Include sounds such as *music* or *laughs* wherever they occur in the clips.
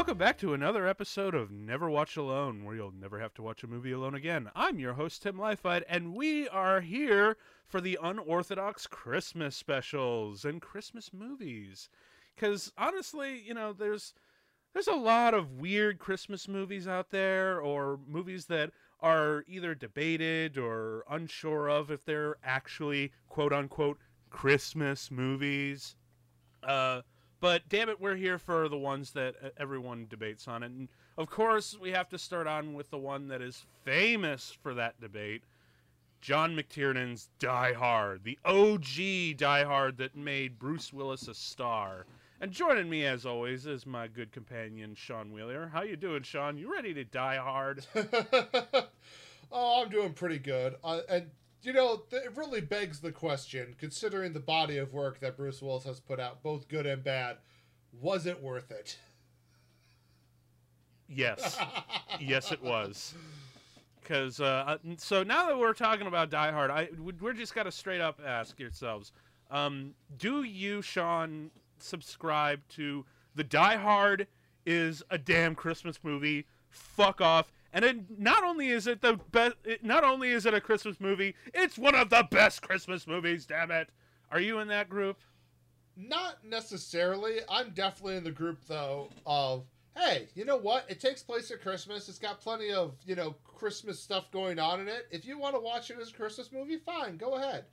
Welcome back to another episode of Never Watch Alone, where you'll never have to watch a movie alone again. I'm your host, Tim Leifert, and we are here for the unorthodox Christmas specials and Christmas movies. Because honestly, you know, there's there's a lot of weird Christmas movies out there, or movies that are either debated or unsure of if they're actually quote unquote Christmas movies. Uh, but damn it, we're here for the ones that everyone debates on. And of course, we have to start on with the one that is famous for that debate John McTiernan's Die Hard, the OG Die Hard that made Bruce Willis a star. And joining me, as always, is my good companion Sean Wheeler. How you doing, Sean? You ready to die hard? *laughs* oh, I'm doing pretty good. Uh, and you know, th- it really begs the question, considering the body of work that Bruce Willis has put out, both good and bad, was it worth it? Yes, *laughs* yes, it was. Because uh, uh, so now that we're talking about Die Hard, I we're just got to straight up ask yourselves: um, Do you, Sean, subscribe to the Die Hard is a damn Christmas movie? Fuck off! And it, not only is it the best, not only is it a Christmas movie, it's one of the best Christmas movies. Damn it! Are you in that group? Not necessarily. I'm definitely in the group though of hey, you know what? It takes place at Christmas. It's got plenty of you know Christmas stuff going on in it. If you want to watch it as a Christmas movie, fine, go ahead.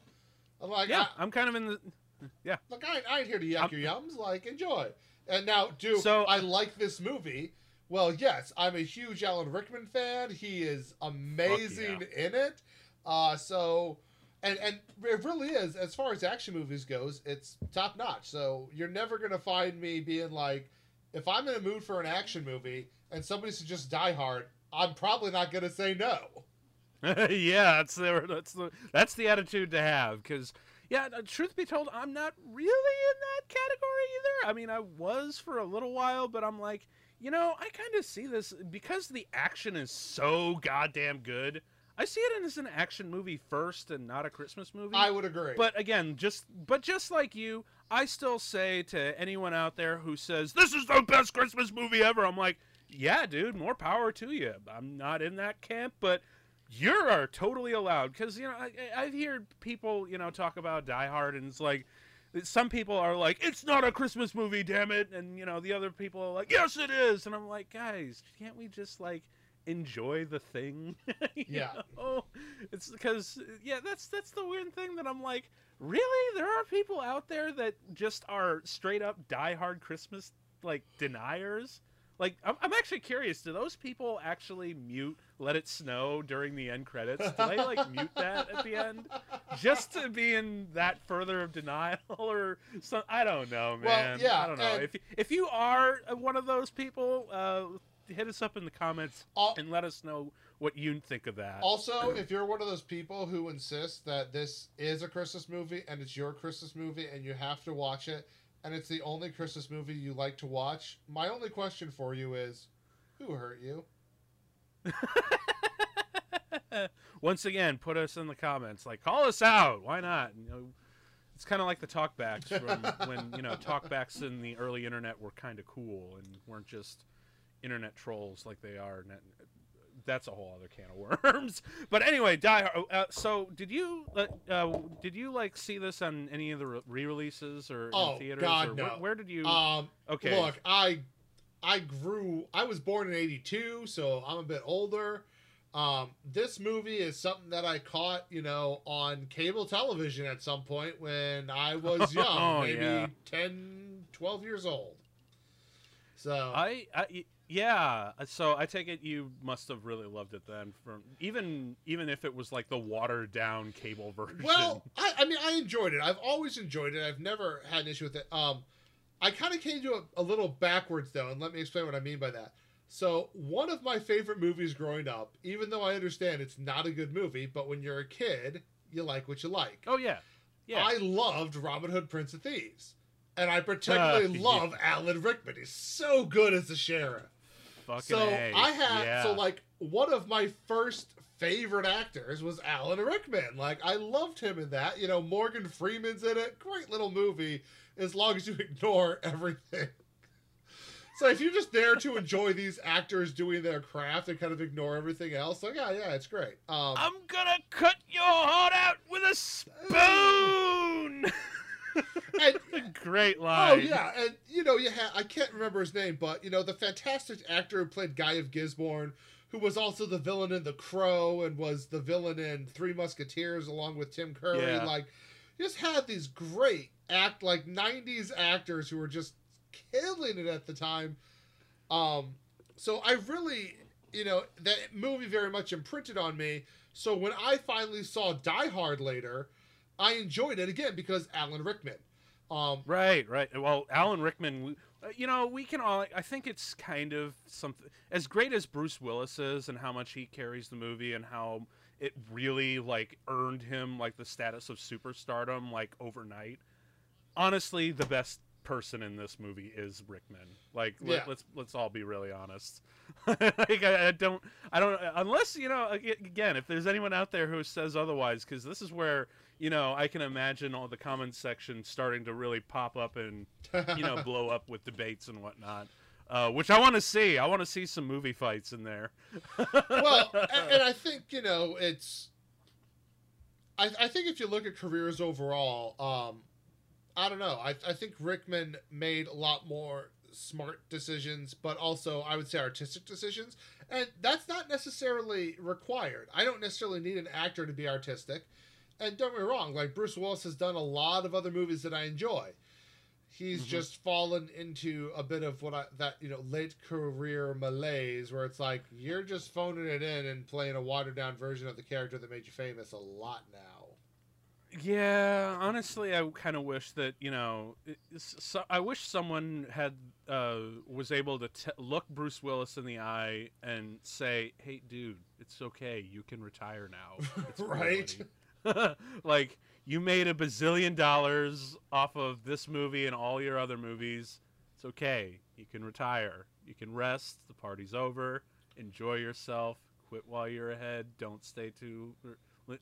I'm like, yeah, I, am kind of in the yeah. Look, I, I ain't here to yuck I'm, your yums. Like, enjoy. And now, do so, I like this movie? Well, yes, I'm a huge Alan Rickman fan. He is amazing yeah. in it. Uh, so, and and it really is. As far as action movies goes, it's top notch. So you're never gonna find me being like, if I'm in a mood for an action movie and somebody suggests Die Hard, I'm probably not gonna say no. *laughs* yeah, that's the that's the that's the attitude to have because. Yeah, truth be told, I'm not really in that category either. I mean, I was for a little while, but I'm like, you know, I kind of see this because the action is so goddamn good. I see it as an action movie first and not a Christmas movie. I would agree. But again, just but just like you, I still say to anyone out there who says this is the best Christmas movie ever, I'm like, yeah, dude, more power to you. I'm not in that camp, but you are totally allowed because you know I, I hear people you know talk about Die Hard and it's like some people are like, "It's not a Christmas movie, damn it," and you know the other people are like, "Yes, it is," and I'm like, guys, can't we just like enjoy the thing? *laughs* yeah. Know? It's because yeah, that's that's the weird thing that I'm like, really, there are people out there that just are straight up die-hard Christmas like deniers. Like, I'm, I'm actually curious. Do those people actually mute "Let It Snow" during the end credits? Do they like mute that at the end, just to be in that further of denial *laughs* or some? I don't know, man. Well, yeah, I don't know. If if you are one of those people, uh, hit us up in the comments and let us know what you think of that. Also, if you're one of those people who insists that this is a Christmas movie and it's your Christmas movie and you have to watch it and it's the only Christmas movie you like to watch, my only question for you is who hurt you? *laughs* Once again, put us in the comments. Like, call us out. Why not? You know, it's kind of like the talkbacks from *laughs* when you know talkbacks in the early internet were kind of cool and weren't just internet trolls like they are that's a whole other can of worms. *laughs* but anyway, Die Hard. Uh, so, did you uh, uh, did you like see this on any of the re-releases or oh, in theaters? God, or no. Where, where, did you? Um, okay. Look, I I grew. I was born in '82, so I'm a bit older. Um, this movie is something that I caught, you know, on cable television at some point when I was *laughs* young, oh, maybe yeah. 10, 12 years old. So I, I yeah, uh, so I take it you must have really loved it then, from even even if it was like the watered down cable *laughs* version. Well, I, I mean, I enjoyed it. I've always enjoyed it. I've never had an issue with it. Um, I kind of came to it a little backwards though, and let me explain what I mean by that. So, one of my favorite movies growing up, even though I understand it's not a good movie, but when you're a kid, you like what you like. Oh yeah, yeah. I loved Robin Hood, Prince of Thieves, and I particularly *laughs* uh, love yeah. Alan Rickman. He's so good as the sheriff. Fucking so a. I had yeah. so like one of my first favorite actors was Alan Rickman. Like I loved him in that. You know, Morgan Freeman's in it. Great little movie as long as you *laughs* ignore everything. so if you're just there to enjoy these actors doing their craft and kind of ignore everything else, like yeah, yeah, it's great. Um, I'm gonna cut your heart out with a *laughs* spoon. *laughs* and, *laughs* Great line. Oh yeah, and you know you had I can't remember his name, but you know the fantastic actor who played Guy of Gisborne, who was also the villain in The Crow and was the villain in Three Musketeers along with Tim Curry. Yeah. Like, just had these great act like '90s actors who were just killing it at the time. Um, so I really, you know, that movie very much imprinted on me. So when I finally saw Die Hard later, I enjoyed it again because Alan Rickman. Um, right, right. Well, Alan Rickman, uh, you know, we can all. I think it's kind of something as great as Bruce Willis is, and how much he carries the movie, and how it really like earned him like the status of superstardom like overnight. Honestly, the best person in this movie is Rickman. Like, yeah. let, us let's, let's all be really honest. *laughs* like, I, I, don't, I don't, unless you know, again, if there's anyone out there who says otherwise, because this is where you know, I can imagine all the comments section starting to really pop up and you know blow up with debates and whatnot. Uh, which I want to see. I want to see some movie fights in there. *laughs* well, and, *laughs* and, I think you know it's. I, I think if you look at careers overall, um, I don't know. I, I think Rickman made a lot more smart decisions, but also I would say artistic decisions, and that's not necessarily required. I don't necessarily need an actor to be artistic. And don't get me wrong, like Bruce Willis has done a lot of other movies that I enjoy. He's mm-hmm. just fallen into a bit of what I that you know late career malaise, where it's like you're just phoning it in and playing a watered down version of the character that made you famous a lot now. Yeah, honestly, I kind of wish that you know, so, I wish someone had uh, was able to t- look Bruce Willis in the eye and say, "Hey, dude, it's okay. You can retire now." *laughs* right? *laughs* like you made a bazillion dollars off of this movie and all your other movies. It's okay. You can retire. You can rest. The party's over. Enjoy yourself. Quit while you're ahead. Don't stay too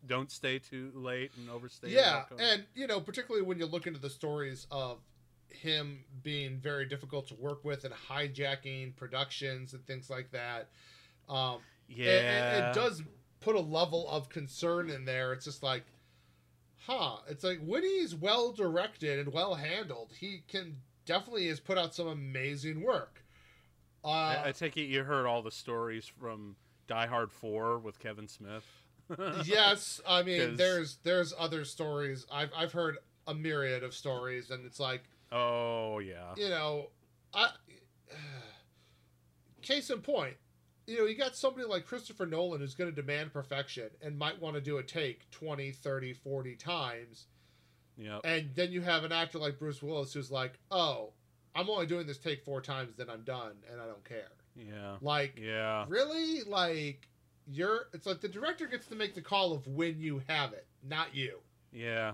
don't stay too late and overstay. Yeah, and you know, particularly when you look into the stories of him being very difficult to work with and hijacking productions and things like that. Um, yeah, it, it, it does put a level of concern in there. It's just like, huh? It's like when he's well directed and well handled, he can definitely has put out some amazing work. Uh, I, I take it you heard all the stories from Die Hard Four with Kevin Smith. *laughs* yes, I mean there's there's other stories. I've I've heard a myriad of stories, and it's like, oh yeah, you know, I. *sighs* Case in point, you know, you got somebody like Christopher Nolan who's going to demand perfection and might want to do a take 20, 30, 40 times. Yeah. And then you have an actor like Bruce Willis who's like, "Oh, I'm only doing this take 4 times then I'm done and I don't care." Yeah. Like, yeah. Really? Like you're it's like the director gets to make the call of when you have it, not you. Yeah.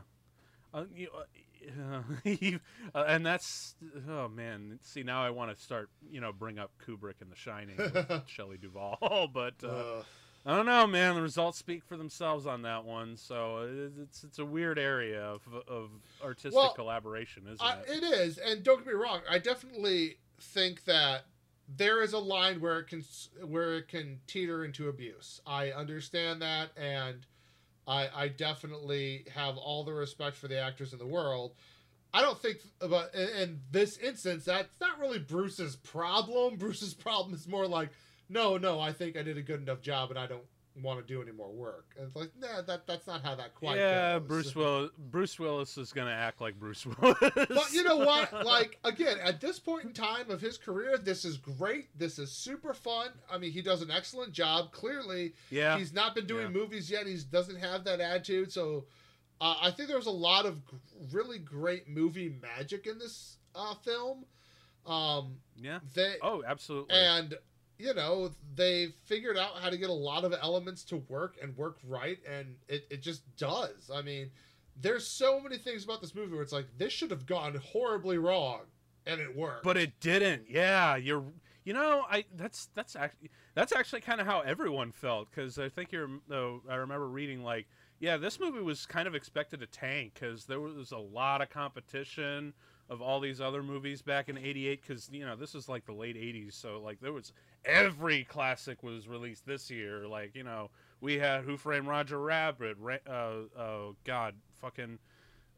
Uh, you, uh, *laughs* uh, and that's oh man. See now I want to start you know bring up Kubrick and The Shining, *laughs* Shelley Duvall, *laughs* but uh, I don't know, man. The results speak for themselves on that one. So it's it's a weird area of of artistic well, collaboration, isn't it? It is, and don't get me wrong. I definitely think that there is a line where it can where it can teeter into abuse. I understand that, and I, I definitely have all the respect for the actors in the world. I don't think, in, in this instance, that's not really Bruce's problem. *laughs* Bruce's problem is more like, no, no, I think I did a good enough job, and I don't want to do any more work. And it's like, nah, that that's not how that quite yeah, goes. Bruce *laughs* Willis Bruce Willis is gonna act like Bruce Willis. but you know *laughs* what? Like again, at this point in time of his career, this is great. This is super fun. I mean, he does an excellent job. Clearly, yeah, he's not been doing yeah. movies yet. He doesn't have that attitude. So, uh, I think there was a lot of g- really great movie magic in this uh, film. Um, yeah. They, oh, absolutely. And you know, they figured out how to get a lot of elements to work and work right, and it, it just does. I mean, there's so many things about this movie where it's like, this should have gone horribly wrong, and it worked. But it didn't. Yeah, you're. You know, I that's that's actually that's actually kind of how everyone felt because I think you're. Though I remember reading like, yeah, this movie was kind of expected to tank because there was a lot of competition of all these other movies back in '88 because you know this is like the late '80s, so like there was every classic was released this year. Like you know we had Who Framed Roger Rabbit, uh, oh God, fucking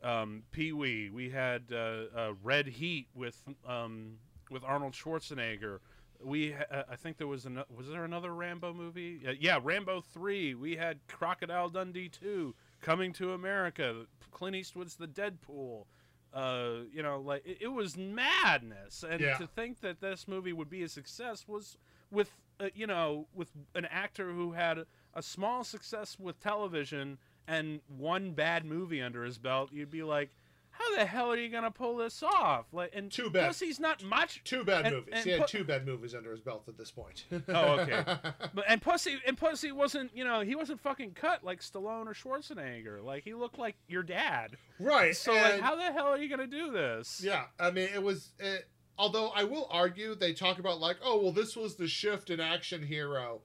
um, Pee Wee. We had uh, uh, Red Heat with um, with Arnold Schwarzenegger. We uh, I think there was an was there another Rambo movie? yeah, Rambo three. We had Crocodile Dundee two. Coming to America. Clint Eastwood's The Dead Pool. Uh, you know, like it, it was madness, and yeah. to think that this movie would be a success was with uh, you know with an actor who had a small success with television and one bad movie under his belt, you'd be like, how the hell are you gonna pull this off? Like, and two bad. Plus, he's not much. Two bad and, movies. And he had two bad movies under his belt at this point. *laughs* oh, okay. *laughs* But and pussy and pussy wasn't. You know, he wasn't fucking cut like Stallone or Schwarzenegger. Like, he looked like your dad. Right. So, and, like, how the hell are you gonna do this? Yeah, I mean, it was. It, although I will argue, they talk about like, oh, well, this was the shift in action hero,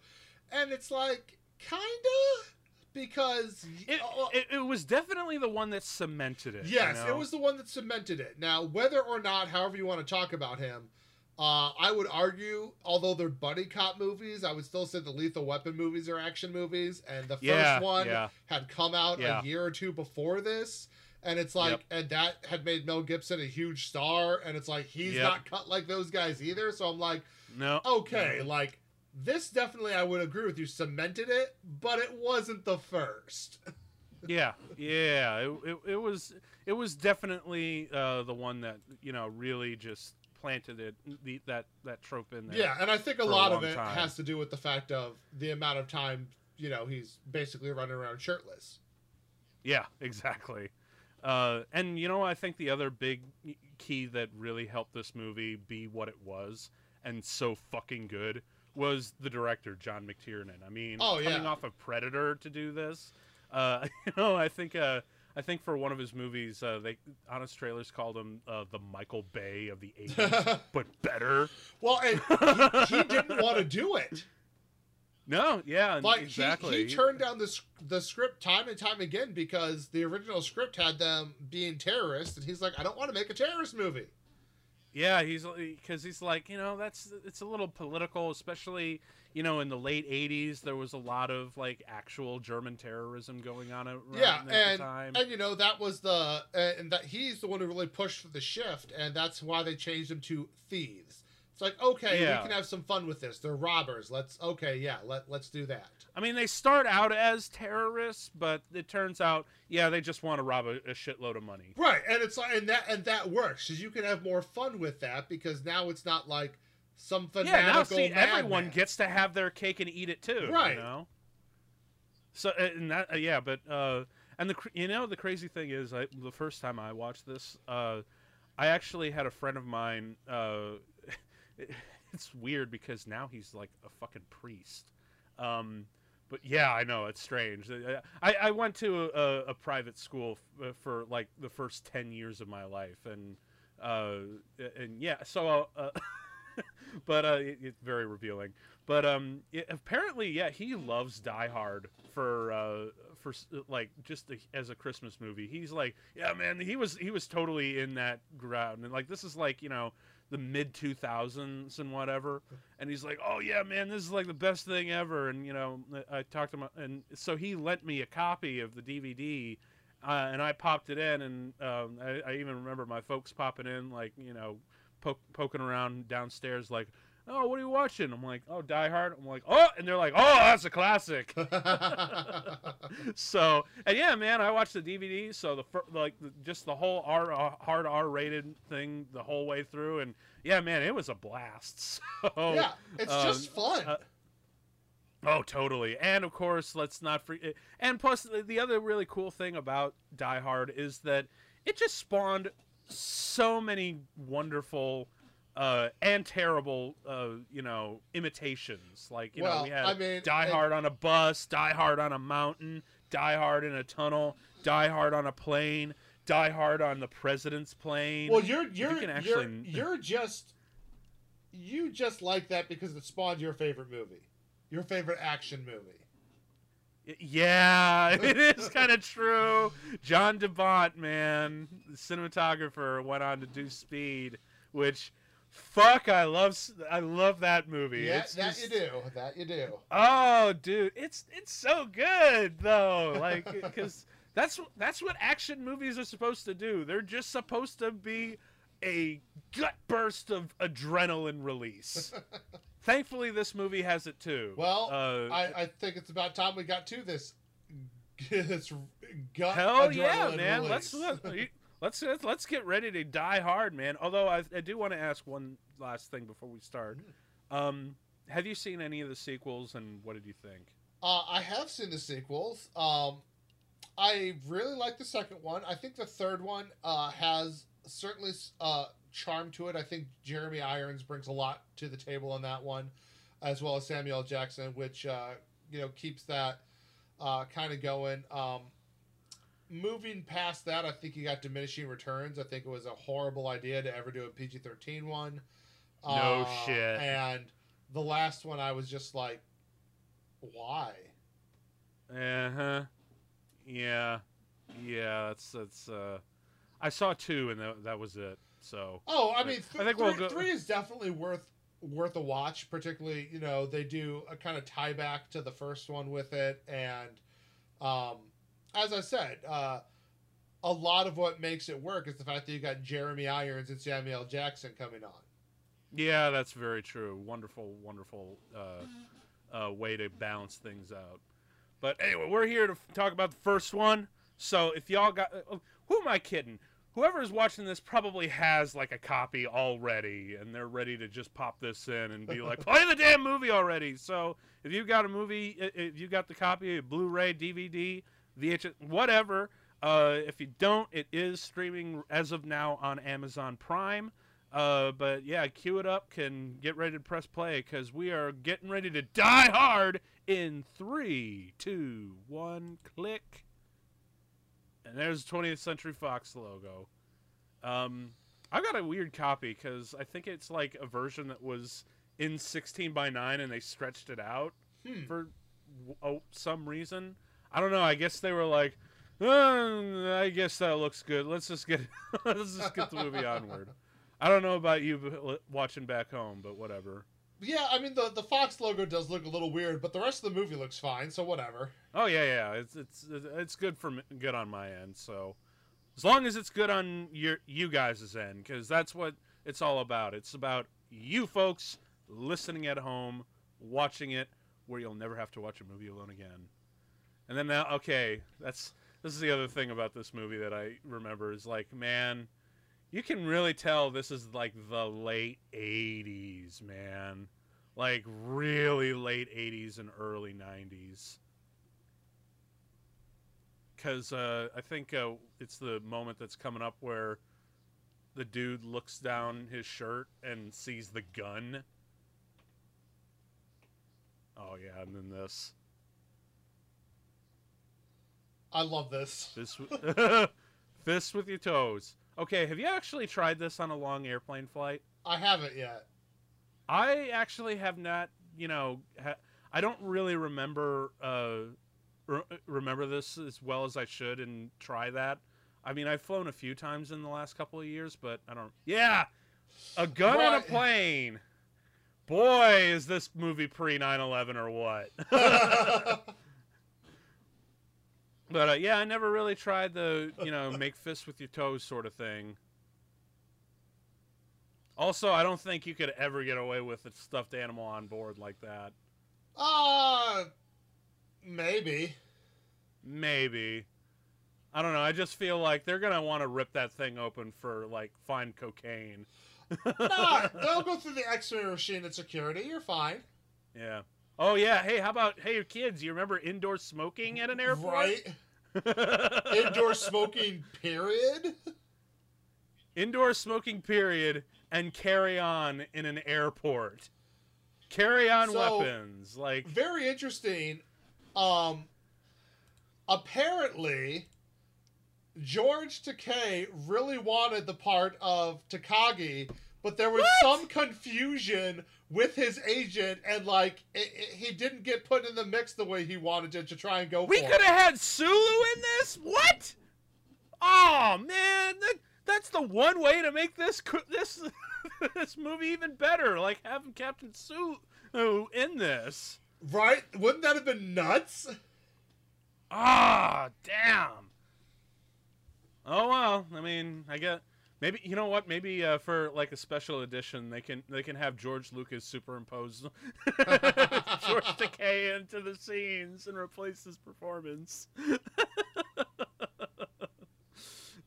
and it's like, kinda because it, uh, it, it, was definitely the one that cemented it. Yes, you know? it was the one that cemented it. Now, whether or not, however you want to talk about him, uh, I would argue, although they're buddy cop movies, I would still say the Lethal Weapon movies are action movies, and the first yeah, one yeah. had come out yeah. a year or two before this. And it's like, yep. and that had made Mel Gibson a huge star, and it's like he's yep. not cut like those guys either. So I'm like, no, okay, no. like this definitely, I would agree with you, cemented it, but it wasn't the first. *laughs* yeah, yeah, it, it, it, was it was definitely uh, the one that you know really just planted it the, that that trope in there. Yeah, and I think a lot a of it time. has to do with the fact of the amount of time you know he's basically running around shirtless. Yeah, *laughs* exactly. Uh, and you know, I think the other big key that really helped this movie be what it was and so fucking good was the director John McTiernan. I mean, oh, coming off of Predator to do this, uh, *laughs* you know, I think uh, I think for one of his movies, uh, they Honest Trailers called him uh, the Michael Bay of the '80s, *laughs* but better. Well, and he, he didn't want to do it. No, yeah, like exactly. He, he turned down the the script time and time again because the original script had them being terrorists, and he's like, I don't want to make a terrorist movie. Yeah, he's because he's like, you know, that's it's a little political, especially you know in the late '80s. There was a lot of like actual German terrorism going on around yeah, at and, the time. and you know that was the and that he's the one who really pushed for the shift, and that's why they changed him to thieves. It's like okay, yeah. we can have some fun with this. They're robbers. Let's okay, yeah, let let's do that. I mean, they start out as terrorists, but it turns out, yeah, they just want to rob a, a shitload of money. Right, and it's like, and that and that works because you can have more fun with that because now it's not like some fanatical. Yeah, now see, everyone man. gets to have their cake and eat it too. Right. You know. So and that uh, yeah, but uh, and the you know the crazy thing is, I, the first time I watched this, uh, I actually had a friend of mine. Uh, *laughs* it's weird because now he's like a fucking priest. Um, but yeah, I know it's strange. I, I went to a, a private school f- uh, for like the first ten years of my life, and uh, and yeah, so uh, *laughs* but uh, it, it's very revealing. But um, it, apparently, yeah, he loves Die Hard for uh, for like just a, as a Christmas movie. He's like, yeah, man, he was he was totally in that ground, and like this is like you know the mid 2000s and whatever and he's like oh yeah man this is like the best thing ever and you know i talked to him and so he lent me a copy of the dvd uh, and i popped it in and um, I, I, even remember my folks popping in like you know poke, poking around downstairs like oh, what are you watching? I'm like, oh, Die Hard. I'm like, oh, and they're like, oh, that's a classic. *laughs* *laughs* so, and yeah, man, I watched the DVD. So the like the, just the whole R uh, hard R rated thing the whole way through, and yeah, man, it was a blast. *laughs* So, yeah, it's um, just fun. Uh, Oh, totally. And of course, let's not forget. And plus, the other really cool thing about Die Hard is that it just spawned so many wonderful uh, and terrible, uh, you know, imitations. Like you well, know, we had I mean, Die Hard on a bus, Die Hard on a mountain, Die Hard in a tunnel, Die Hard on a plane, Die Hard on the president's plane. Well, you're you're you actually... you're, you're just you just like that because it spawned your favorite movie, your favorite action movie. Yeah, *laughs* it is kind of true. John DeBont, man, the cinematographer, went on to do Speed, which fuck, I love I love that movie. Yeah, it's that just, you do. That you do. Oh, dude, it's it's so good though. Like *laughs* because that's that's what action movies are supposed to do. They're just supposed to be a gut burst of adrenaline release. *laughs* Thankfully, this movie has it too. Well, uh, I, I think it's about time we got to this. *laughs* this gut hell yeah, man! Let's let's let's let's get ready to die hard, man. Although I, I do want to ask one last thing before we start. Um, have you seen any of the sequels, and what did you think? Uh, I have seen the sequels. Um, I really like the second one. I think the third one uh, has certainly uh, charm to it. I think Jeremy Irons brings a lot to the table on that one, as well as Samuel Jackson, which uh, you know keeps that uh, kind of going. Um, moving past that, I think you got diminishing returns. I think it was a horrible idea to ever do a PG 13 one. No uh, shit. And the last one, I was just like, why? Uh huh. Yeah. Yeah, that's, that's, uh, I saw two and that, that was it. So. Oh, I mean, th- I think three, we'll go... three is definitely worth worth a watch. Particularly, you know, they do a kind of tie back to the first one with it, and um, as I said, uh, a lot of what makes it work is the fact that you got Jeremy Irons and Samuel Jackson coming on. Yeah, that's very true. Wonderful, wonderful uh, uh, way to balance things out. But anyway, we're here to talk about the first one. So if y'all got, uh, who am I kidding? Whoever is watching this probably has like a copy already, and they're ready to just pop this in and be like, *laughs* "Play the damn movie already!" So if you've got a movie, if you've got the copy, Blu-ray, DVD, VHS, whatever. Uh, if you don't, it is streaming as of now on Amazon Prime. Uh, but yeah, cue it up, can get ready to press play because we are getting ready to die hard in three, two, one, click. And there's the 20th Century Fox logo. Um, I got a weird copy because I think it's like a version that was in 16 by 9 and they stretched it out hmm. for oh, some reason. I don't know. I guess they were like, oh, I guess that looks good. Let's just get *laughs* let's just get the movie onward. I don't know about you uh, watching back home, but whatever. Yeah, I mean the the Fox logo does look a little weird, but the rest of the movie looks fine, so whatever. Oh yeah, yeah, it's it's it's good for good on my end. So as long as it's good on your you guys' end, because that's what it's all about. It's about you folks listening at home, watching it, where you'll never have to watch a movie alone again. And then now, okay, that's this is the other thing about this movie that I remember is like, man, you can really tell this is like the late '80s, man, like really late '80s and early '90s. Because uh, I think uh, it's the moment that's coming up where the dude looks down his shirt and sees the gun. Oh yeah, and then this. I love this. Fist, *laughs* fist with your toes. Okay, have you actually tried this on a long airplane flight? I haven't yet. I actually have not. You know, ha- I don't really remember uh, re- remember this as well as I should, and try that. I mean, I've flown a few times in the last couple of years, but I don't. Yeah, a gun on a plane. Boy, is this movie pre 9/11 or what? *laughs* *laughs* But uh, yeah, I never really tried the you know make fists with your toes sort of thing. Also, I don't think you could ever get away with a stuffed animal on board like that. Uh maybe. Maybe. I don't know. I just feel like they're gonna want to rip that thing open for like fine cocaine. *laughs* nah, they'll go through the X-ray machine at security. You're fine. Yeah. Oh yeah. Hey, how about hey your kids? You remember indoor smoking at an airport? Right. *laughs* indoor smoking period. Indoor smoking period and carry on in an airport. Carry on so, weapons like very interesting. Um, apparently, George Takei really wanted the part of Takagi but there was what? some confusion with his agent, and like it, it, he didn't get put in the mix the way he wanted to to try and go. We could have had Sulu in this. What? Oh man, that, that's the one way to make this this *laughs* this movie even better. Like having Captain Sulu in this. Right? Wouldn't that have been nuts? Ah, oh, damn. Oh well. I mean, I get maybe you know what? Maybe uh, for like a special edition, they can they can have George Lucas superimpose *laughs* George Takei into the scenes and replace his performance. *laughs*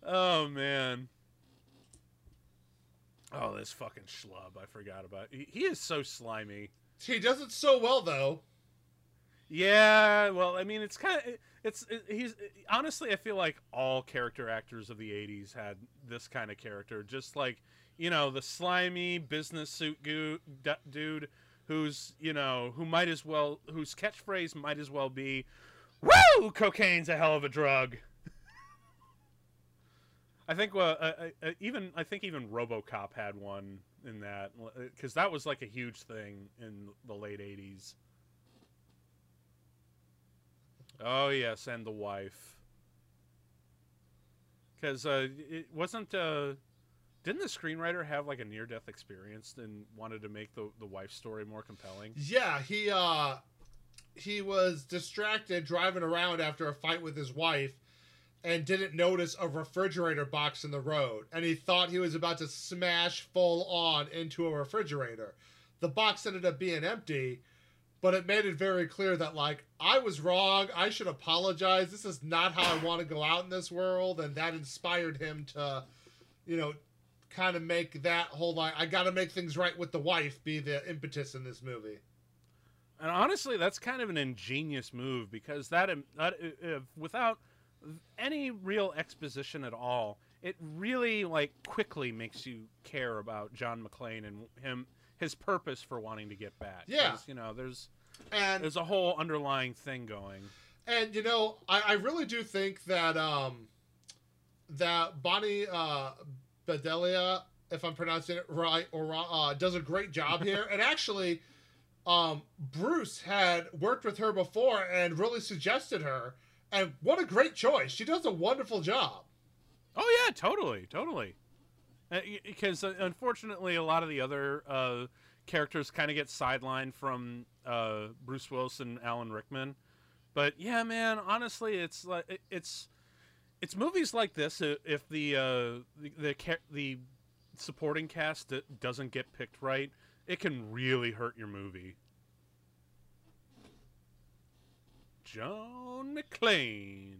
oh man. Oh, this fucking schlub! I forgot about. He, he is so slimy. He does it so well, though. Yeah, well, I mean, it's kind of it's it, he's honestly, I feel like all character actors of the '80s had this kind of character, just like you know the slimy business suit d- dude who's you know who might as well whose catchphrase might as well be, "Woo, cocaine's a hell of a drug." I think uh, uh, uh, even I think even RoboCop had one in that because that was like a huge thing in the late '80s. Oh yes, and the wife. Because uh, it wasn't. Uh, didn't the screenwriter have like a near-death experience and wanted to make the the wife story more compelling? Yeah, he uh, he was distracted driving around after a fight with his wife and didn't notice a refrigerator box in the road and he thought he was about to smash full on into a refrigerator. The box ended up being empty, but it made it very clear that like I was wrong. I should apologize. This is not how I want to go out in this world and that inspired him to you know kind of make that whole like I got to make things right with the wife be the impetus in this movie. And honestly, that's kind of an ingenious move because that, that uh, without any real exposition at all. It really like quickly makes you care about John McClane and him his purpose for wanting to get back. Yeah, you know, there's and there's a whole underlying thing going. And you know, I, I really do think that um that Bonnie uh Bedelia, if I'm pronouncing it right or wrong, uh, does a great job *laughs* here. and actually, um, Bruce had worked with her before and really suggested her and what a great choice. She does a wonderful job. Oh yeah, totally, totally. Because uh, uh, unfortunately, a lot of the other uh, characters kind of get sidelined from uh, Bruce Willis and Alan Rickman. But yeah, man, honestly, it's like it's it's movies like this. If the uh, the, the the supporting cast doesn't get picked right, it can really hurt your movie. John McClane.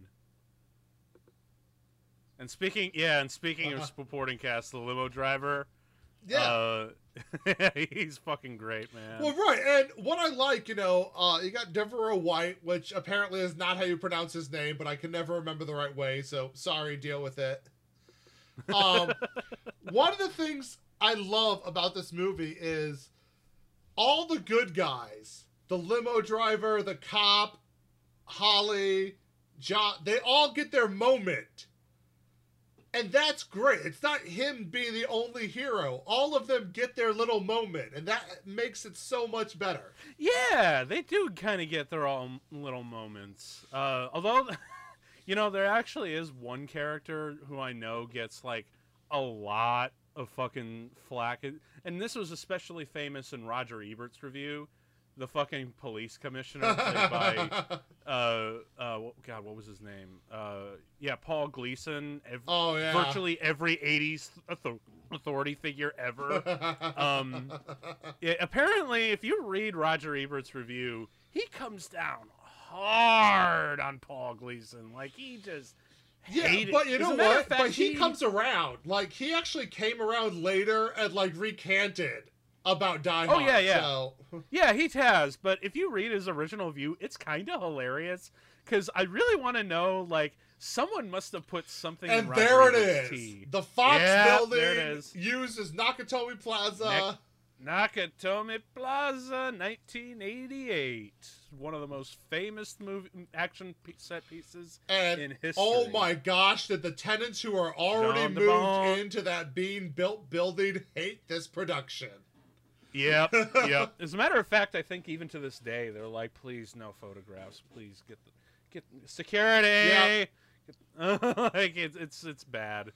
And speaking, yeah, and speaking uh-huh. of supporting cast, the limo driver. Yeah, uh, *laughs* he's fucking great, man. Well, right, and what I like, you know, uh, you got De'voreaux White, which apparently is not how you pronounce his name, but I can never remember the right way, so sorry, deal with it. Um, *laughs* one of the things I love about this movie is all the good guys, the limo driver, the cop, Holly, John, they all get their moment. And that's great. It's not him being the only hero. All of them get their little moment, and that makes it so much better. Yeah, they do kind of get their own little moments. Uh, although, *laughs* you know, there actually is one character who I know gets like a lot of fucking flack, and this was especially famous in Roger Ebert's review the fucking police commissioner played by *laughs* uh uh god what was his name? Uh yeah paul gleason ev- oh yeah. virtually every 80s authority figure ever. Um *laughs* yeah, apparently if you read roger ebert's review he comes down hard on paul gleason. Like he just yeah, but you know what? Fact, but he, he comes around. Like he actually came around later and like recanted about Die oh, Hard. Oh yeah, yeah, so. *laughs* yeah. He has, but if you read his original view, it's kind of hilarious because I really want to know like someone must have put something. And there it is. Tea. The Fox yeah, building uses Nakatomi Plaza. Nakatomi Plaza, 1988. One of the most famous movie action set pieces and, in oh history. Oh my gosh, did the tenants who are already moved into that being built building hate this production? Yep, *laughs* yep. As a matter of fact, I think even to this day, they're like, "Please, no photographs. Please get the get security." Yep. *laughs* like it's it's it's bad.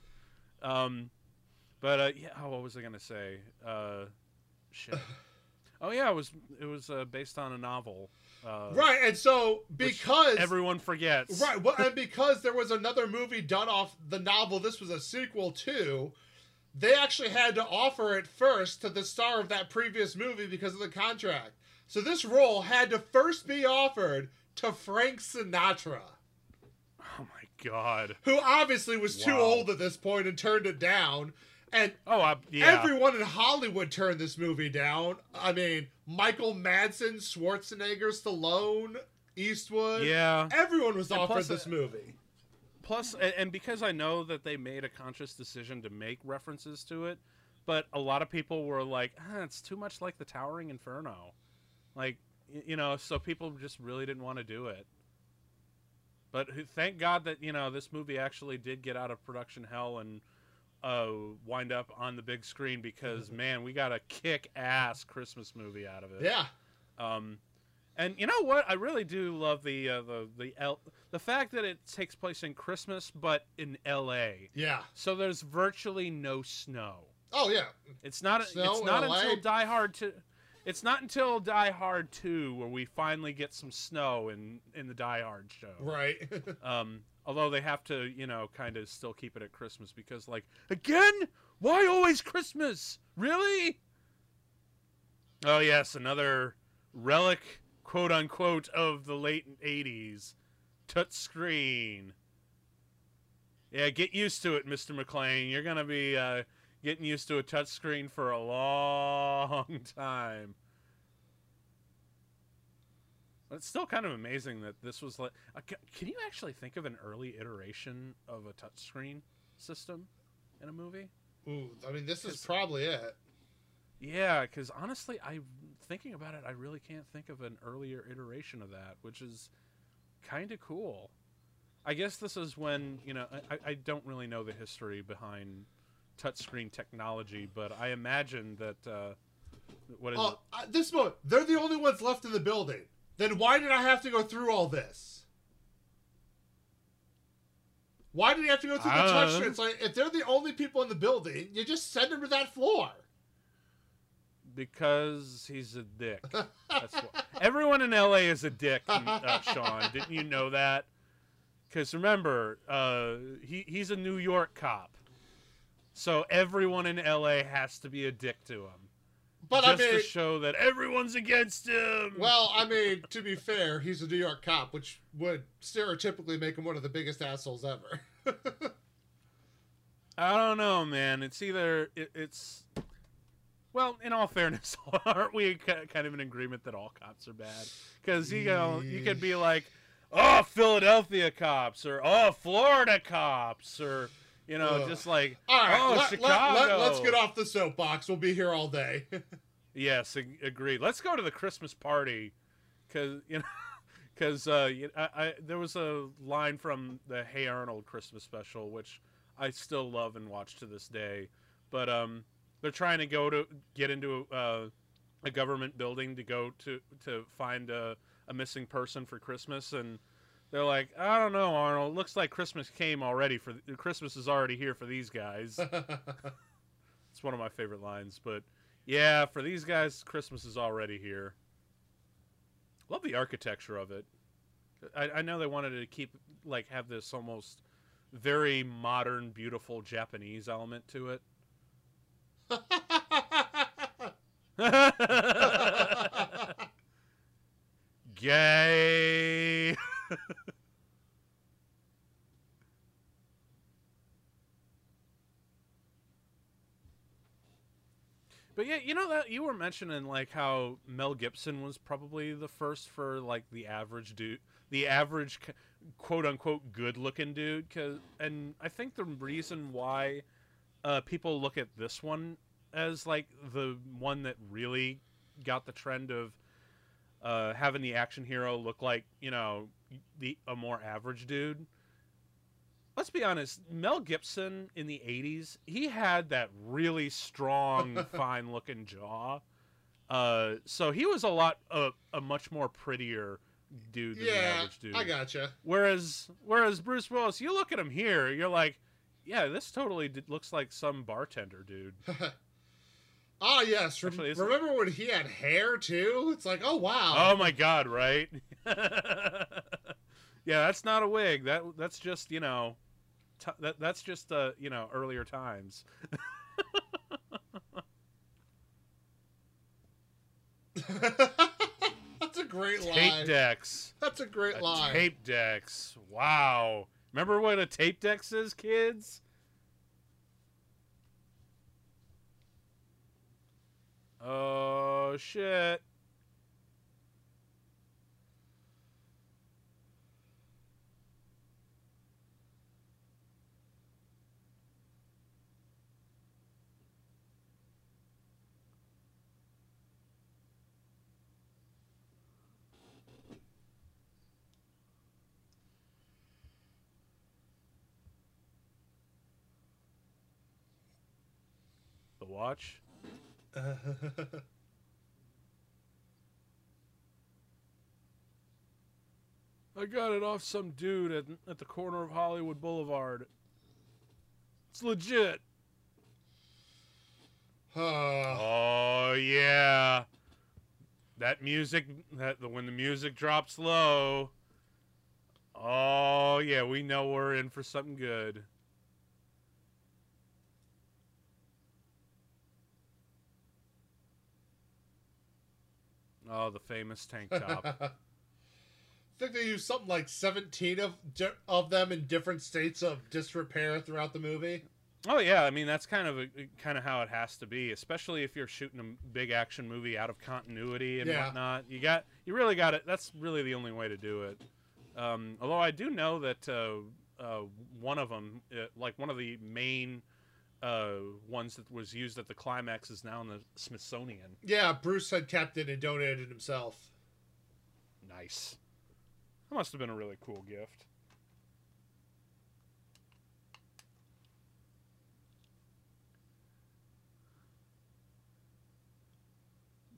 Um, but uh, yeah, oh, what was I gonna say? Uh, shit. *laughs* oh yeah, it was it was uh, based on a novel. Uh, right, and so because everyone forgets, right, well, and because there was another movie done off the novel, this was a sequel to. They actually had to offer it first to the star of that previous movie because of the contract. So this role had to first be offered to Frank Sinatra. Oh my god. Who obviously was wow. too old at this point and turned it down. And oh, uh, yeah. everyone in Hollywood turned this movie down. I mean, Michael Madsen, Schwarzenegger, Stallone, Eastwood. Yeah. Everyone was and offered this movie. Plus, and because I know that they made a conscious decision to make references to it, but a lot of people were like, ah, it's too much like the Towering Inferno. Like, you know, so people just really didn't want to do it. But thank God that, you know, this movie actually did get out of production hell and uh, wind up on the big screen because mm-hmm. man, we got a kick ass Christmas movie out of it. Yeah. Um, and you know what? I really do love the uh, the the L- the fact that it takes place in Christmas, but in L.A. Yeah. So there's virtually no snow. Oh yeah. It's not. Snow it's not until Die Hard to. It's not until Die Hard 2 where we finally get some snow in in the Die Hard show. Right. *laughs* *laughs* um, Although they have to, you know, kind of still keep it at Christmas because, like, again, why always Christmas? Really? Oh yes, another relic, quote unquote, of the late '80s, touch screen. Yeah, get used to it, Mr. McClane. You're gonna be uh, getting used to a touchscreen for a long *laughs* time. But it's still kind of amazing that this was like. Uh, can you actually think of an early iteration of a touchscreen system in a movie? Ooh, I mean, this is probably it. Yeah, because honestly, I thinking about it, I really can't think of an earlier iteration of that, which is kind of cool. I guess this is when you know I, I don't really know the history behind touchscreen technology, but I imagine that uh, what is uh, it? this moment, they're the only ones left in the building. Then why did I have to go through all this? Why did he have to go through the touchscreen? It's like if they're the only people in the building, you just send them to that floor. Because he's a dick. *laughs* That's what, everyone in LA is a dick, uh, Sean. Didn't you know that? Because remember, uh, he he's a New York cop, so everyone in LA has to be a dick to him. But just I mean, to show that everyone's against him. Well, I mean, to be fair, he's a New York cop, which would stereotypically make him one of the biggest assholes ever. *laughs* I don't know, man. It's either it, it's well, in all fairness, *laughs* aren't we kind of in agreement that all cops are bad? Because you know, you could be like, oh, Philadelphia cops, or oh, Florida cops, or you know, Ugh. just like all right, oh, let, Chicago. Let, let, us get off the soapbox. We'll be here all day. *laughs* yes, ag- agreed. Let's go to the Christmas party, because you know, *laughs* because uh, I, I, there was a line from the Hey Arnold Christmas special, which I still love and watch to this day. But um, they're trying to go to get into uh, a government building to go to to find a, a missing person for Christmas and they're like, I don't know, Arnold. Looks like Christmas came already. For Christmas is already here for these guys. *laughs* it's one of my favorite lines. But yeah, for these guys, Christmas is already here. Love the architecture of it. I, I know they wanted to keep like have this almost very modern, beautiful Japanese element to it. *laughs* Gay. *laughs* But yeah, you know that you were mentioning like how Mel Gibson was probably the first for like the average dude, the average quote unquote good looking dude. Cause, and I think the reason why uh, people look at this one as like the one that really got the trend of uh, having the action hero look like you know the a more average dude. Let's be honest, Mel Gibson in the '80s, he had that really strong, *laughs* fine-looking jaw. Uh, so he was a lot uh, a much more prettier dude than yeah, the average dude. I gotcha. Whereas whereas Bruce Willis, you look at him here, you're like, yeah, this totally d- looks like some bartender dude. *laughs* Ah, yes. Actually, remember when he had hair too? It's like, oh wow. Oh my god, right? *laughs* yeah, that's not a wig. That that's just you know, t- that that's just uh you know earlier times. *laughs* that's a great tape line. Tape decks. That's a great a line. Tape decks. Wow. Remember what a tape deck says, kids? Oh shit. Watch? *laughs* I got it off some dude at, at the corner of Hollywood Boulevard. It's legit. *sighs* oh yeah. That music that when the music drops low. Oh yeah, we know we're in for something good. Oh, the famous tank top. I *laughs* think they use something like 17 of of them in different states of disrepair throughout the movie. Oh yeah, I mean that's kind of a, kind of how it has to be, especially if you're shooting a big action movie out of continuity and yeah. whatnot. You got you really got it. That's really the only way to do it. Um, although I do know that uh, uh, one of them, uh, like one of the main uh, ones that was used at the climax is now in the Smithsonian. Yeah, Bruce had kept it and donated it himself. Nice. That must have been a really cool gift.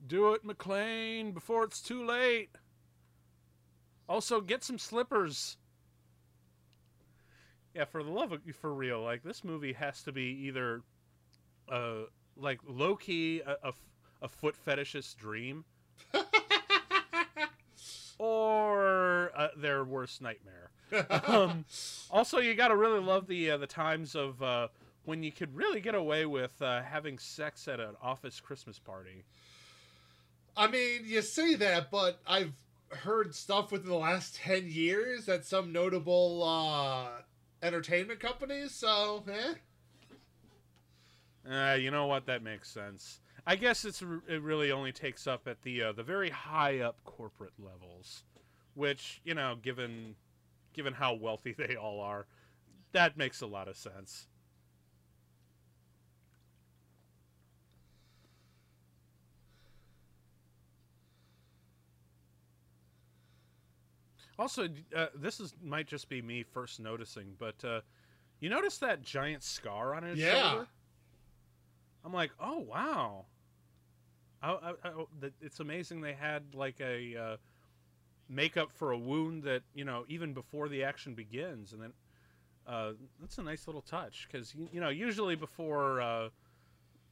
Do it, McClane, before it's too late. Also, get some slippers. Yeah, for the love of for real, like this movie has to be either, uh, like low key a, a, a foot fetishist dream, *laughs* or uh, their worst nightmare. um, also, you gotta really love the uh, the times of uh, when you could really get away with uh, having sex at an office Christmas party. I mean, you say that, but I've heard stuff within the last 10 years that some notable uh, entertainment companies, so, eh. Uh, you know what? That makes sense. I guess it's it really only takes up at the uh, the very high up corporate levels, which you know, given given how wealthy *laughs* they all are, that makes a lot of sense. Also, uh, this is might just be me first noticing, but uh, you notice that giant scar on his yeah. shoulder? I'm like, oh wow. I, I, I, it's amazing they had like a uh, makeup for a wound that you know even before the action begins, and then uh, that's a nice little touch because you, you, know usually before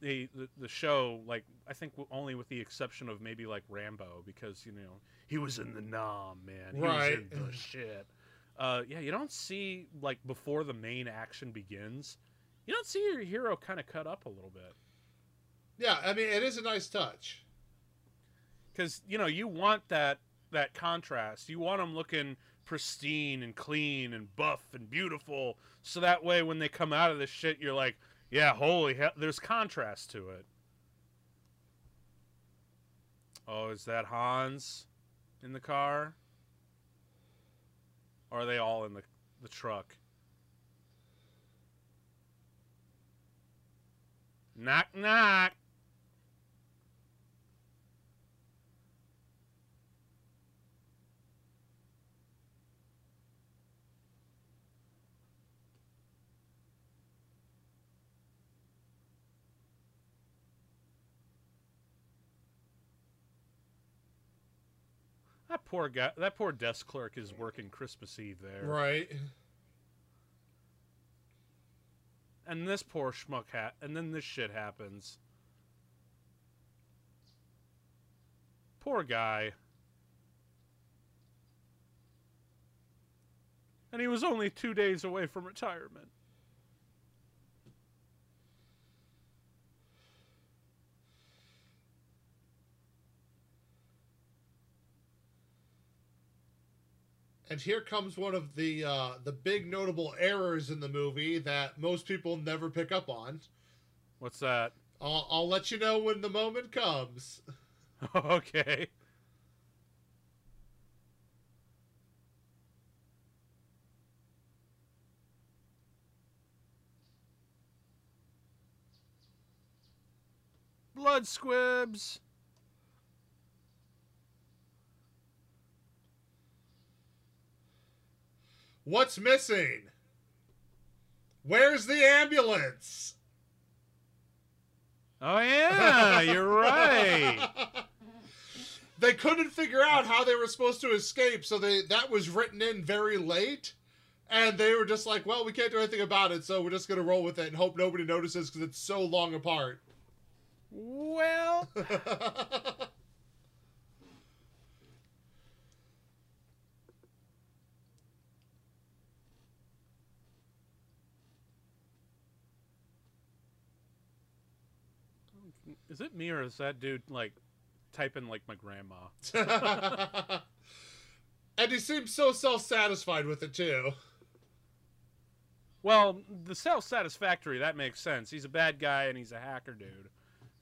the, the, the show, like I think only with the exception of maybe like Rambo, because you know he was in the nom, man. He right. was in the *laughs* shit. Uh, yeah, you don't see like before the main action begins, you don't see your hero kind of cut up a little bit. Yeah, I mean it is a nice touch. Because you know you want that that contrast. You want them looking pristine and clean and buff and beautiful, so that way when they come out of this shit, you're like, yeah, holy hell, there's contrast to it. Oh, is that Hans in the car? Or are they all in the, the truck? Knock, knock. Poor guy, that poor desk clerk is working Christmas Eve there. Right. And this poor schmuck hat, and then this shit happens. Poor guy. And he was only two days away from retirement. And here comes one of the uh, the big notable errors in the movie that most people never pick up on. What's that? I'll, I'll let you know when the moment comes. *laughs* okay. Blood squibs. What's missing? Where's the ambulance? Oh yeah, you're right. *laughs* they couldn't figure out how they were supposed to escape, so they that was written in very late. And they were just like, "Well, we can't do anything about it, so we're just gonna roll with it and hope nobody notices because it's so long apart." Well, *laughs* Is it me or is that dude like typing like my grandma? *laughs* and he seems so self satisfied with it too. Well, the self satisfactory, that makes sense. He's a bad guy and he's a hacker dude.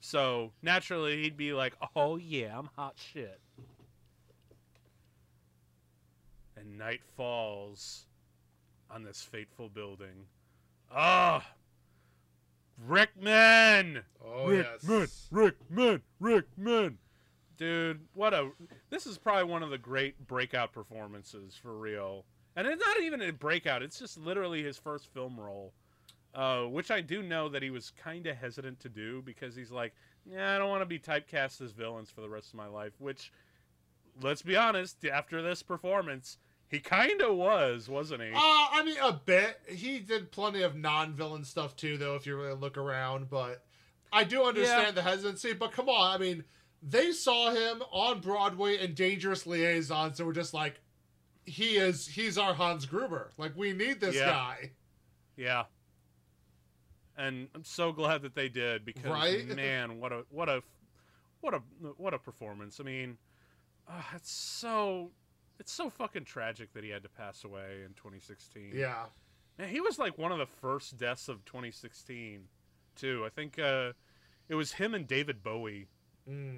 So naturally he'd be like, Oh yeah, I'm hot shit. And night falls on this fateful building. Ah, Rickman. Oh Rickman, yes. Rickman, Rickman. Dude, what a! This is probably one of the great breakout performances for real. And it's not even a breakout; it's just literally his first film role, uh, which I do know that he was kind of hesitant to do because he's like, "Yeah, I don't want to be typecast as villains for the rest of my life." Which, let's be honest, after this performance, he kind of was, wasn't he? Uh, I mean, a bit. He did plenty of non-villain stuff too, though. If you really look around, but I do understand yeah. the hesitancy. But come on, I mean, they saw him on Broadway in Dangerous Liaisons, and we're just like, he is, he's our Hans Gruber. Like, we need this yeah. guy. Yeah. And I'm so glad that they did because right? *laughs* man, what a what a what a what a performance. I mean, uh, it's so it's so fucking tragic that he had to pass away in 2016. Yeah. Man, he was like one of the first deaths of 2016, too. I think uh, it was him and David Bowie. Mm.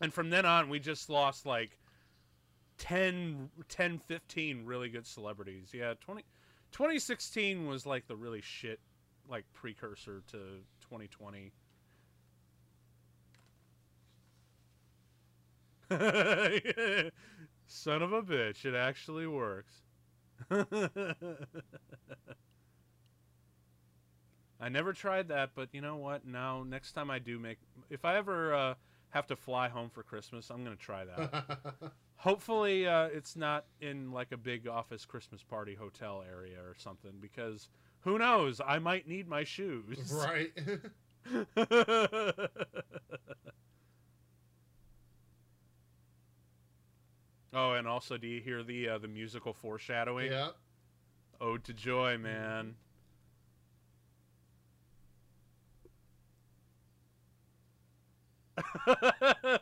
And from then on, we just lost like 10, 10, 15 really good celebrities. Yeah, 20, 2016 was like the really shit, like precursor to 2020. *laughs* Son of a bitch, it actually works. I never tried that, but you know what? Now, next time I do make, if I ever uh, have to fly home for Christmas, I'm gonna try that. *laughs* Hopefully, uh, it's not in like a big office Christmas party hotel area or something, because who knows? I might need my shoes. Right. *laughs* *laughs* Oh, and also, do you hear the uh, the musical foreshadowing? Yeah. Ode to Joy, man. *laughs*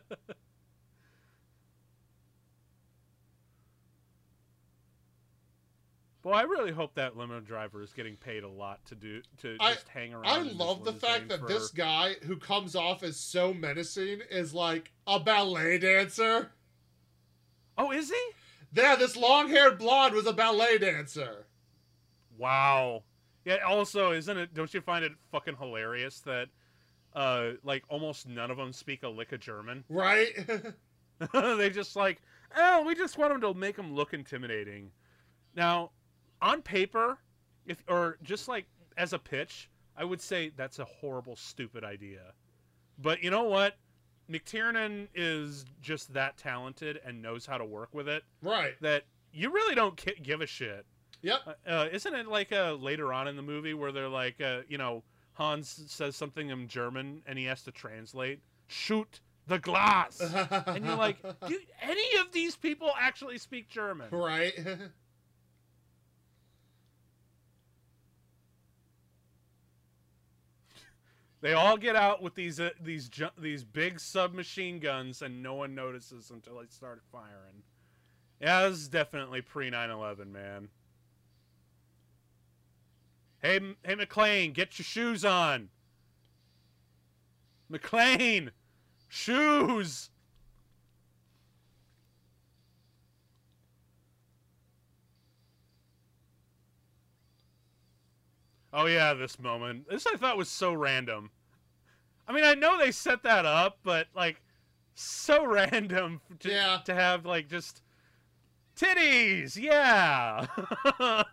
Well, I really hope that limo driver is getting paid a lot to do to I, just hang around. I love the fact that for... this guy who comes off as so menacing is like a ballet dancer. Oh, is he? Yeah, this long-haired blonde was a ballet dancer. Wow. Yeah. Also, isn't it? Don't you find it fucking hilarious that, uh, like almost none of them speak a lick of German? *laughs* Right. they just like, oh, we just want them to make them look intimidating. Now, on paper, if or just like as a pitch, I would say that's a horrible, stupid idea. But you know what? McTiernan is just that talented and knows how to work with it. Right. That you really don't give a shit. Yep. Uh, uh, isn't it like uh, later on in the movie where they're like, uh, you know, Hans says something in German and he has to translate, shoot the glass. *laughs* and you're like, do any of these people actually speak German? Right. *laughs* They all get out with these uh, these ju- these big submachine guns, and no one notices until they start firing. Yeah, this is definitely pre 9/11, man. Hey, hey, McClane, get your shoes on. McClane, shoes. Oh yeah, this moment. This I thought was so random. I mean, I know they set that up, but like so *laughs* random to, yeah. to have like just titties. Yeah. *laughs*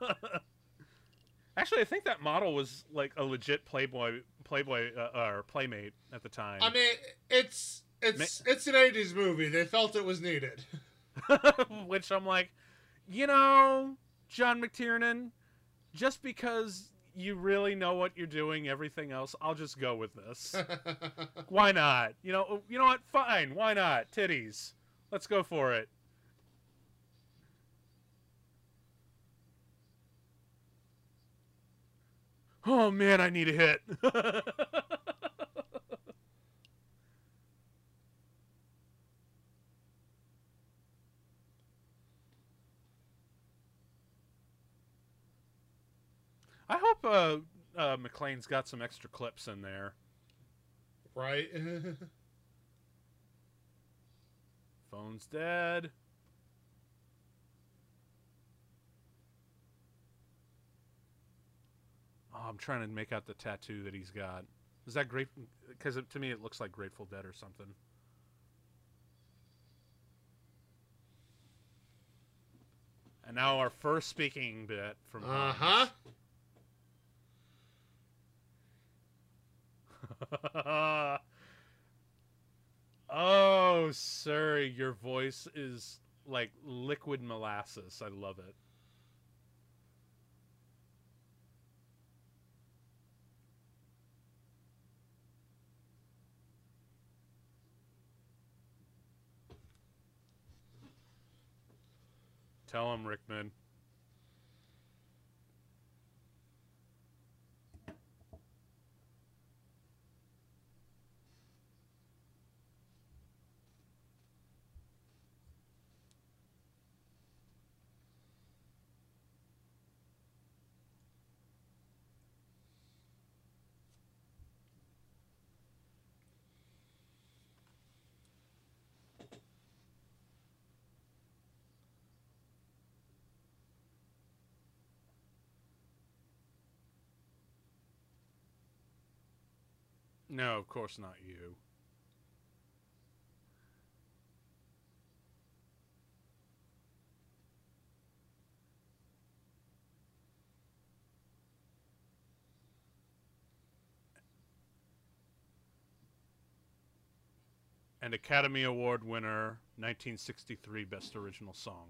Actually, I think that model was like a legit Playboy Playboy uh, or Playmate at the time. I mean, it's it's Ma- it's an '80s movie. They felt it was needed. *laughs* Which I'm like, you know, John McTiernan, just because you really know what you're doing. Everything else, I'll just go with this. *laughs* why not? You know, oh, you know what? Fine. Why not? Titties. Let's go for it. Oh man, I need a hit. *laughs* I hope uh, uh, McClane's got some extra clips in there. Right. *laughs* Phone's dead. Oh, I'm trying to make out the tattoo that he's got. Is that great? Because to me, it looks like Grateful Dead or something. And now our first speaking bit from. Uh huh. *laughs* oh, sir, your voice is like liquid molasses. I love it. Tell him, Rickman. No, of course not you. and Academy Award winner, 1963 Best Original Song.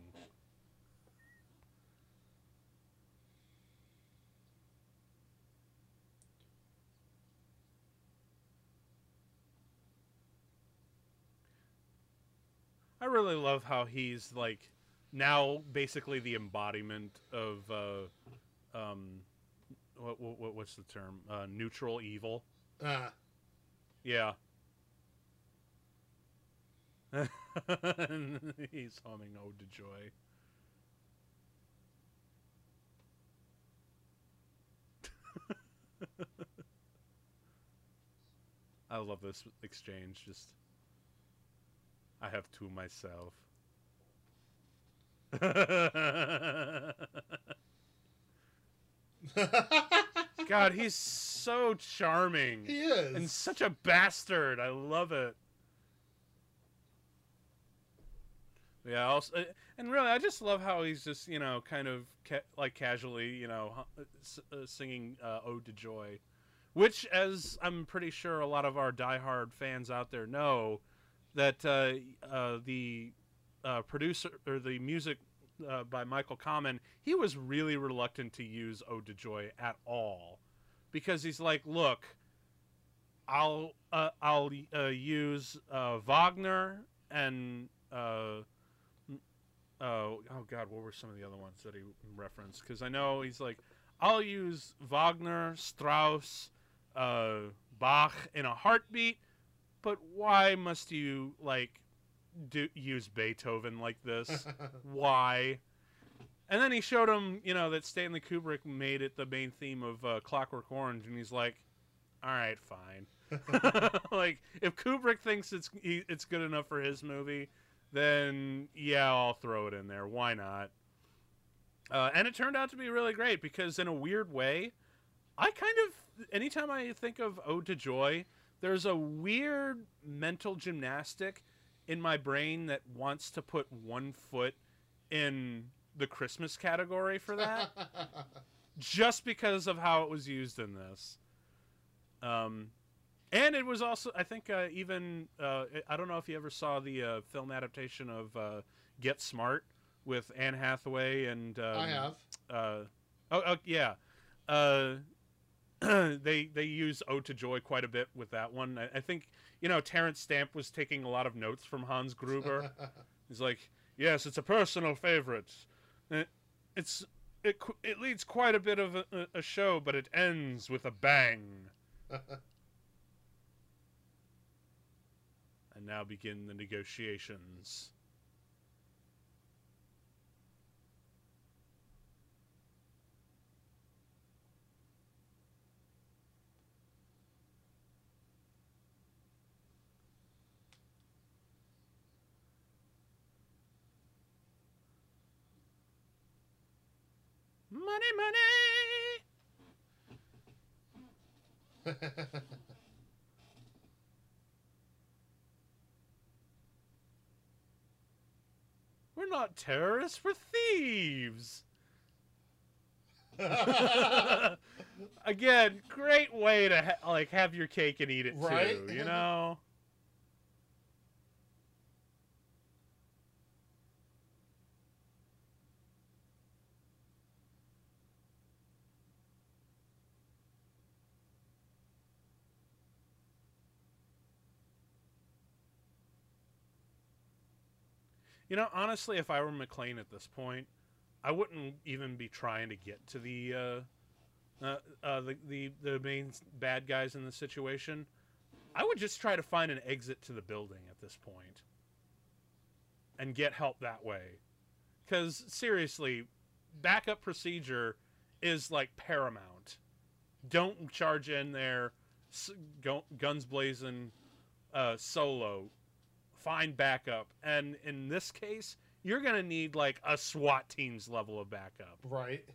Really love how he's like now basically the embodiment of uh, um, what, what what's the term? Uh, neutral evil. Uh. Yeah. *laughs* he's humming "Ode to Joy." *laughs* I love this exchange. Just I have two myself. *laughs* God, he's so charming. He is. And such a bastard. I love it. Yeah, also, and really, I just love how he's just, you know, kind of ca- like casually, you know, uh, uh, singing uh, "Ode to Joy," which, as I'm pretty sure a lot of our diehard fans out there know, that uh, uh, the uh, producer or the music by Michael Kamen, he was really reluctant to use Ode to Joy at all, because he's like, look, I'll uh, I'll uh, use uh, Wagner and oh god, what were some of the other ones that he referenced? Because I know he's like, I'll use Wagner, Strauss, Bach in a heartbeat, but why must you like do use Beethoven like this? *laughs* Why? And then he showed him, you know, that Stanley Kubrick made it the main theme of uh, Clockwork Orange, and he's like, "All right, fine." *laughs* like, if Kubrick thinks it's he, it's good enough for his movie, then yeah, I'll throw it in there. Why not? Uh, and it turned out to be really great because, in a weird way, I kind of anytime I think of Ode to Joy, there's a weird mental gymnastic in my brain that wants to put one foot in the Christmas category for that, *laughs* just because of how it was used in this. Um, and it was also, I think, uh, even uh, I don't know if you ever saw the uh, film adaptation of uh, Get Smart with Anne Hathaway and um, I have. Uh, oh, oh, yeah. Uh, *clears throat* they they use "Ode to Joy" quite a bit with that one. I, I, think you know Terence Stamp was taking a lot of notes from Hans Gruber. *laughs* He's like, "Yes, it's a personal favorite. It, it's it it leads quite a bit of a, a show, but it ends with a bang." *laughs* and now begin the negotiations. Money, money. *laughs* we're not terrorists, we're thieves. *laughs* *laughs* Again, great way to ha- like have your cake and eat it right? too, you know. You know, honestly, if I were McClane at this point, I wouldn't even be trying to get to the uh, uh, uh, the, the the main bad guys in the situation. I would just try to find an exit to the building at this point and get help that way. Because seriously, backup procedure is like paramount. Don't charge in there, guns blazing, uh, solo find backup. And in this case, you're going to need like a SWAT team's level of backup. Right.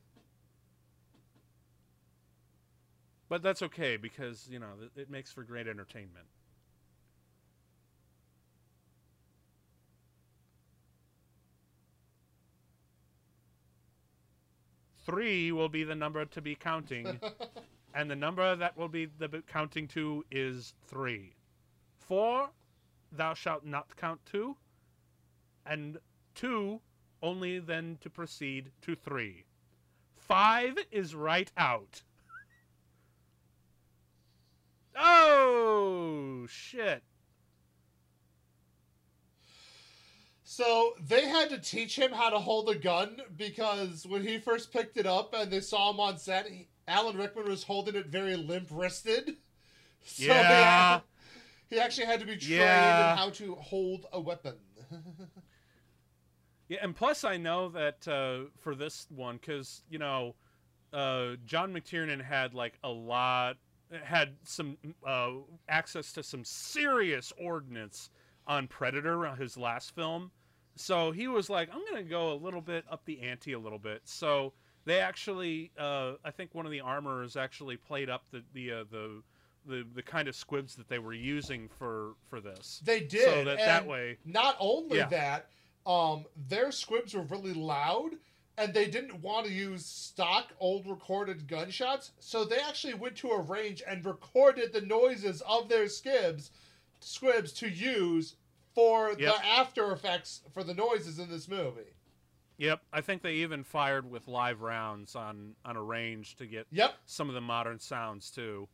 But that's okay because, you know, it makes for great entertainment. Three will be the number to be counting, *laughs* and the number that will be the counting to is three. Four thou shalt not count two, and two only then to proceed to three. Five is right out. oh, shit. So they had to teach him how to hold a gun because when he first picked it up and they saw him on set, he, Alan Rickman was holding it very limp wristed. *laughs* So yeah he actually had to be trained yeah. in how to hold a weapon. *laughs* yeah, and plus I know that uh, for this one, because you know, uh, John McTiernan had like a lot, had some uh, access to some serious ordnance on Predator, uh, his last film. So he was like, I'm gonna go a little bit up the ante a little bit. So they actually, uh, I think one of the armorers actually played up the the uh, the the the kind of squibs that they were using for for this. They did. So that and that way. Not only yeah. that, um, their squibs were really loud, and they didn't want to use stock old recorded gunshots, so they actually went to a range and recorded the noises of their skibs, squibs to use for yep. the after effects for the noises in this movie. Yep, I think they even fired with live rounds on on a range to get yep. some of the modern sounds too.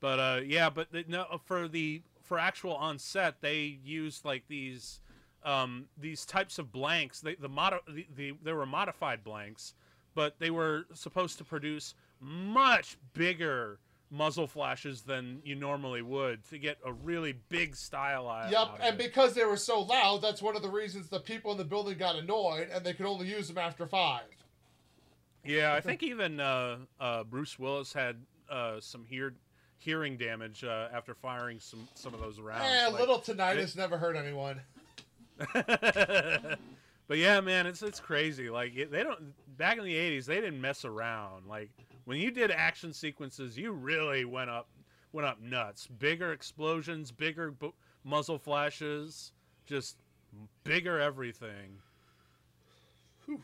But uh, yeah, but the, no, for the for actual on set, they used like these um, these types of blanks. They the, mod- the, the they were modified blanks, but they were supposed to produce much bigger muzzle flashes than you normally would to get a really big style out. Yep, and because they were so loud, that's one of the reasons the people in the building got annoyed, and they could only use them after five. Yeah, I think even uh, uh, Bruce Willis had uh, some hear- hearing damage uh, after firing some some of those rounds. Eh, like, little tinnitus it... never hurt anyone. *laughs* but yeah, man, it's it's crazy. Like they don't back in the '80s, they didn't mess around. Like when you did action sequences, you really went up went up nuts. Bigger explosions, bigger bo- muzzle flashes, just bigger everything. Whew.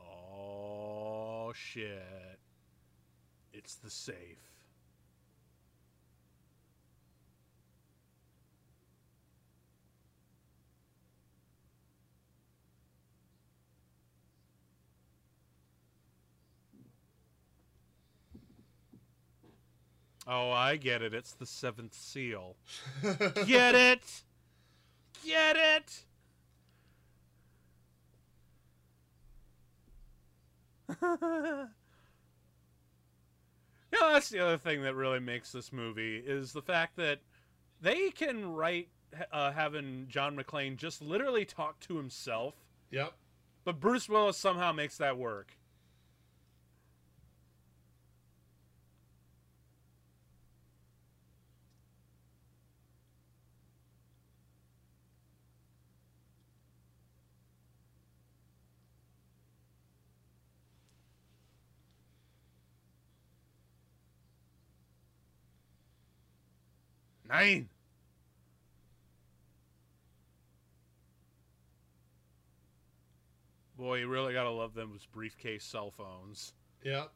Oh shit. It's the safe. Oh, I get it. It's the seventh seal. *laughs* get it? Get it? *laughs* yeah, that's the other thing that really makes this movie is the fact that they can write uh, having John McClane just literally talk to himself. Yep. But Bruce Willis somehow makes that work. Nine. Boy, you really gotta love them with briefcase cell phones. Yep.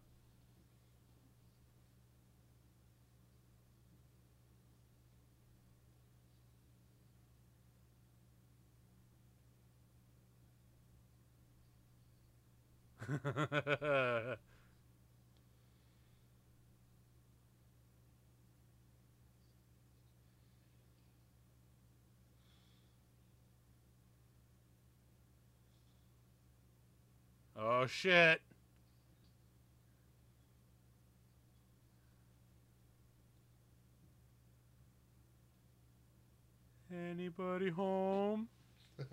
*laughs* Oh shit. Anybody home? *laughs*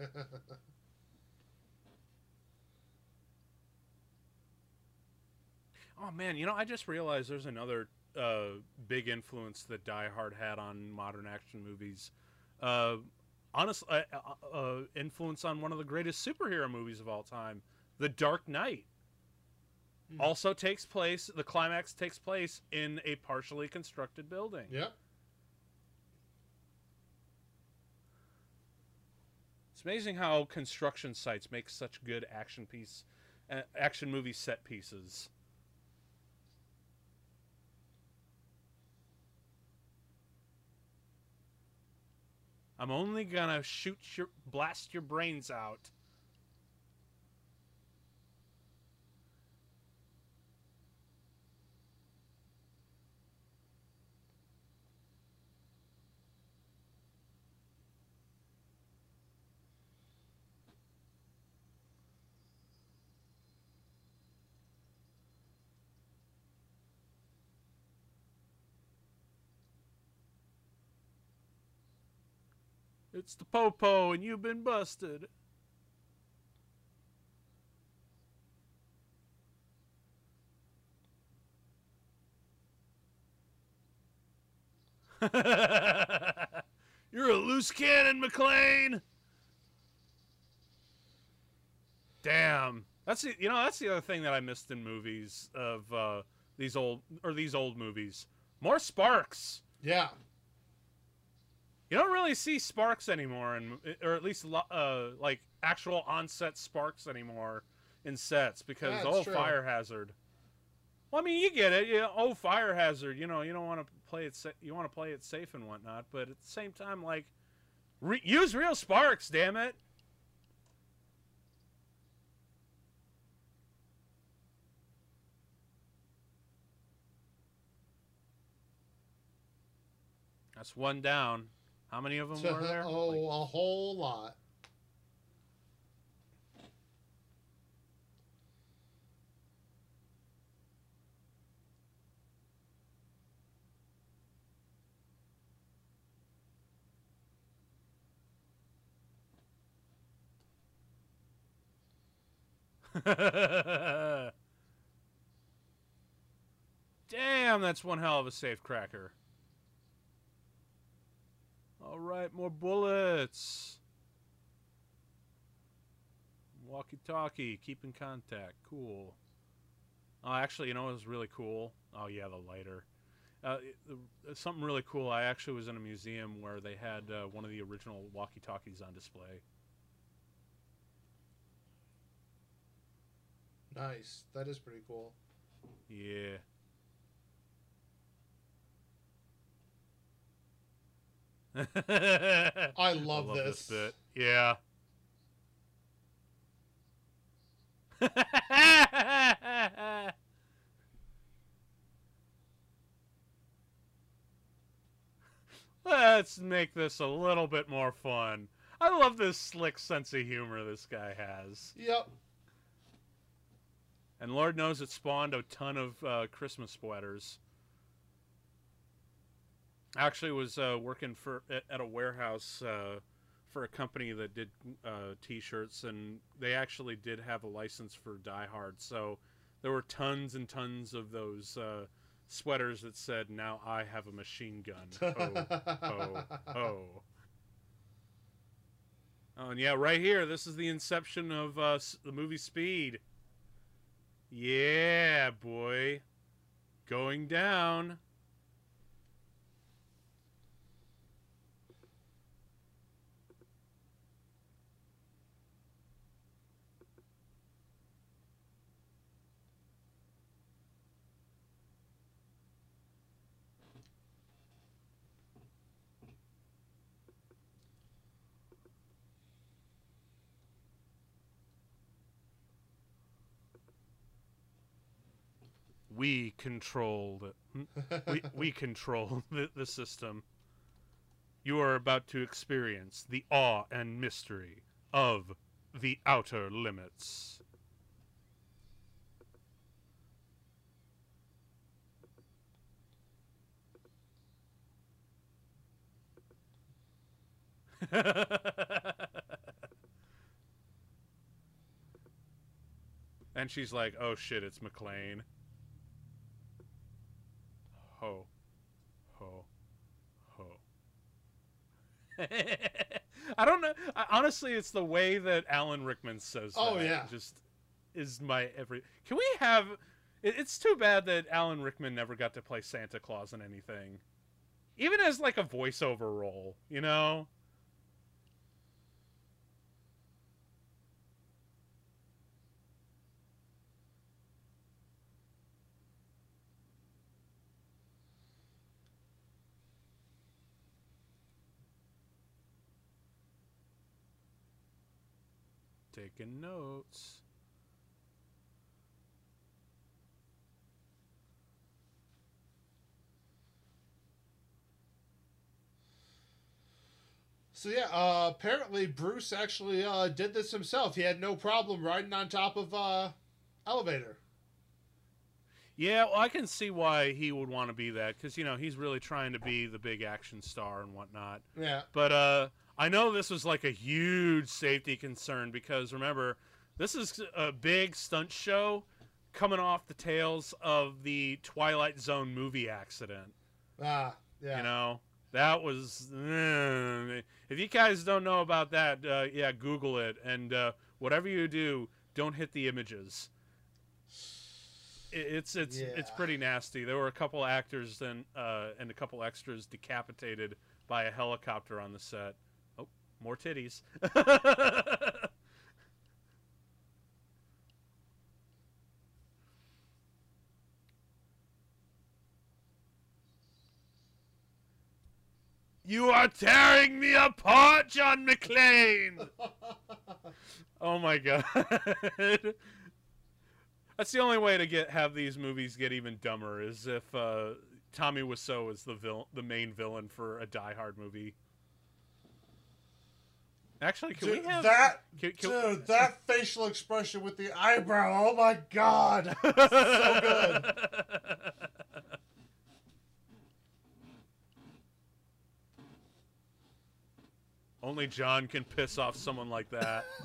oh man, you know, I just realized there's another uh, big influence that Die Hard had on modern action movies. Uh, honestly, uh, uh, uh, influence on one of the greatest superhero movies of all time, the Dark Knight mm. also takes place. The climax takes place in a partially constructed building. Yep. It's amazing how construction sites make such good action piece, uh, action movie set pieces. I'm only gonna shoot your blast your brains out It's the Popo, and you've been busted. *laughs* You're a loose cannon, McClane. Damn, that's the, you know that's the other thing that I missed in movies of uh, these old or these old movies. More sparks. Yeah, you don't really see sparks anymore, and or at least uh, like actual on-set sparks anymore in sets because oh true. fire hazard. Well, I mean, you get it. Yeah, oh, fire hazard. You know, you don't want to play it sa- you want to play it safe and whatnot, but at the same time, like, re- use real sparks, damn it. That's one down. How many of them were there? oh, like... a whole lot. *laughs* Damn, that's one hell of a safe cracker. All right, more bullets. Walkie-talkie, keep in contact. Cool. Oh, actually, you know what was really cool? Oh, yeah, the lighter. Uh, something really cool. I actually was in a museum where they had uh, one of the original walkie-talkies on display. Nice. That is pretty cool. Yeah. *laughs* I love, love this. this bit. Yeah. *laughs* Let's make this a little bit more fun. I love this slick sense of humor this guy has. Yep. And Lord knows it spawned a ton of uh, Christmas sweaters actually was uh, working for at a warehouse uh, for a company that did uh, T-shirts, and they actually did have a license for Die Hard. So there were tons and tons of those uh, sweaters that said, "Now I have a machine gun." *laughs* Ho, ho, ho. Oh, and yeah, right here, this is the inception of uh, the movie Speed. Yeah, boy, going down. We control the, we, we *laughs* control the, the system. You are about to experience the awe and mystery of the outer limits. *laughs* and she's like, "Oh shit, it's McClane." Ho, ho, ho. *laughs* I don't know. I, honestly, it's the way that Alan Rickman says. Oh that. yeah, just is my every. Can we have? It, it's too bad that Alan Rickman never got to play Santa Claus in anything, even as like a voiceover role. You know. Taking notes. So yeah, uh, apparently Bruce actually uh, did this himself. He had no problem riding on top of uh, elevator. Yeah, well, I can see why he would want to be that because you know he's really trying to be the big action star and whatnot. Yeah. But uh, I know this was like a huge safety concern because remember, this is a big stunt show coming off the tails of the Twilight Zone movie accident. Ah, yeah. You know, that was. Uh, if you guys don't know about that, uh, yeah, Google it. And uh, whatever you do, don't hit the images. it's it's yeah. it's pretty nasty. There were a couple actors and uh, and a couple extras decapitated by a helicopter on the set. More titties. *laughs* You are tearing me apart, John McClane. *laughs* oh my god. *laughs* That's the only way to get have these movies get even dumber is if uh, Tommy Wiseau is the vil- the main villain for a Die Hard movie. Actually, can dude, we have that? Can, can, dude, that facial expression with the eyebrow. Oh my god, *laughs* so good. Only John can piss off someone like that. *laughs*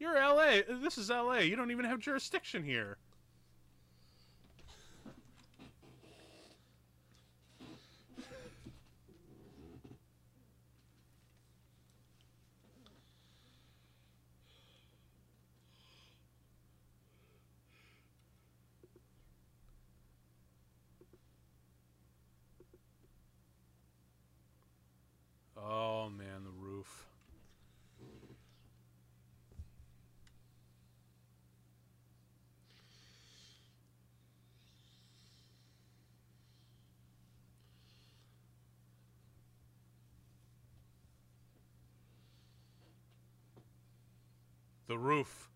You're LA. This is LA. You don't even have jurisdiction here. Oh man, the roof. The roof.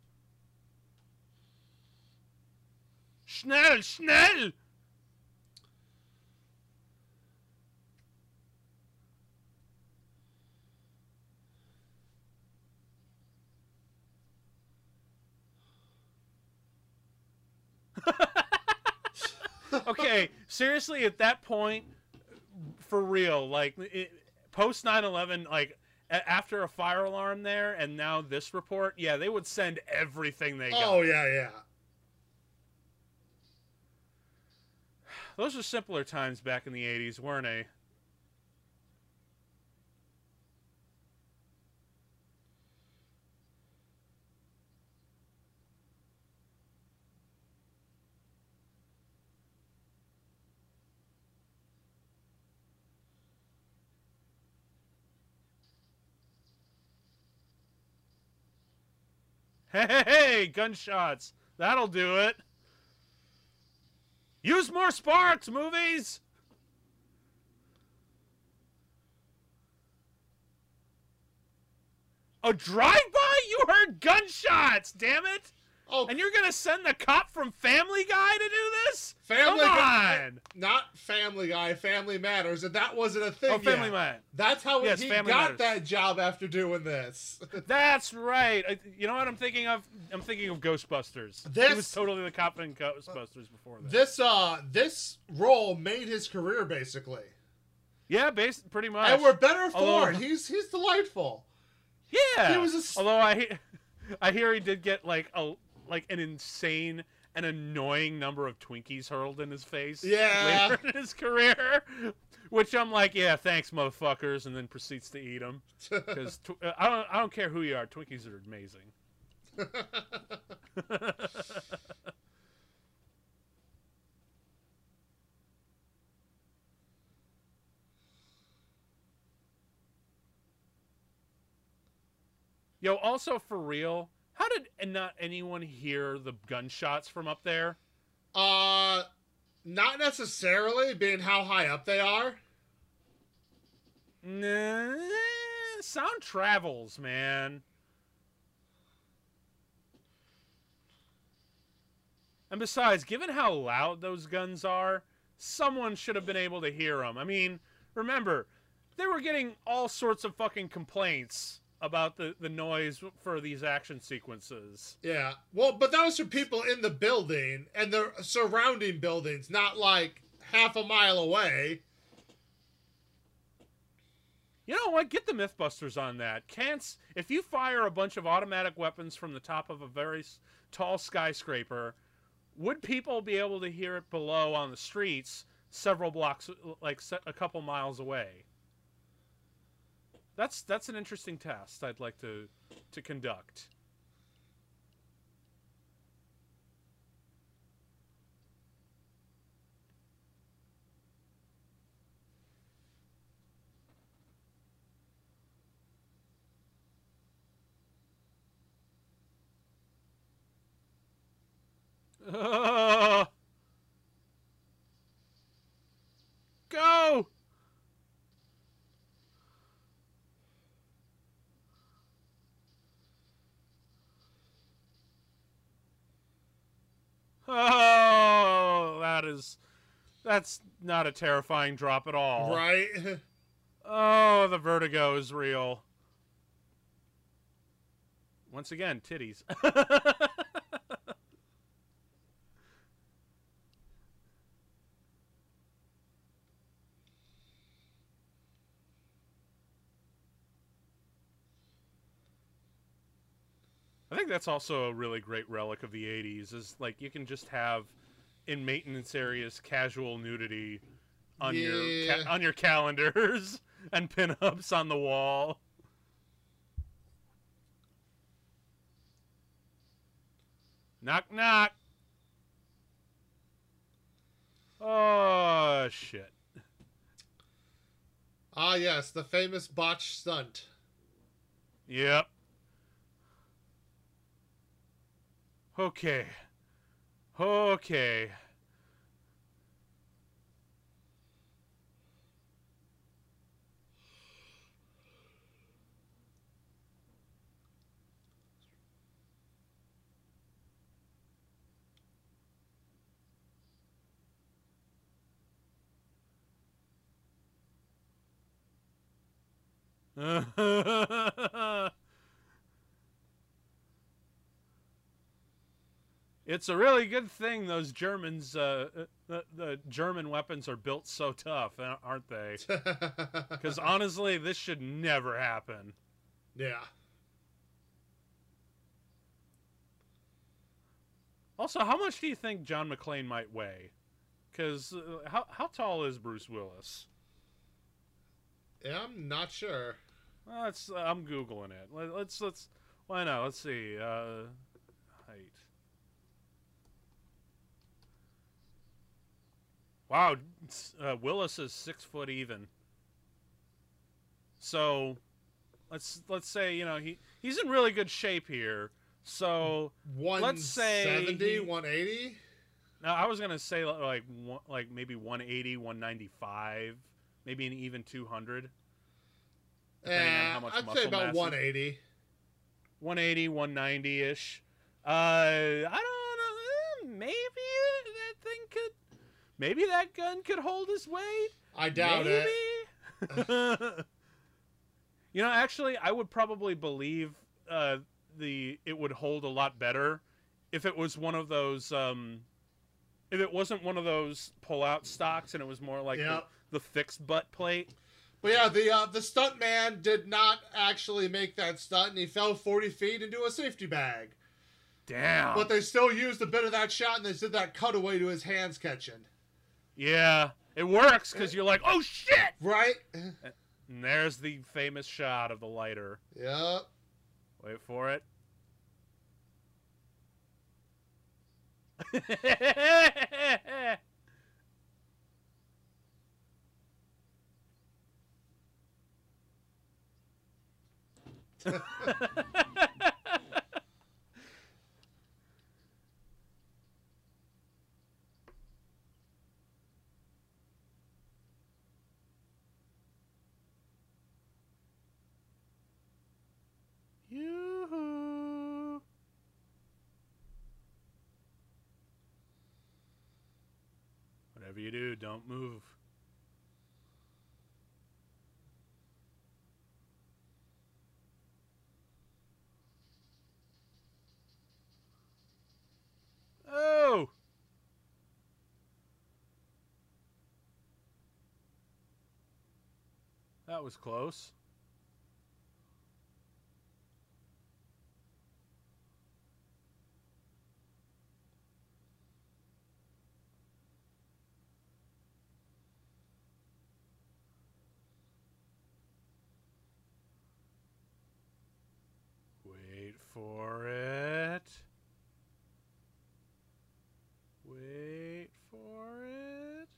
Schnell, schnell! *laughs* okay, seriously, at that point, for real, like post 9/11, like a- after a fire alarm there, and now this report, yeah, they would send everything they oh, got. Oh yeah, yeah. Those were simpler times back in the 80s, weren't they? Hey, hey, gunshots. That'll do it. Use more sparks, movies. A drive-by? You heard gunshots, damn it. Oh, and you're gonna send the cop from Family Guy to do this? Family Come Guy, on! not Family Guy. Family Matters, and that wasn't a thing. Oh, Family. Man. That's how Yes, he Family got Matters. that job after doing this. *laughs* That's right. I, you know what I'm thinking of? I'm thinking of Ghostbusters. This- he was totally the cop in Ghostbusters before that. this uh, this role made his career basically, yeah, based pretty much. and we're better for Although- it. He's he's delightful. Yeah. He was a Although I, *laughs* I hear he did get like a like an insane and annoying number of Twinkies hurled in his face. Yeah. Later in his career, which I'm like, yeah, thanks, motherfuckers, and then proceeds to eat them because *laughs* tw- uh, I don't I don't care who you are, Twinkies are amazing. *laughs* Yo, also for real, how did and not anyone hear the gunshots from up there? uh, not necessarily being how high up they are. Nah, sound travels, man. And besides, given how loud those guns are, someone should have been able to hear them. I mean, remember, they were getting all sorts of fucking complaints about the, the noise for these action sequences. Yeah. Well, but that was for people in the building and the surrounding buildings, not like half a mile away. You know what? Get the MythBusters on that. Can't if you fire a bunch of automatic weapons from the top of a very tall skyscraper, would people be able to hear it below on the streets several blocks, like a couple miles away? That's that's an interesting test I'd like to to conduct. *laughs* Go! Oh, that is that's not a terrifying drop at all. Right? oh, the vertigo is real. Once again, titties. *laughs* I think that's also a really great relic of the 80s is like you can just have in maintenance areas casual nudity on yeah. your ca- on your calendars *laughs* and pinups on the wall. Knock knock. Oh shit. Ah yes, the famous botch stunt. Yep. Okay. Okay. *laughs* It's a really good thing those Germans, uh, uh, the, the, German weapons are built so tough, aren't they? *laughs* Because honestly, this should never happen. Yeah. Also, how much do you think John McClane might weigh? Because uh, how how tall is Bruce Willis? Yeah, I'm not sure. Well, let's. Uh, I'm googling it. Let, us let's, let's. Why not? Let's see. Uh, height. Wow, uh, Willis is six foot even. So, let's let's say you know he he's in really good shape here. So let's say 170, 180. No, I was gonna say like like maybe 180, 195, maybe an even 200. Yeah, I'd say about 180. 180, 190 ish. Uh, I don't know. Eh, maybe that thing could Maybe that gun could hold his weight. I doubt Maybe. it. *laughs* you know, actually, I would probably believe uh, the it would hold a lot better if it was one of those. Um, if it wasn't one of those pull-out stocks and it was more like yep. the, the, fixed butt plate. But yeah, the uh, the stunt man did not actually make that stunt, and he fell forty feet into a safety bag. Damn. But they still used a bit of that shot, and they did that cutaway to his hands catching. Yeah, it works because you're like, oh shit! Right? And there's the famous shot of the lighter. Yep. Wait for it. *laughs* *laughs* Whatever you do, don't move. Oh! That was close. For it. Wait for it.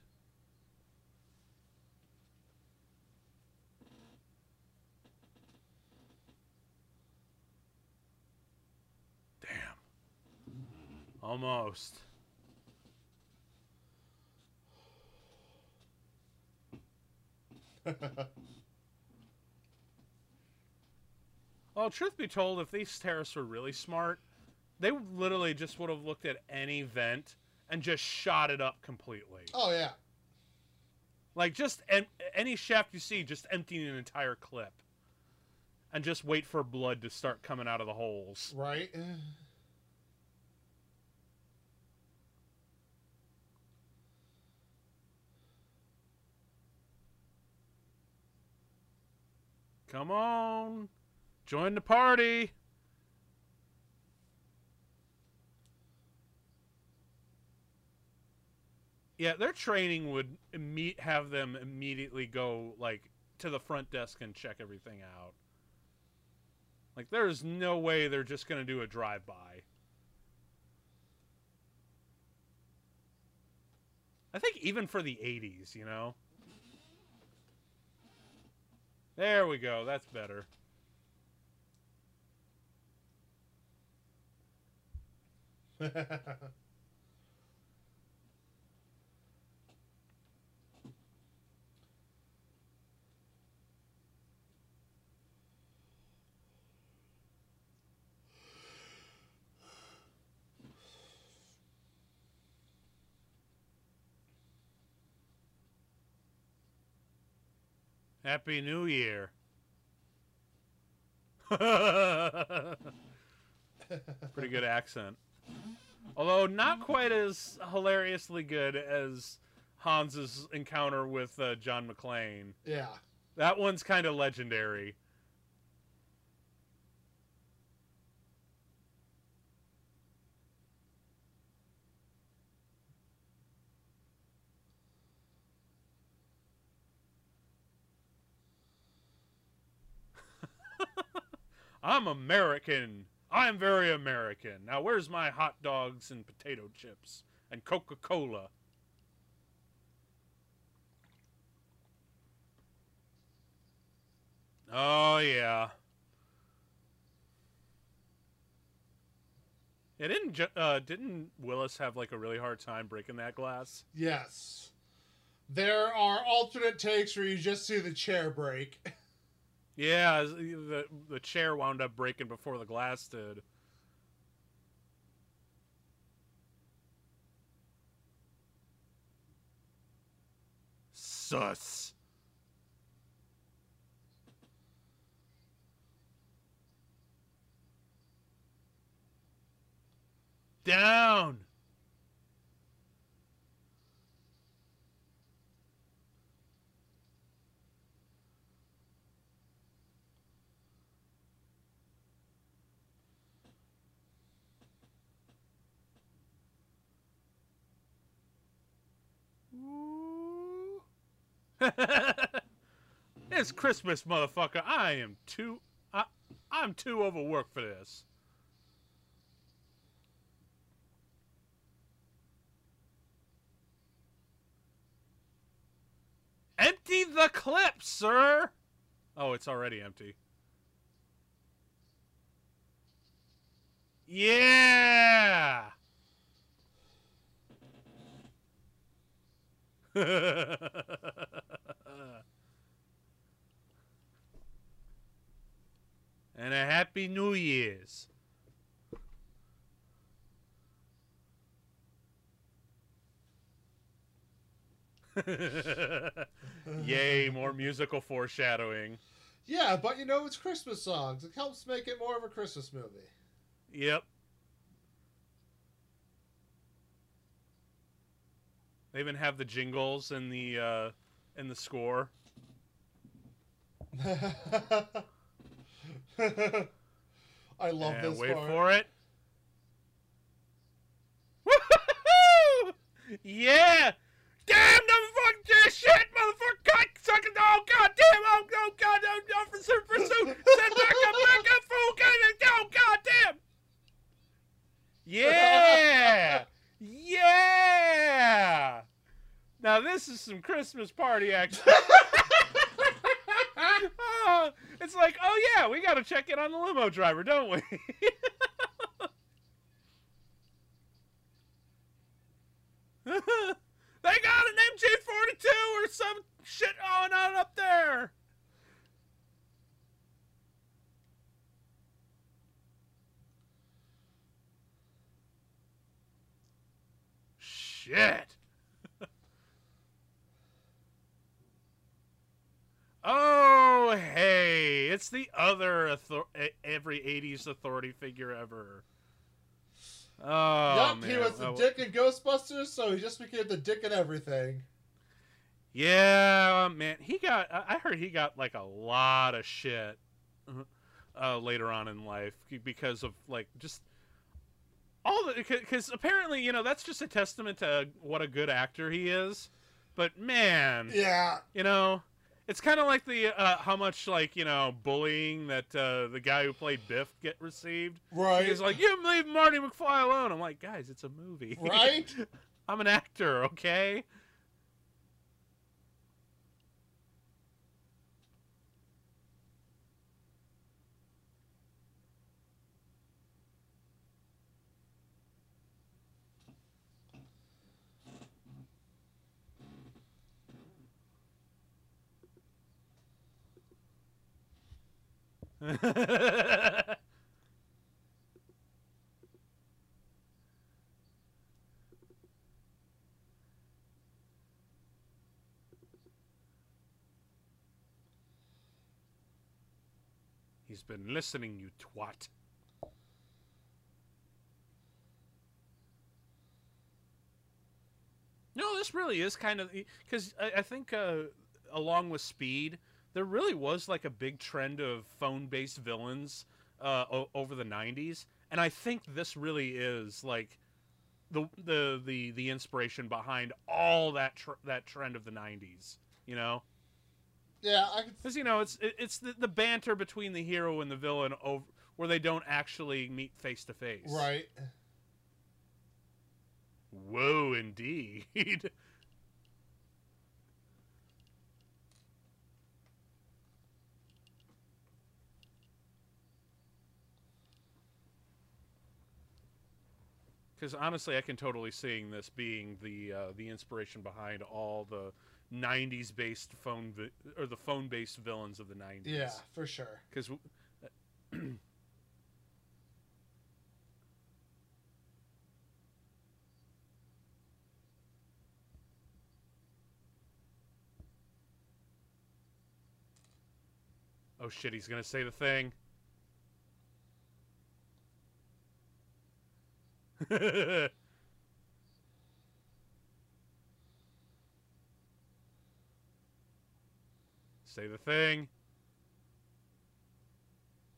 Damn. Almost. *laughs* Well, truth be told, if these terrorists were really smart, they literally just would have looked at any vent and just shot it up completely. Oh yeah. Like just en- any shaft you see, just emptying an entire clip, and just wait for blood to start coming out of the holes. Right. Come on, join the party. Yeah, their training would imme- have them immediately go like to the front desk and check everything out. Like there's no way they're just going to do a drive by. I think even for the 80s, you know. There we go. That's better. *laughs* Happy New Year. *laughs* Pretty good accent. Although not quite as hilariously good as Hans's encounter with uh, John McClane. Yeah. That one's kind of legendary. *laughs* I'm American. I'm very American. Now, where's my hot dogs and potato chips and Coca Cola? Oh, yeah. Yeah, didn't uh, didn't Willis have like a really hard time breaking that glass? Yes. There are alternate takes where you just see the chair break. *laughs* Yeah, uh, the the chair wound up breaking before the glass did. Sus. Down. *laughs* it's Christmas, motherfucker. I am too. I, I'm too overworked for this. Empty the clip, sir. Oh, it's already empty. Yeah. *laughs* and a happy New Year's. *laughs* Yay, more musical foreshadowing. Yeah, but you know, it's Christmas songs. It helps make it more of a Christmas movie. Yep. They even have the jingles in the uh, in the score. *laughs* I love and this. Wait part. for it. yeah! Damn the fuck this shit, motherfucker! God, sucking, oh god damn! Oh, oh god, oh, oh, pursuit, pursuit! Send back up, back up, fool! God, oh god damn! Yeah! *laughs* Yeah! Now this is some Christmas party action. oh, *laughs* *laughs* it's like, oh yeah, we got to check in on the limo driver, don't we? *laughs* they got an MG42 or some shit on out up there. shit. oh, hey, it's the other author- every 80s authority figure ever. Oh, yep, man. he was the oh. dick in Ghostbusters, so he just became the dick in everything. Yeah, man, he got. I heard he got like a lot of shit uh, later on in life because of like just all the because apparently you know that's just a testament to what a good actor he is. But man, yeah, you know, it's kind of like the uh, how much like you know bullying that uh, the guy who played Biff get received. Right. He's like, you leave Marty McFly alone. I'm like, guys, it's a movie. Right. *laughs* I'm an actor, okay. He's been listening, you twat. No, this really is kind of because I, I, think uh, along with Speed, there really was like a big trend of phone-based villains uh, o- over the '90s, and I think this really is like the the the the inspiration behind all that tr- that trend of the '90s. You know. Yeah, because you know it's it, it's the, the banter between the hero and the villain over where they don't actually meet face to face. Right. Whoa, indeed. *laughs* because honestly, I can totally seeing this being the uh, the inspiration behind all the '90s based phone vi- or the phone based villains of the '90s. Yeah, for sure. Because. *clears throat* oh shit! He's gonna say the thing. *laughs* Say the thing.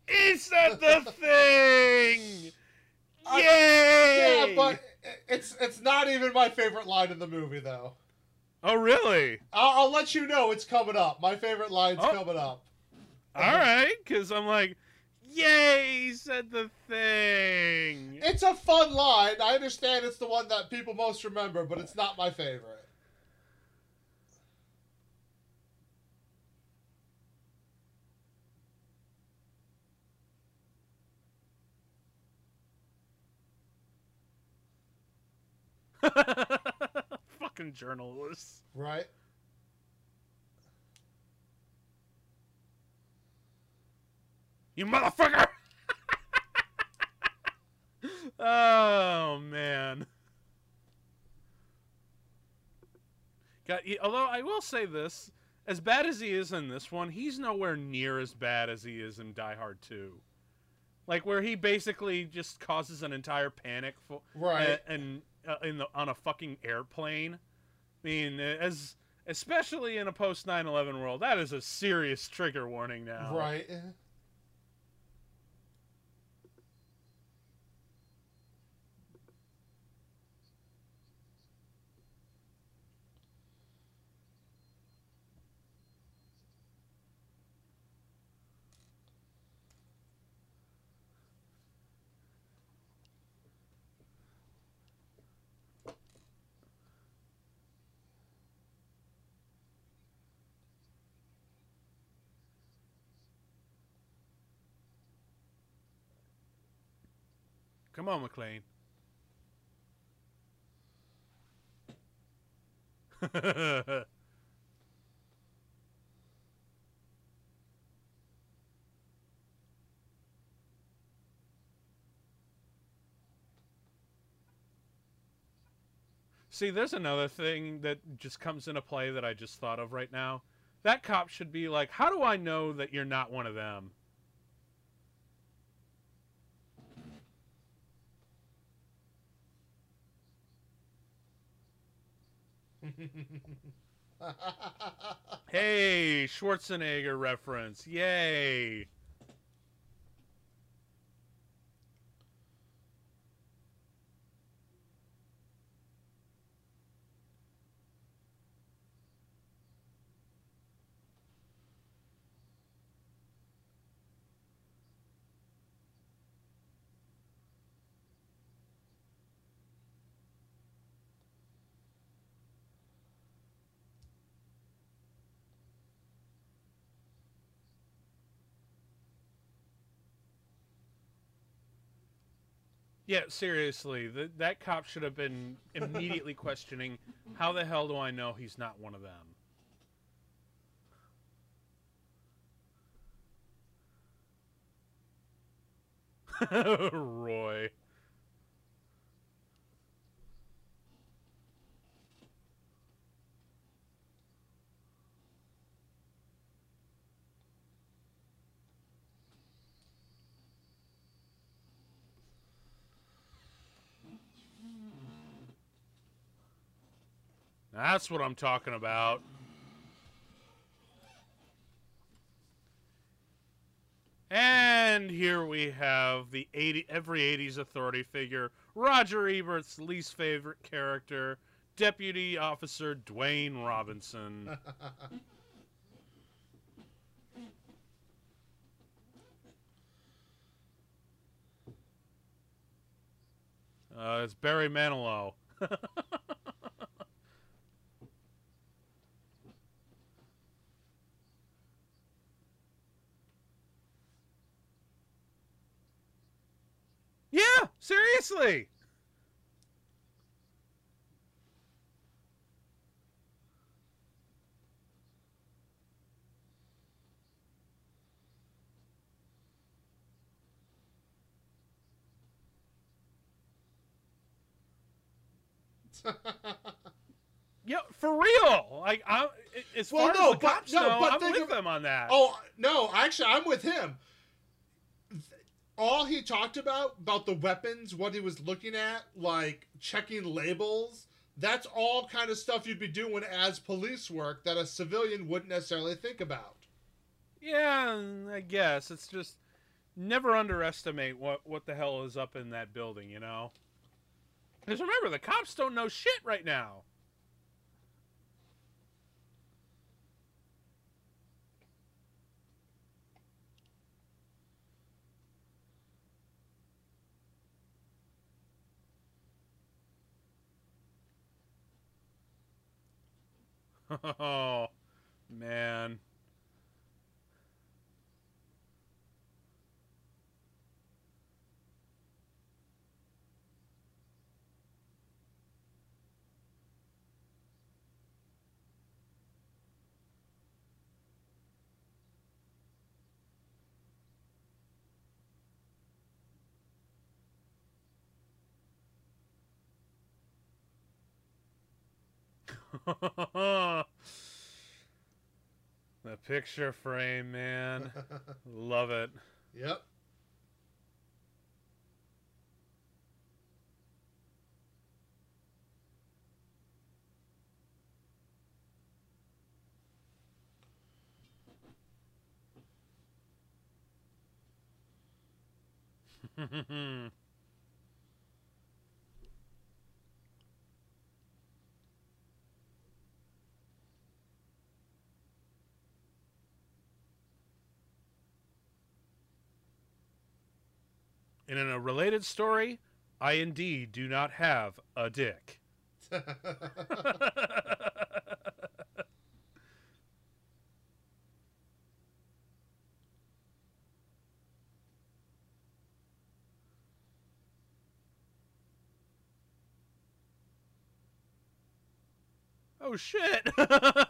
He said the thing! Yay! yeah, but it's it's not even my favorite line in the movie, though. Oh, really? I'll, I'll let you know it's coming up. My favorite line's oh. coming up. All right, because I'm like, Yay, he said the thing. It's a fun line. I understand it's the one that people most remember, but it's not my favorite. *laughs* Fucking journalists. Right. You motherfucker! *laughs* oh man. God, although I will say this, as bad as he is in this one, he's nowhere near as bad as he is in Die Hard 2. Like where he basically just causes an entire panic for, right and uh, in the on a fucking airplane. I mean, as especially in a post 9/11 world, that is a serious trigger warning now. Right. Come on, McClane. *laughs* See, there's another thing that just comes into play that I just thought of right now. That cop should be like, "How do I know that you're not one of them?" Hey, Schwarzenegger reference. Yay. Yeah, seriously, that cop should have been immediately *laughs* questioning, how the hell do I know he's not one of them? *laughs* Roy. That's what I'm talking about. And here we have the 80, every 80s authority figure, Roger Ebert's least favorite character, Deputy Officer Dwayne Robinson. *laughs* uh, it's Barry Manilow. *laughs* Yeah, seriously. *laughs* yeah, for real. Like, I, as well, far no, as the cops but, no, know, but I'm with of, them on that. Oh no, actually, I'm with him all he talked about about the weapons, what he was looking at, like checking labels, that's all kind of stuff you'd be doing as police work that a civilian wouldn't necessarily think about. Yeah, I guess it's just never underestimate what what the hell is up in that building, you know. Because remember, the cops don't know shit right now. *laughs* Oh, man. *laughs* the picture frame, man. *laughs* Love it. Yep. *laughs* And in a related story, I indeed do not have a dick. *laughs* oh shit. *laughs*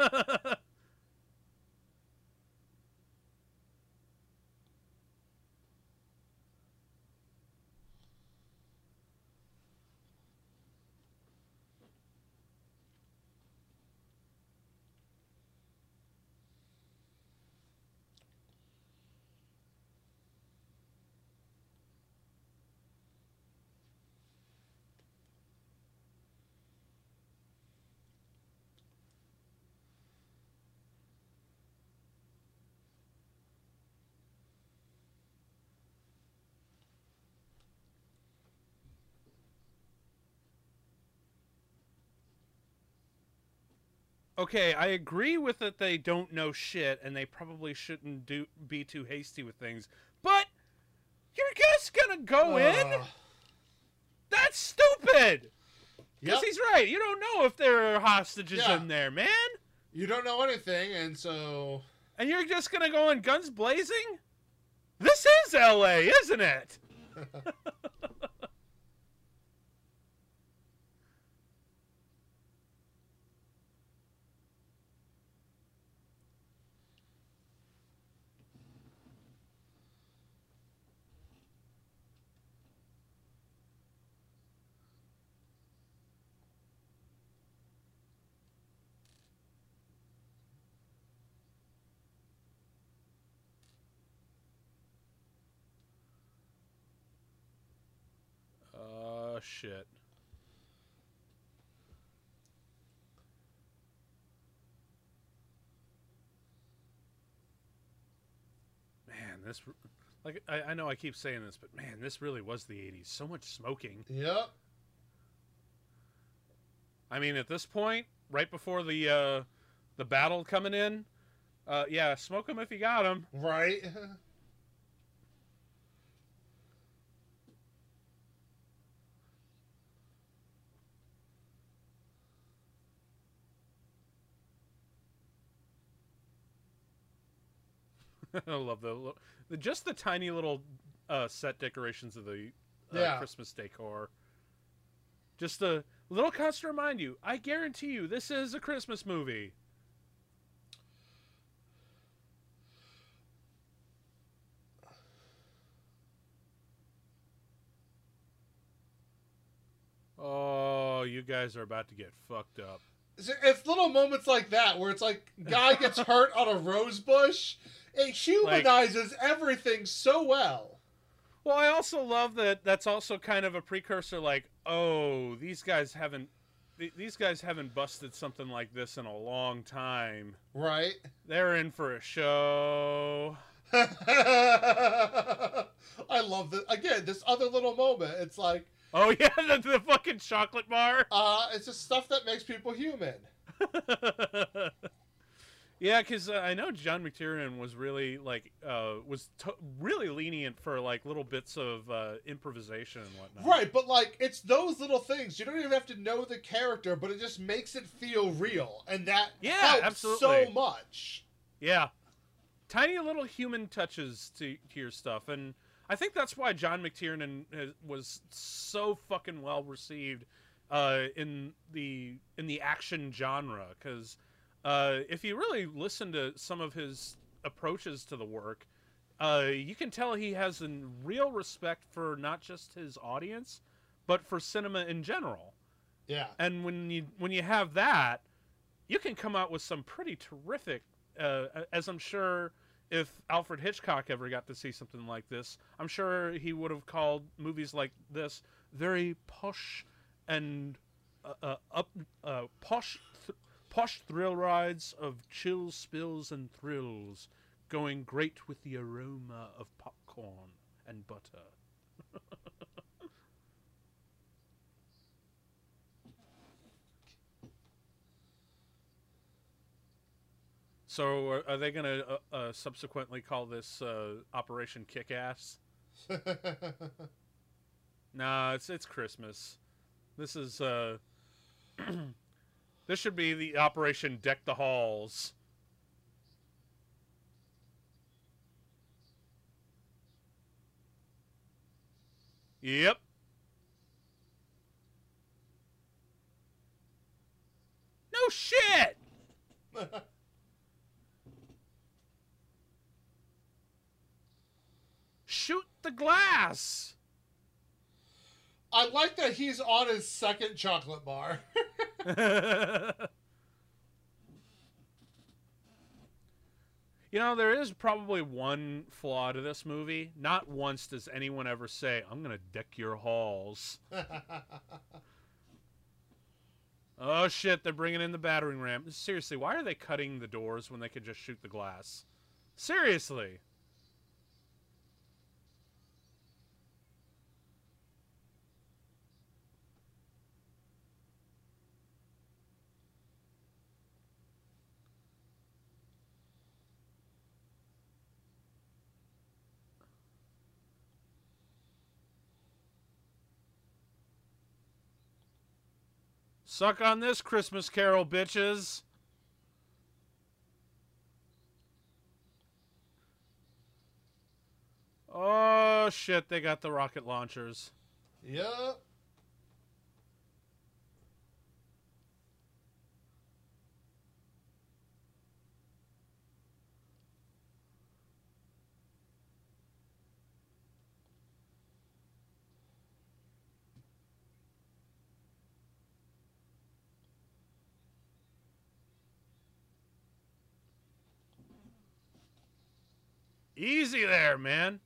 okay, I agree with that they don't know shit and they probably shouldn't do be too hasty with things. But you're just gonna go uh, in? That's stupid. Because yep. he's right. You don't know if there are hostages yeah. in there, man. You don't know anything, and so. And you're just gonna go in guns blazing? This is L.A., isn't it? *laughs* Oh, shit. Man, this like I, I know I keep saying this, but man, this really was the '80s. So much smoking. Yep. I mean, at this point, right before the uh, the battle coming in, uh, yeah, smoke them if you got them. Right. *laughs* *laughs* I love the, the just the tiny little uh, set decorations of the uh, yeah. Christmas decor. Just a little constant to remind you. I guarantee you, this is a Christmas movie. Oh, you guys are about to get fucked up. It's little moments like that where it's like guy gets *laughs* hurt on a rose bush it humanizes like, everything so well. Well, I also love that that's also kind of a precursor like, oh, these guys haven't these guys haven't busted something like this in a long time. Right. They're in for a show. *laughs* I love this. Again, this other little moment. It's like, oh yeah, *laughs* the, the fucking chocolate bar. Uh, it's just stuff that makes people human. *laughs* Yeah, because uh, I know John McTiernan was really like uh, was really lenient for like little bits of uh, improvisation and whatnot. Right, but like it's those little things. You don't even have to know the character, but it just makes it feel real, and that yeah, helps absolutely. so much. Yeah, tiny little human touches to, to your stuff, and I think that's why John McTiernan has, was so fucking well received uh, in the in the action genre because uh, if you really listen to some of his approaches to the work, uh, you can tell he has a real respect for not just his audience, but for cinema in general. Yeah. And when you when you have that, you can come out with some pretty terrific. Uh, as I'm sure, if Alfred Hitchcock ever got to see something like this, I'm sure he would have called movies like this very posh and uh, uh up uh, posh Posh thrill rides of chills, spills, and thrills, going great with the aroma of popcorn and butter. So, are, are they going to uh, uh, subsequently call this uh, Operation Kick Ass? *laughs* nah, it's it's Christmas. This is uh *clears throat* This should be the Operation Deck the Halls. Yep. No shit! *laughs* Shoot the glass! I like that he's on his second chocolate bar. *laughs* you know, there is probably one flaw to this movie. Not once does anyone ever say, I'm going to deck your halls. *laughs* oh, shit, they're bringing in the battering ram. Seriously, why are they cutting the doors when they could just shoot the glass? Seriously. Suck on this, Christmas Carol bitches. Oh shit, they got the rocket launchers. Yep. Easy there, man.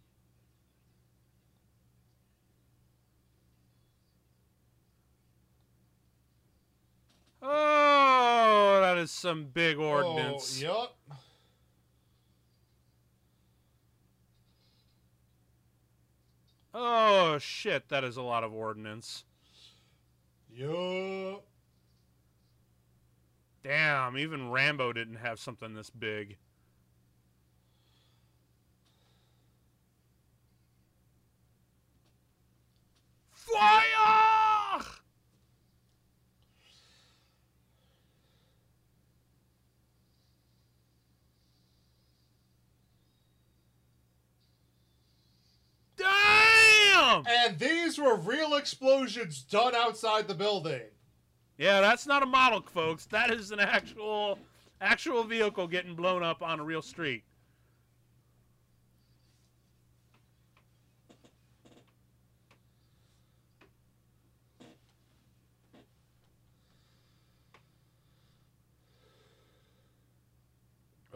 Oh, that is some big oh, ordinance. Oh, yep. Oh, shit, that is a lot of ordinance. Yup. Damn, even Rambo didn't have something this big. Fire! Damn! And these were real explosions done outside the building. Yeah, that's not a model, folks. That is an actual actual vehicle getting blown up on a real street.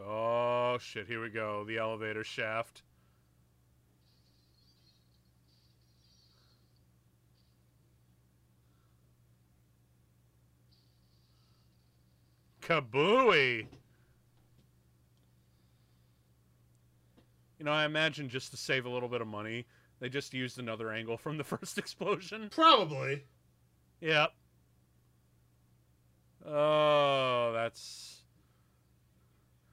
Oh shit, here we go. The elevator shaft. Kabooey! You know, I imagine just to save a little bit of money, they just used another angle from the *laughs* first explosion. Probably. Yep. Oh, that's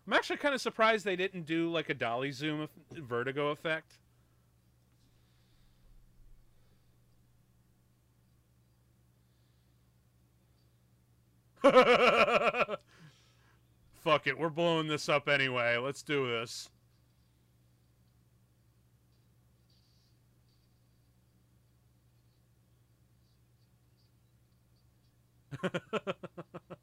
I'm actually kind of surprised they didn't do like a dolly zoom vertigo effect. *laughs* Fuck it, we're blowing this up anyway. Let's do this. *laughs*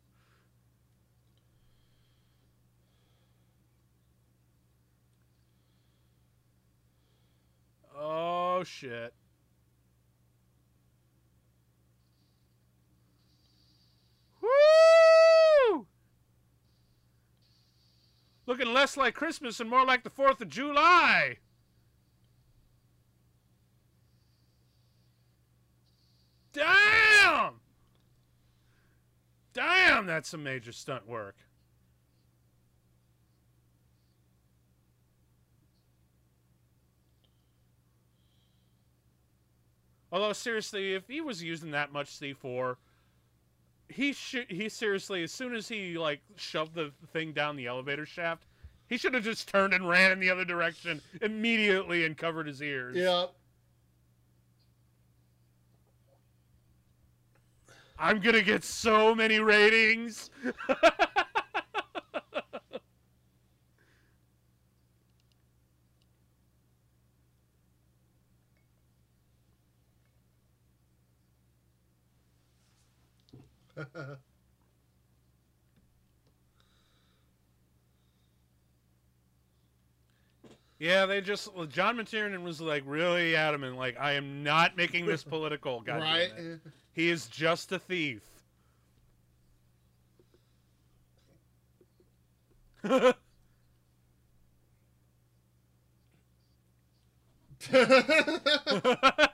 Oh, shit. Woo! Looking less like Christmas and more like the 4th of July. Damn! Damn, that's some major stunt work. Although seriously, if he was using that much C4, he should he seriously as soon as he like shoved the thing down the elevator shaft, he should have just turned and ran in the other direction immediately and covered his ears. Yep. I'm gonna get so many ratings. *laughs* yeah, they just John McTiernan was like really adamant, like I am not making this *laughs* political. God right? He is just a thief. *laughs* *laughs*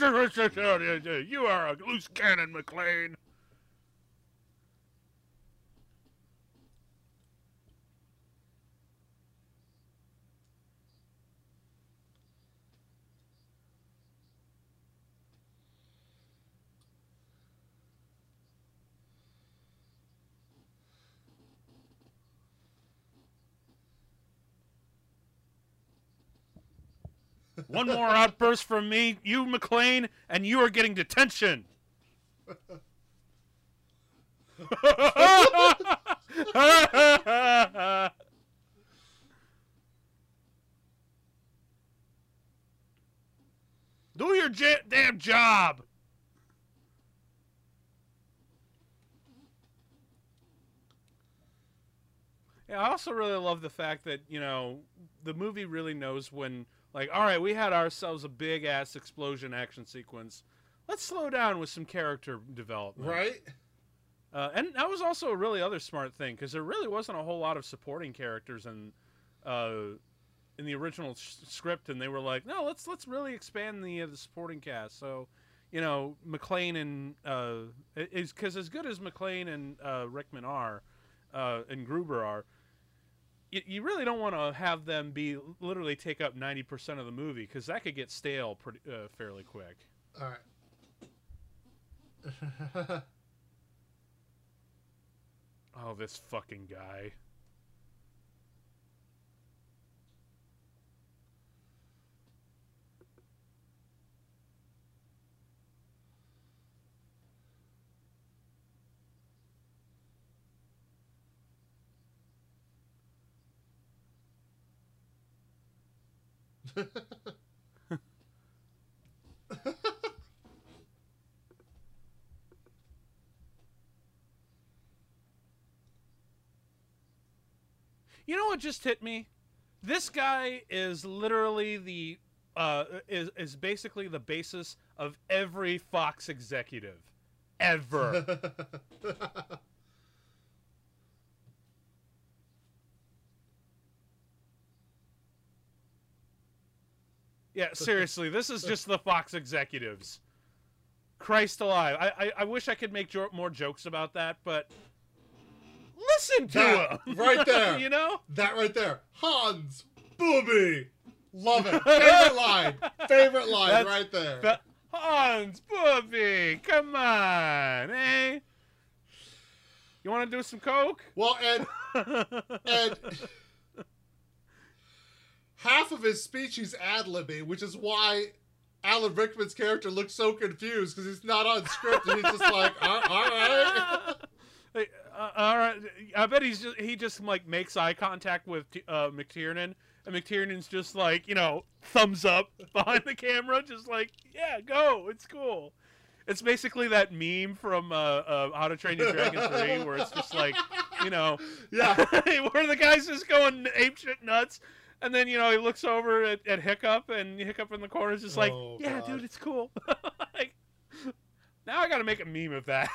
You are a loose cannon, McClane. One more outburst from me, you McClane, and you are getting detention. *laughs* Do your j- damn job. Yeah, I also really love the fact that, you know, the movie really knows when like, all right, we had ourselves a big ass explosion action sequence. Let's slow down with some character development. Right? Uh, and that was also a really other smart thing because there really wasn't a whole lot of supporting characters in uh, in the original script, and they were like, no, let's let's really expand the uh, the supporting cast. So, you know, McClane and uh, is because as good as McClane and uh, Rickman are, uh, and Gruber are, you, you really don't want to have them be literally take up ninety percent of the movie because that could get stale pretty uh, fairly quick. All right. *laughs* oh, this fucking guy. You know what just hit me? This guy is literally the uh, is is basically the basis of every Fox executive ever. *laughs* Yeah, seriously, this is just the Fox executives. Christ alive! I I, I wish I could make jo- more jokes about that, but listen to that, him *laughs* right there. *laughs* you know that right there. Hans Booby, love it. Favorite line. Favorite line That's, right there. Hans Booby, come on, eh? You want to do some coke? Well, and and *laughs* half of his speech he's ad libbing, which is why Alan Rickman's character looks so confused because he's not on script and he's just *laughs* like, all, all right. *laughs* Uh, all right, I bet he's just he just like makes eye contact with uh, McTiernan, and McTiernan's just like you know thumbs up *laughs* behind the camera, just like yeah, go, it's cool. It's basically that meme from uh, uh, How to Train Your Dragon 3 where it's just like, you know, yeah, where the guy's just going apeshit nuts, and then you know he looks over at, at Hiccup, and Hiccup in the corner is just like, oh, "Yeah, God. dude, it's cool." *laughs* like, now I got to make a meme of that.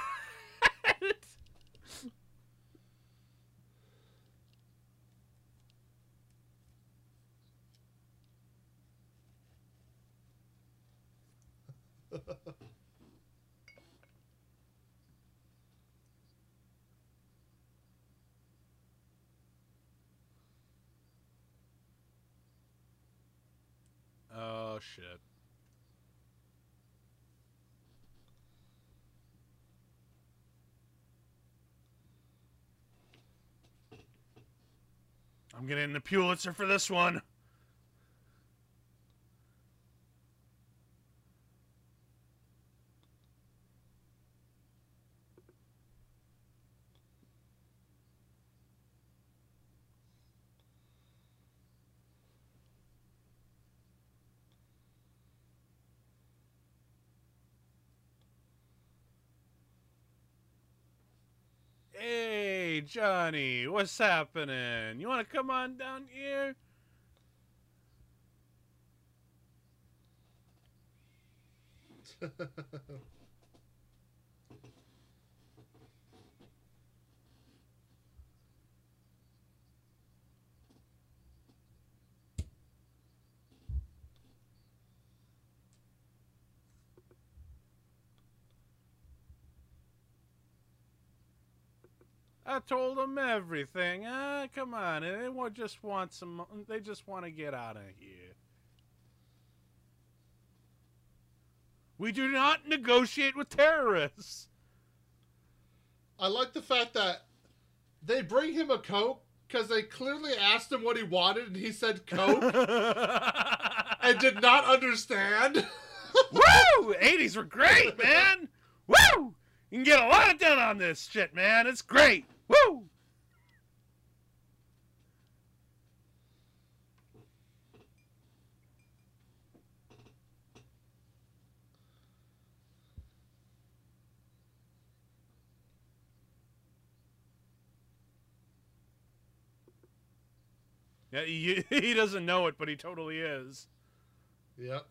*laughs* Oh shit. I'm getting the Pulitzer for this one. Hey, Johnny, what's happening? You want to come on down here? *laughs* I told them everything. Ah, come on. They just want some. They just want to get out of here. We do not negotiate with terrorists. I like the fact that they bring him a coke because they clearly asked him what he wanted and he said coke. and *laughs* and did not understand. *laughs* Woo! 80s were great, man. Woo! You can get a lot done on this shit, man. It's great. Woo! Yeah, he, *laughs* he doesn't know it, but he totally is. Yep.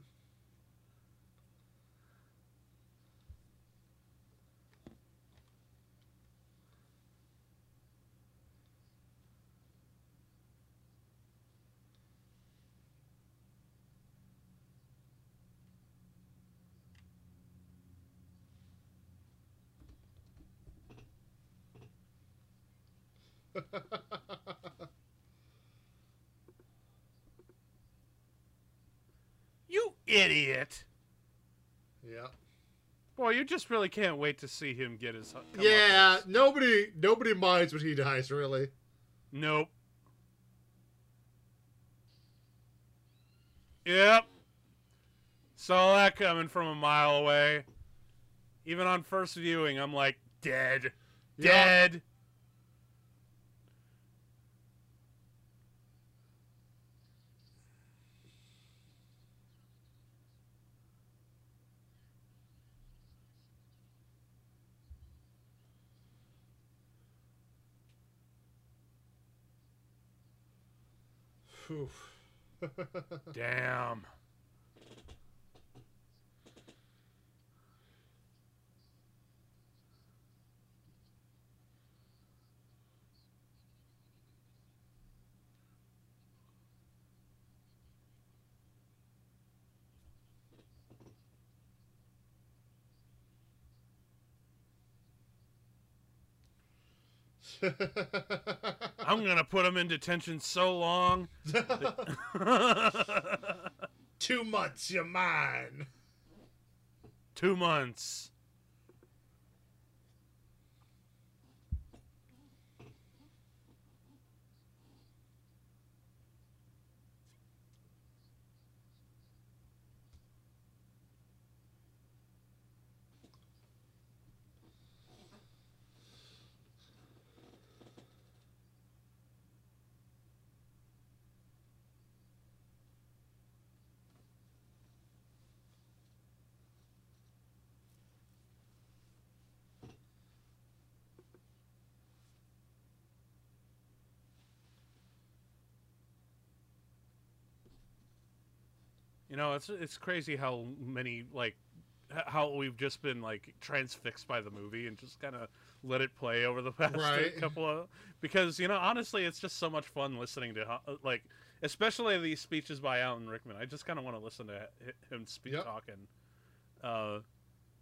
*laughs* you idiot. Yeah. Boy, you just really can't wait to see him get his. Yeah, nobody nobody minds when he dies, really. Nope. Yep. Saw that coming from a mile away. Even on first viewing, I'm like, dead. Dead. Yep. *laughs* Damn. *laughs* I'm gonna put him in detention so long. Two months, you're mine. Two months. Know, it's it's crazy how many like how we've just been like transfixed by the movie and just kind of let it play over the *laughs* past right. couple of because you know honestly it's just so much fun listening to uh, like especially these speeches by Alan Rickman. I just kind of want to listen to him speak yep. talking. Uh,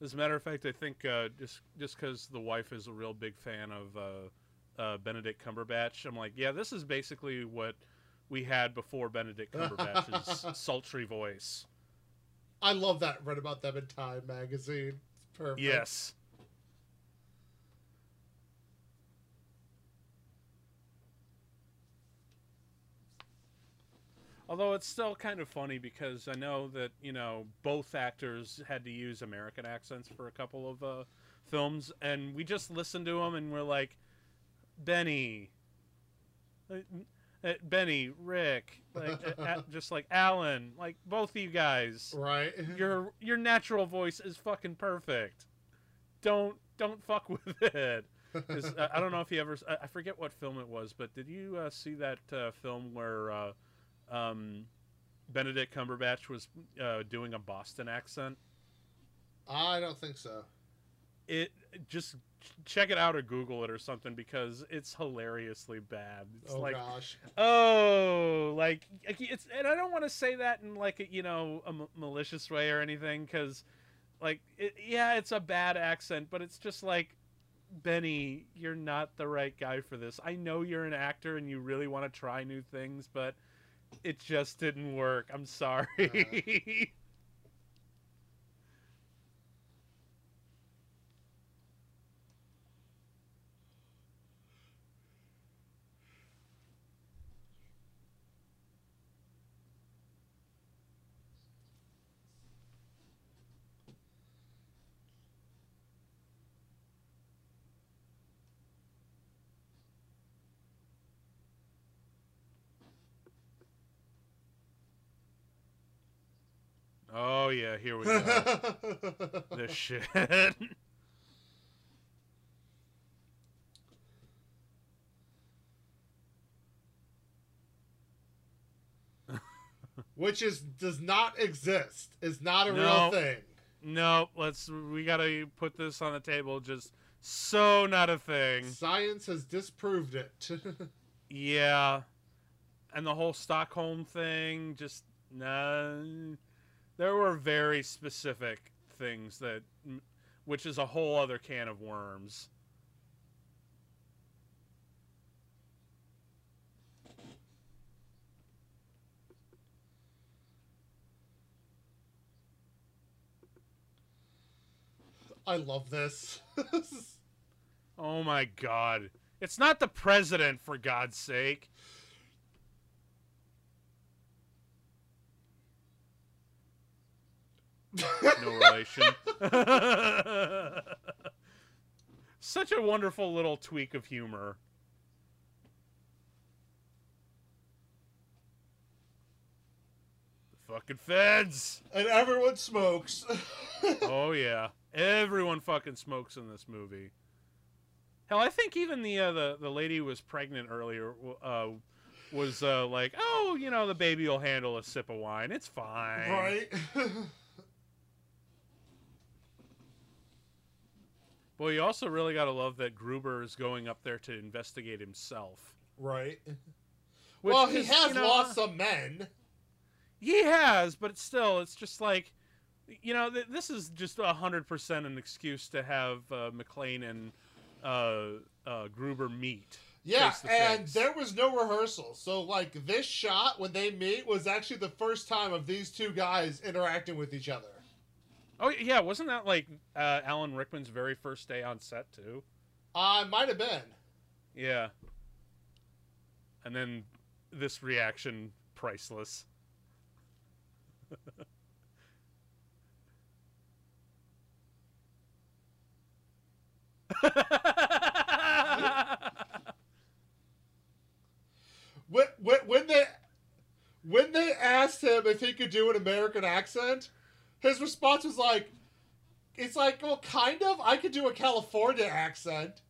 as a matter of fact, I think uh, just just because the wife is a real big fan of uh, uh, Benedict Cumberbatch, I'm like, yeah, this is basically what we had before Benedict Cumberbatch's *laughs* sultry voice. I love that. Read about them in Time magazine. It's perfect. Yes. Although it's still kind of funny because I know that you know both actors had to use American accents for a couple of uh, films, and we just listened to them and we're like, Benny, uh, Benny, Rick, like *laughs* uh, just like Alan, like both of you guys. Right. *laughs* Your your natural voice is fucking perfect. Don't don't fuck *laughs* with it. Uh, I don't know if you ever. I forget what film it was, but did you uh, see that uh, film where uh, um, Benedict Cumberbatch was doing a Boston accent? I don't think so. It just check it out or Google it or something because it's hilariously bad. It's oh like, gosh. Oh, like it's, and I don't want to say that in like a, you know a m- malicious way or anything because, like, it, yeah, it's a bad accent, but it's just like, Benny, you're not the right guy for this. I know you're an actor and you really want to try new things, but it just didn't work. I'm sorry. *laughs* Oh yeah, here we go. *laughs* this shit. *laughs* Which is does not exist. Is not a no, real thing. No, let's we gotta put this on the table. Just so not a thing. Science has disproved it. *laughs* yeah, and the whole Stockholm thing. Just nah. There were very specific things that, which is a whole other can of worms. I love this. *laughs* oh my god. It's not the president, for God's sake. No relation. *laughs* Such a wonderful little tweak of humor. The fucking feds! And everyone smokes. *laughs* oh, yeah. Everyone fucking smokes in this movie. Hell, I think even the uh, the the lady who was pregnant earlier uh, was uh, like, "Oh, you know, the baby will handle a sip of wine. It's fine." Right. *laughs* Boy, you also really got to love that Gruber is going up there to investigate himself. Right. *laughs* Which well, he is, has you know, lost some men. He has, but it's still, it's just like you know, th- this is just hundred percent an excuse to have uh, McClane and uh, uh, Gruber meet. Yeah, and there was no rehearsal. So, like, this shot when they meet was actually the first time of these two guys interacting with each other. Oh yeah, wasn't that like uh, Alan Rickman's very first day on set too? Uh, might have been. Yeah. And then this reaction, priceless. *laughs* when, when, when they when they asked him if he could do an American accent, his response was like, "It's like, well, kind of. I could do a California accent."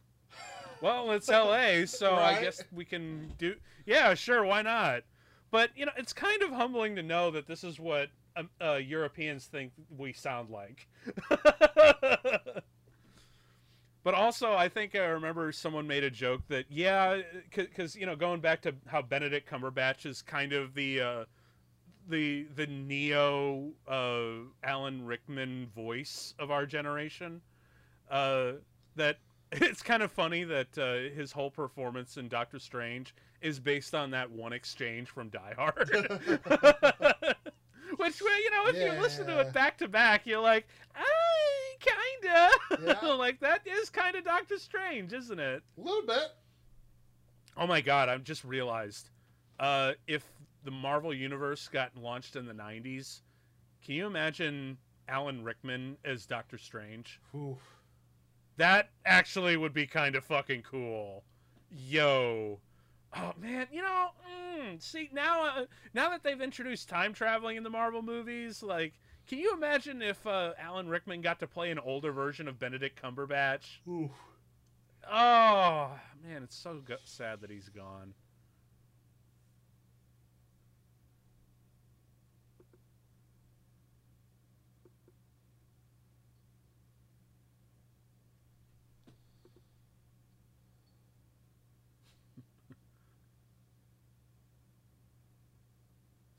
Well, it's L.A., so right? I guess we can do. Yeah, sure, why not? But you know, it's kind of humbling to know that this is what um, uh, Europeans think we sound like. *laughs* But also, I think I remember someone made a joke that yeah, because you know, going back to how Benedict Cumberbatch is kind of the uh, the the neo uh, Alan Rickman voice of our generation. Uh, that *laughs* it's kind of funny that uh, his whole performance in Doctor Strange is based on that one exchange from Die Hard. *laughs* Which, you know, if yeah. you listen to it back to back, you're like, ah, kinda. Yeah. *laughs* like that is kind of Doctor Strange, isn't it? A little bit. Oh my god! I've just realized, uh, if the Marvel Universe got launched in the '90s, can you imagine Alan Rickman as Doctor Strange? Oof. That actually would be kind of fucking cool. Yo. Oh man, you know, mm, see now, uh, now that they've introduced time traveling in the Marvel movies, like can you imagine if uh, Alan Rickman got to play an older version of Benedict Cumberbatch? Ooh. Oh man, it's so sad that he's gone.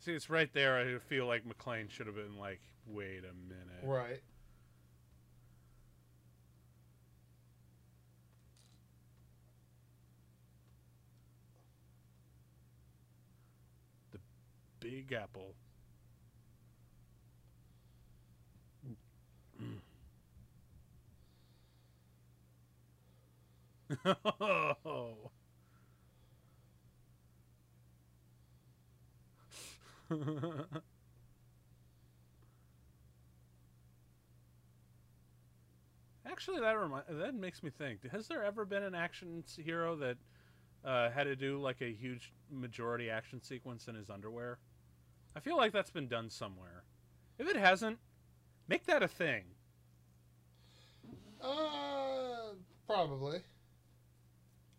See, it's right there. I feel like McClane should have been like, wait a minute. Right. The Big Apple. *laughs* oh. *laughs* Actually, that remi- that makes me think. Has there ever been an action hero that uh, had to do like a huge majority action sequence in his underwear? I feel like that's been done somewhere. If it hasn't, make that a thing. Uh, probably.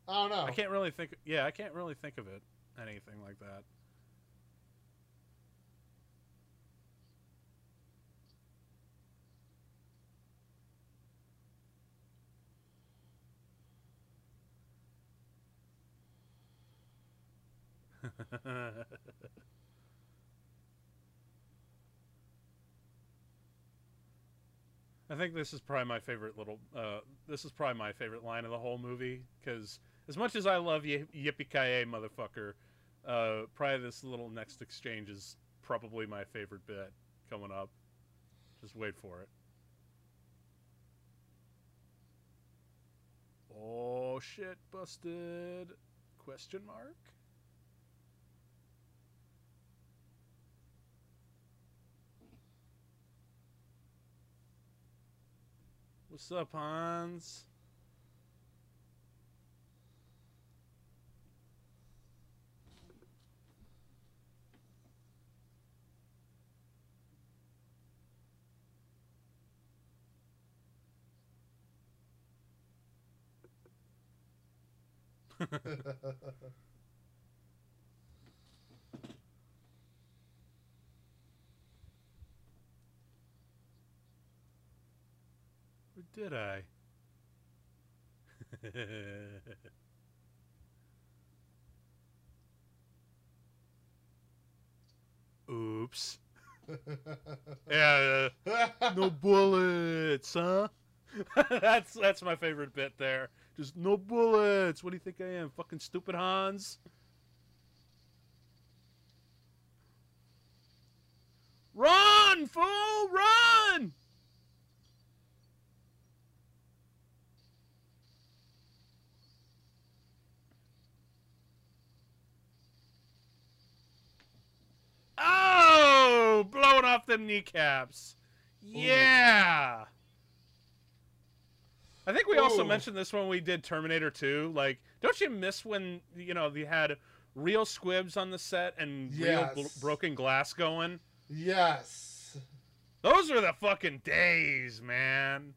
I don't know. I can't really think. Yeah, I can't really think of it anything like that. I think this is probably my favorite little. Uh, this is probably my favorite line of the whole movie because as much as I love y- Yippee Ki motherfucker, uh, probably this little next exchange is probably my favorite bit coming up. Just wait for it. Oh shit, busted? Question mark. What's up, Hans? *laughs* *laughs* did I? *laughs* Oops. *laughs* yeah, uh, no bullets, huh? *laughs* that's that's my favorite bit there. Just no bullets. What do you think I am, fucking stupid Hans? Run, fool, run! Oh, blowing off the kneecaps. Yeah. Ooh. I think we Ooh. also mentioned this when we did Terminator 2. Like, don't you miss when, you know, they had real squibs on the set and yes. real broken glass going? Yes. Those are the fucking days, man.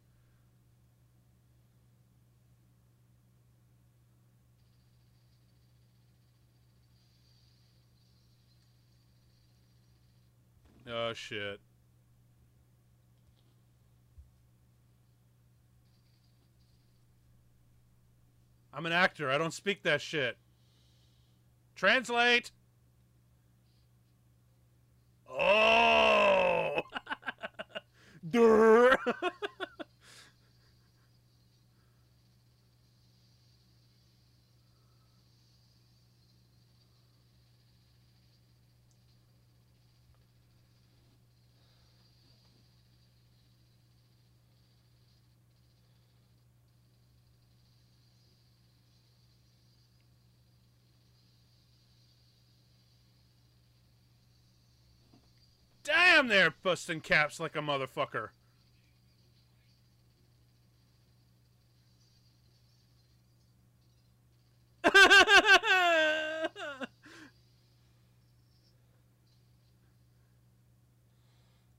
Oh shit. I'm an actor. I don't speak that shit. Translate. Oh. *laughs* Durr. *laughs* Damn, they're busting caps like a motherfucker. *laughs*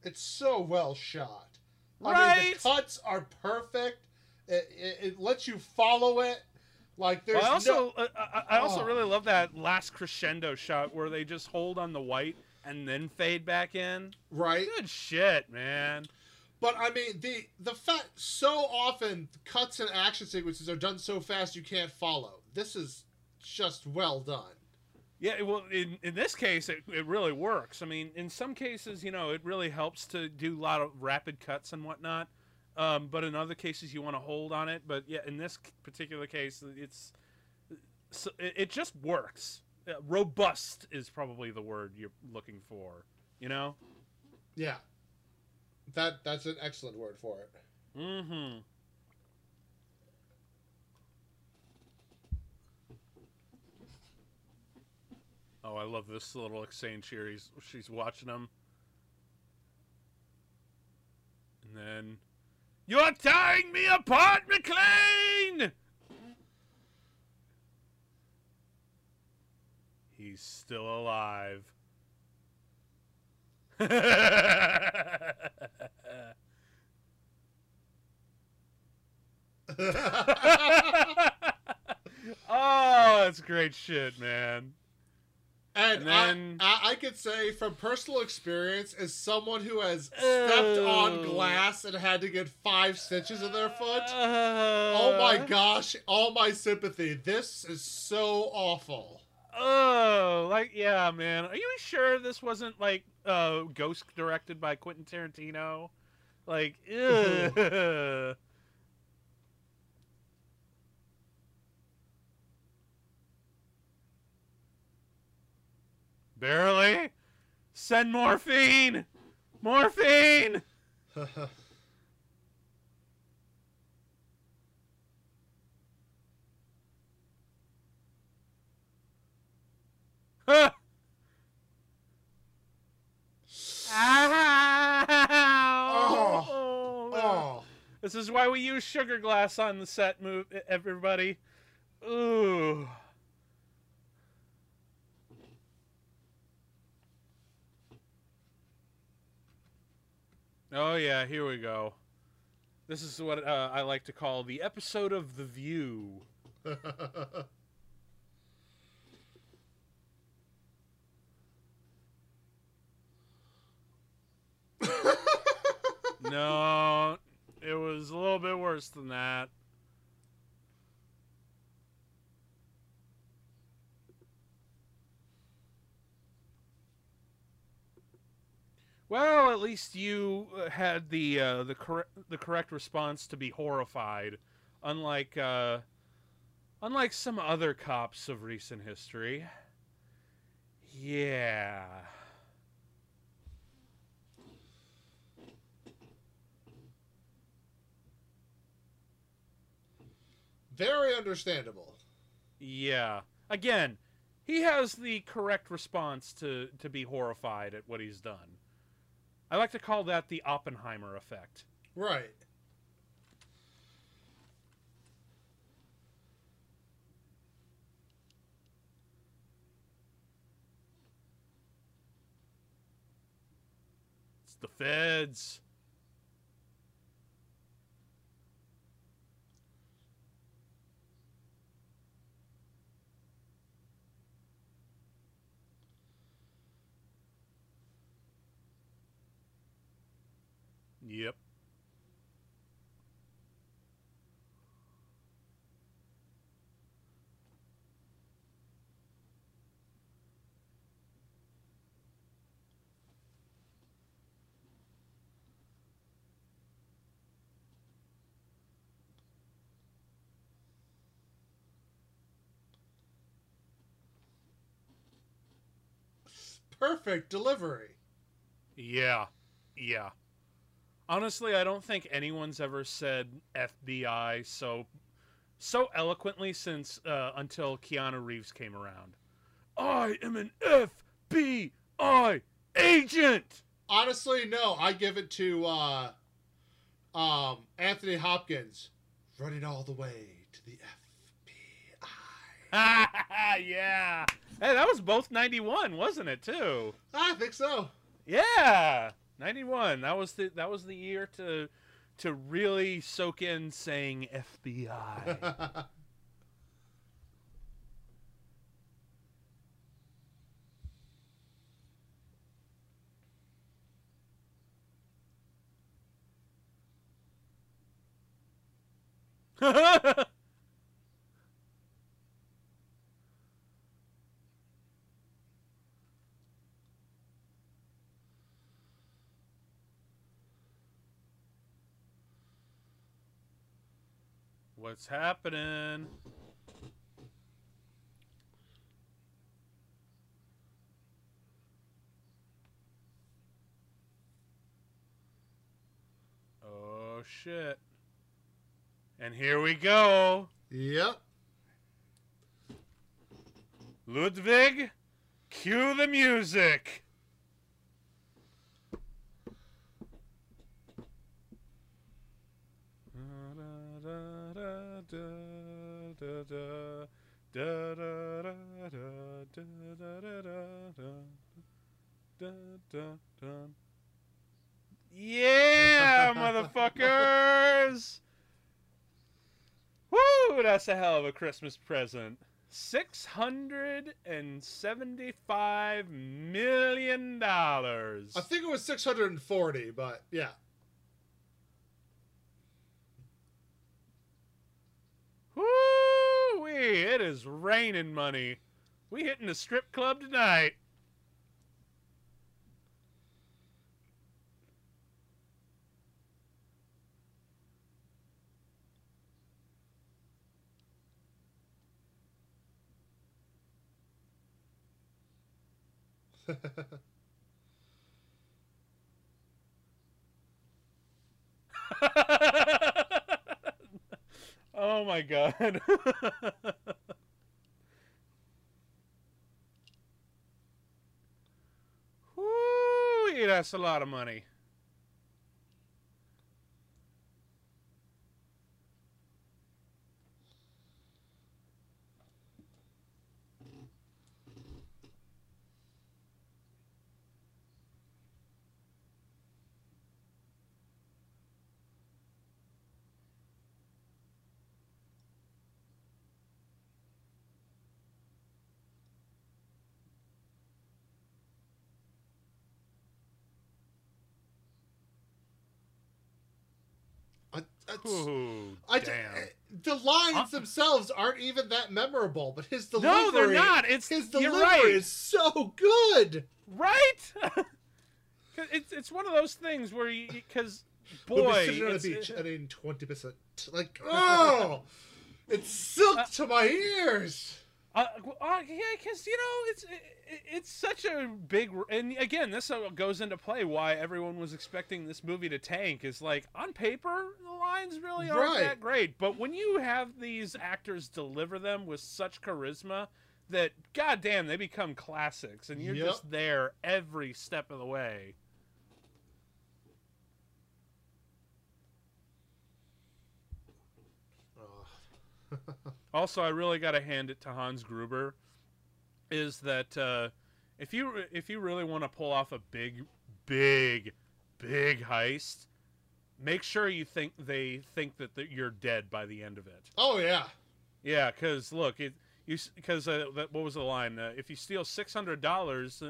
it's so well shot. Right? I mean, the cuts are perfect. It, it, it lets you follow it. Like there's well, I also no... uh, I, I also oh. really love that last crescendo shot where they just hold on the white and then fade back in. Right. Good shit, man. But I mean, the the fact so often cuts and action sequences are done so fast you can't follow. This is just well done. Yeah, well, in, in this case, it, it really works. I mean, in some cases, you know, it really helps to do a lot of rapid cuts and whatnot. Um, but in other cases, you want to hold on it. But yeah, in this particular case, it's so it, it just works robust is probably the word you're looking for. You know? Yeah. That that's an excellent word for it. Mm-hmm. Oh, I love this little exchange here. He's, she's watching him. And then... You're tearing me apart, McClane! He's still alive. *laughs* oh, that's great shit, man. And, and then I, I, could say from personal experience, as someone who has stepped on oh. glass and had to get five stitches in their foot, uh, oh my gosh, all my sympathy. This is so awful. Oh, like yeah, man. Are you sure this wasn't like uh, Ghost directed by Quentin Tarantino? Like, ugh. Barely. Send morphine. Morphine. *laughs* Ow. Oh, oh. This is why we use sugar glass on the set, move everybody. Ooh. Oh yeah, here we go. This is what uh, I like to call the episode of The View. *laughs* *laughs* no, it was a little bit worse than that. Well, at least you uh, had the uh, the correct the correct response to be horrified, unlike uh, unlike some other cops of recent history. Yeah. Very understandable. Yeah. Again, he has the correct response to to be horrified at what he's done. I like to call that the Oppenheimer effect. Right. It's the feds. Yep. Perfect delivery. Yeah. Yeah. Honestly, I don't think anyone's ever said FBI so so eloquently since uh, until Keanu Reeves came around. I am an FBI agent. Honestly, no. I give it to uh, um, Anthony Hopkins, running all the way to the FBI. *laughs* yeah. Hey, that was both '91, wasn't it? Too. I think so. Yeah. 91. That was the that was the year to to really soak in saying FBI. *laughs* What's happening? Oh shit. And here we go. Yep. Ludwig, cue the music. Yeah, motherfuckers! that's a hell of a Christmas present. Six hundred and seventy-five million dollars. I think it was six hundred and forty, but yeah. Woo! It is raining money. We hitting the strip club tonight. *laughs* oh my god. *laughs* Whoo, that's a lot of money. Ooh, I, damn. The lines themselves aren't even that memorable, but his delivery. No, they're not. It's his delivery right. is so good. Right. *laughs* it's it's one of those things where you because boy, *laughs* we'll be sitting on the beach and in twenty percent. Like oh, *laughs* it's silk uh, to my ears. Uh, uh, yeah, because you know it's it, it's such a big and again this goes into play why everyone was expecting this movie to tank is like on paper the lines really aren't right. that great, but when you have these actors deliver them with such charisma that goddamn they become classics and you're yep. just there every step of the way. *laughs* also, I really got to hand it to Hans Gruber. Is that uh, if you if you really want to pull off a big, big, big heist, make sure you think they think that you're dead by the end of it. Oh yeah, yeah. Because look, it you because uh, what was the line? Uh, if you steal six hundred dollars,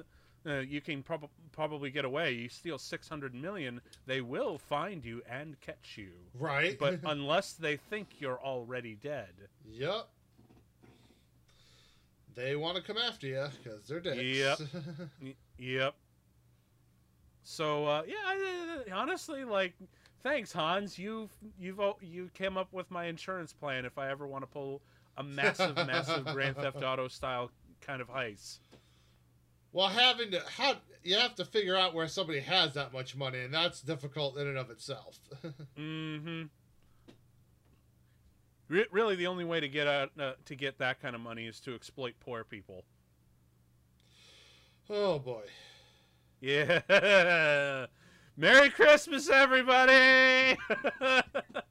uh, you can prob- probably get away. You steal 600 million, they will find you and catch you. Right. But *laughs* unless they think you're already dead. Yep. They want to come after you because they're dead. Yep. yep. So uh, yeah, honestly, like, thanks, Hans. You've you've you came up with my insurance plan if I ever want to pull a massive, massive Grand Theft *laughs* Auto style kind of heist. Well, having to how you have to figure out where somebody has that much money, and that's difficult in and of itself. *laughs* mm-hmm. Re- really, the only way to get out uh, to get that kind of money is to exploit poor people. Oh boy. Yeah. *laughs* Merry Christmas, everybody! *laughs*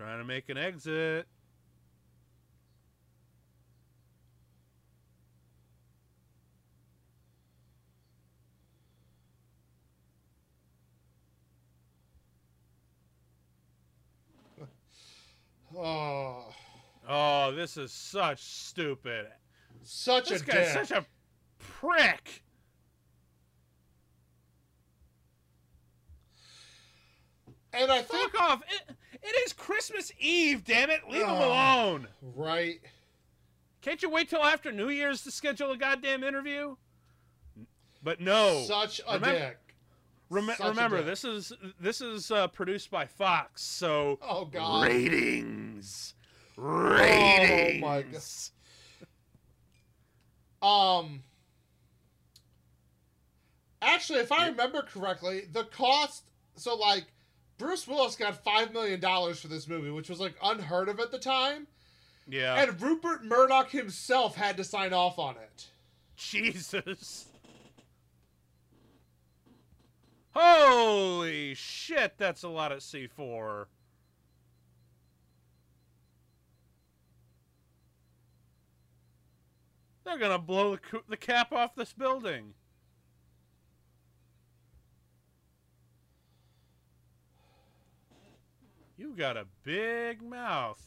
Trying to make an exit. Oh. *sighs* Oh, this is such stupid. Such this a guy's such a prick. And I think Fuck off. It, it is Christmas Eve, damn it. Leave uh, him alone. Right. Can't you wait till after New Year's to schedule a goddamn interview? But no. Such a remember, dick. Rem- Such remember, a dick. this is this is uh, produced by Fox, so oh god, ratings, ratings. Oh my god. Um. Actually, if I remember correctly, the cost. So like Bruce Willis got five million dollars for this movie, which was like unheard of at the time. Yeah. And Rupert Murdoch himself had to sign off on it. Jesus. Holy shit, that's a lot of C4. They're gonna blow the, the cap off this building. You got a big mouth.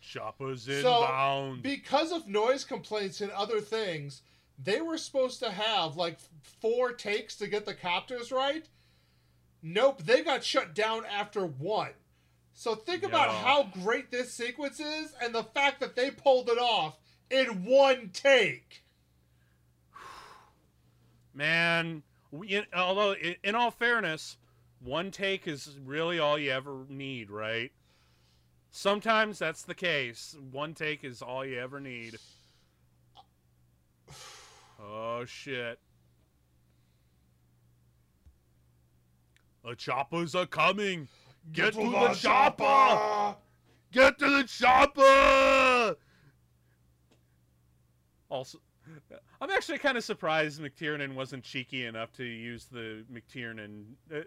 Chopper's inbound. So, because of noise complaints and other things, they were supposed to have like four takes to get the copters right. Nope, they got shut down after one. So think yeah. about how great this sequence is and the fact that they pulled it off in one take. *sighs* Man, we, although in all fairness, one take is really all you ever need, right? Sometimes that's the case. One take is all you ever need. *sighs* Oh shit. The choppers are coming. Get, Get to, to, the, the chopper. chopper. Get to the chopper. Also, I'm actually kind of surprised McTiernan wasn't cheeky enough to use the McTiernan uh,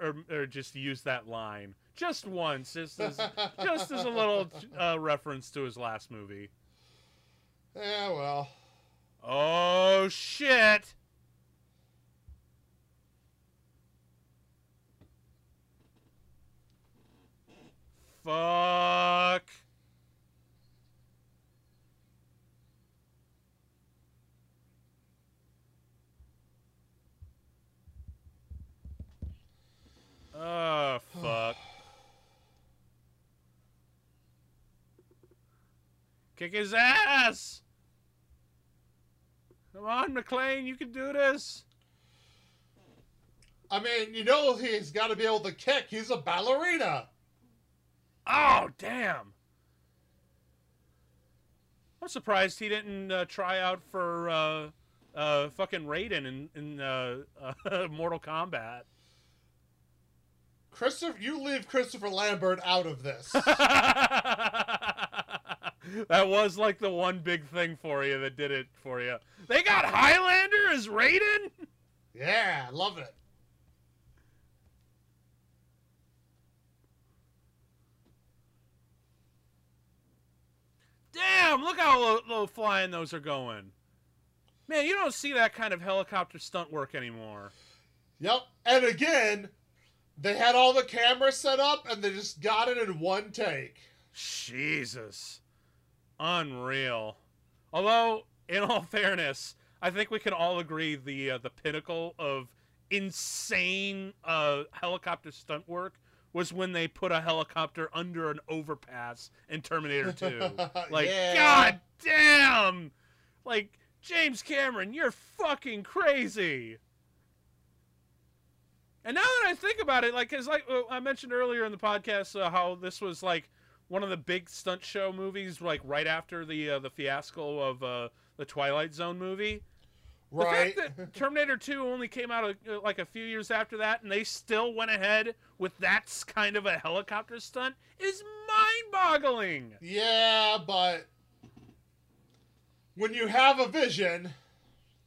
or, or just use that line just once, just as *laughs* just as a little uh, reference to his last movie. Yeah, well. Oh shit! Fuck. Oh, fuck. Kick his ass! Come on, McClane, you can do this. I mean, you know he's got to be able to kick. He's a ballerina. Oh, damn. I'm surprised he didn't uh, try out for uh, uh, fucking Raiden in, in uh, *laughs* Mortal Kombat. Christopher, you leave Christopher Lambert out of this. *laughs* that was like the one big thing for you that did it for you. They got Highlander as Raiden. Yeah, love it. Damn! Look how low, low flying those are going. Man, you don't see that kind of helicopter stunt work anymore. Yep. And again, they had all the cameras set up and they just got it in one take. Jesus. Unreal. Although, in all *laughs* fairness, I think we can all agree the uh, the pinnacle of insane uh, helicopter stunt work was when they put a helicopter under an overpass in Terminator 2. *laughs* like, yeah. god damn! Like, James Cameron, you're fucking crazy. And now that I think about it, like, cause like I mentioned earlier in the podcast, uh, how this was like one of the big stunt show movies, like right after the uh, the fiasco of uh, the Twilight Zone movie. Right. The fact that Terminator 2 only came out uh, like a few years after that, and they still went ahead with that kind of a helicopter stunt is mind-boggling. Yeah, but when you have a vision.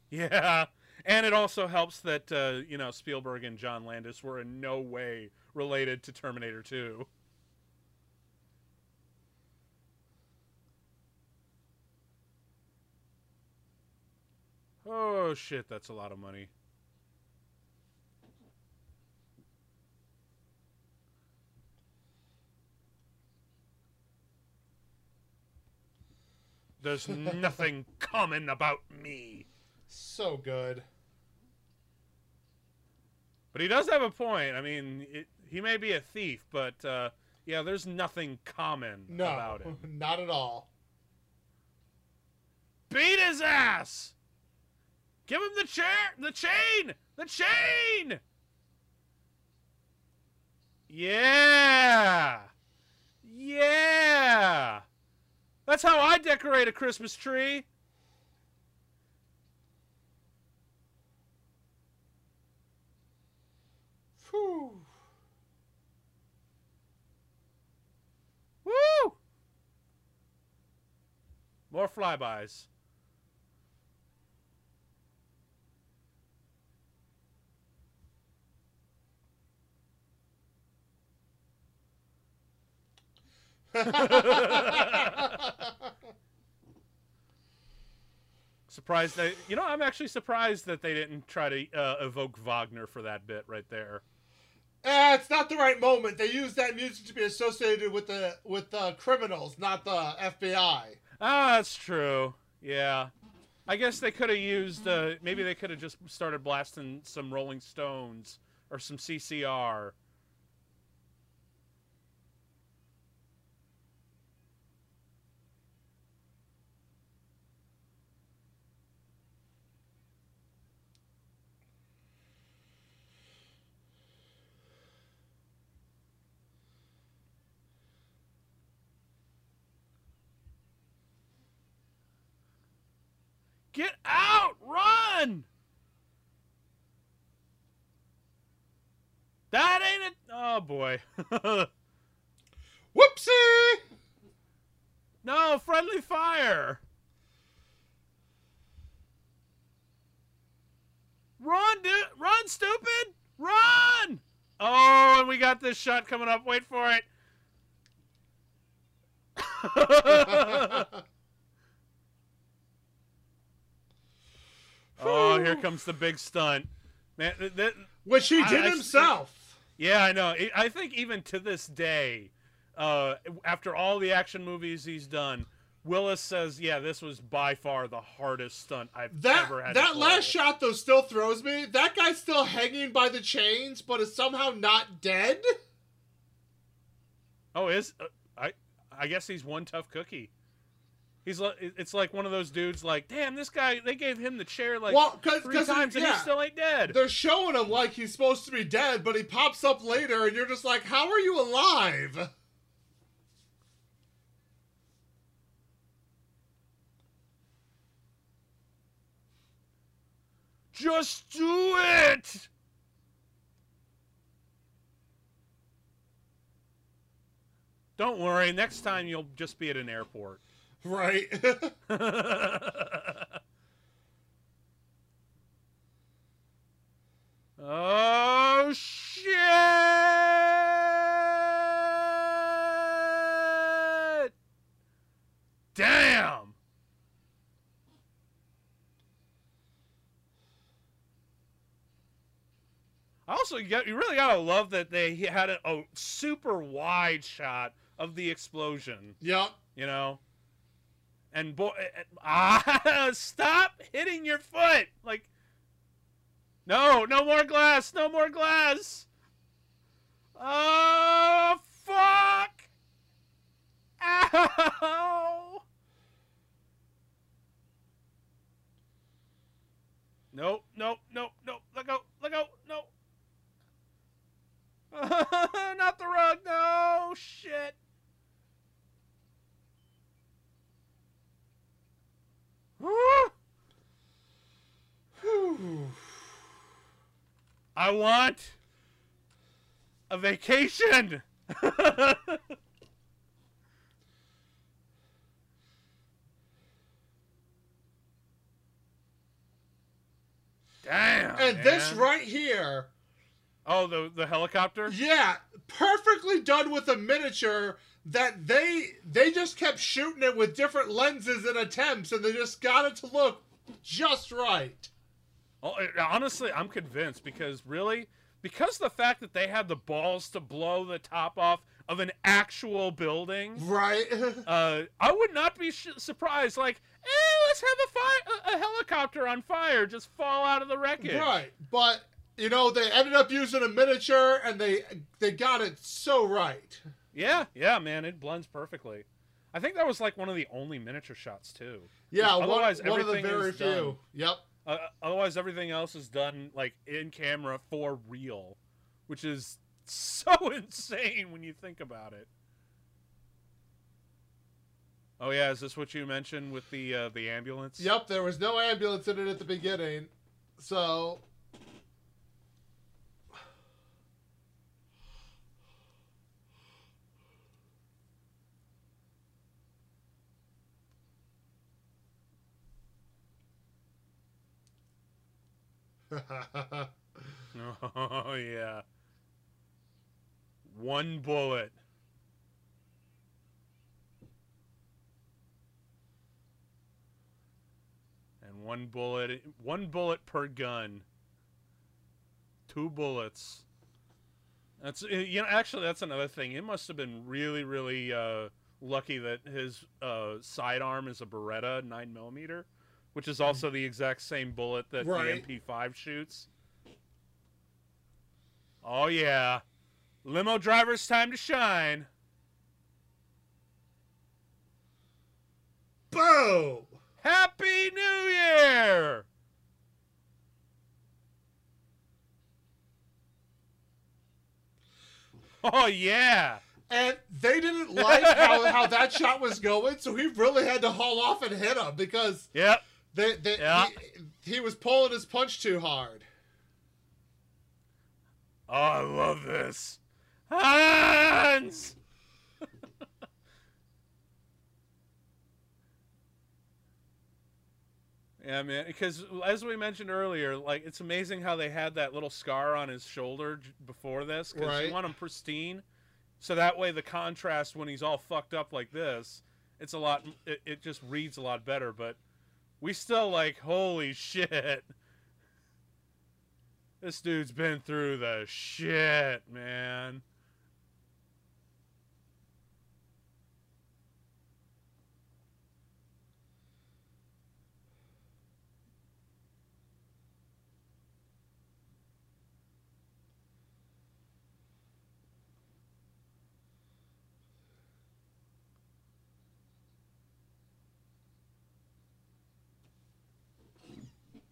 Yeah. And it also helps that uh, you know Spielberg and John Landis were in no way related to Terminator 2. Oh shit, that's a lot of money. There's *laughs* nothing common about me. So good. But he does have a point. I mean, it, he may be a thief, but uh, yeah, there's nothing common no, about it. *laughs* Not at all. Beat his ass! Give him the chair, the chain, the chain. Yeah, yeah. That's how I decorate a Christmas tree. Whew. Woo! More flybys. *laughs* Surprised they, you know, I'm actually surprised that they didn't try to uh, evoke Wagner for that bit right there. Eh, it's not the right moment. They use that music to be associated with the with the criminals, not the FBI. Ah, that's true. Yeah, I guess they could have used. Uh, maybe they could have just started blasting some Rolling Stones or some CCR. Get out! Run! That ain't it. Oh boy. *laughs* Whoopsie! No, friendly fire. Run, dude! Run, stupid! Run! Oh, and we got this shot coming up. Wait for it. *laughs* *laughs* Oh, here comes the big stunt, man. That, Which he did I, himself. I, yeah, I know. I think even to this day, uh, after all the action movies he's done, Willis says, "Yeah, this was by far the hardest stunt I've that, ever had." That last shot though still throws me. That guy's still hanging by the chains, but is somehow not dead. Oh, is uh, I? I guess he's one tough cookie. He's like, it's like one of those dudes. Like, damn, this guy. They gave him the chair like well, cause, three cause times, and he still ain't dead. They're showing him like he's supposed to be dead, but he pops up later, and you're just like, how are you alive? Just do it. Don't worry. Next time you'll just be at an airport. Right. *laughs* oh shit! Damn. Also, you, got, you really gotta love that they had a, a super wide shot of the explosion. Yep. You know, and boy, ah, *laughs* stop hitting your foot. Like, no, no more glass, no more glass. Oh, fuck. Ow. Nope, nope, nope, nope. Let go, let go, no. *laughs* Not the rug, no, shit. I want a vacation. *laughs* Damn. And man. this right here. Oh, the the helicopter? Yeah, perfectly done with a miniature that they they just kept shooting it with different lenses and attempts and they just got it to look just right. Oh, honestly, I'm convinced because really, because the fact that they had the balls to blow the top off of an actual building, right? *laughs* uh, I would not be sh- surprised. Like, eh, let's have a fire, a, a helicopter on fire, just fall out of the wreckage, right? But you know, they ended up using a miniature, and they they got it so right. Yeah, yeah, man, it blends perfectly. I think that was like one of the only miniature shots too. Yeah, otherwise one, one of the very few. Done, yep. Uh, otherwise, everything else is done like in camera for real, which is *laughs* so insane when you think about it. Oh yeah, is this what you mentioned with the uh, the ambulance? Yep, there was no ambulance in it at the beginning, so *laughs* oh yeah. One bullet. And one bullet, one bullet per gun. Two bullets. That's you know actually that's another thing. It must have been really really uh, lucky that his uh, sidearm is a Beretta nine millimeter, which is also the exact same bullet that right. the MP5 shoots. Oh yeah, limo driver's time to shine. Boom! Happy New Year! Oh yeah. And they didn't like how, how that shot was going, so he really had to haul off and hit him because yep. They, they, yep. he, he was pulling his punch too hard. Oh, I love this. Hans! *laughs* Yeah, man. Because as we mentioned earlier, like it's amazing how they had that little scar on his shoulder before this. Because right. you want him pristine, so that way the contrast when he's all fucked up like this, it's a lot. It, it just reads a lot better. But we still like, holy shit. This dude's been through the shit, man.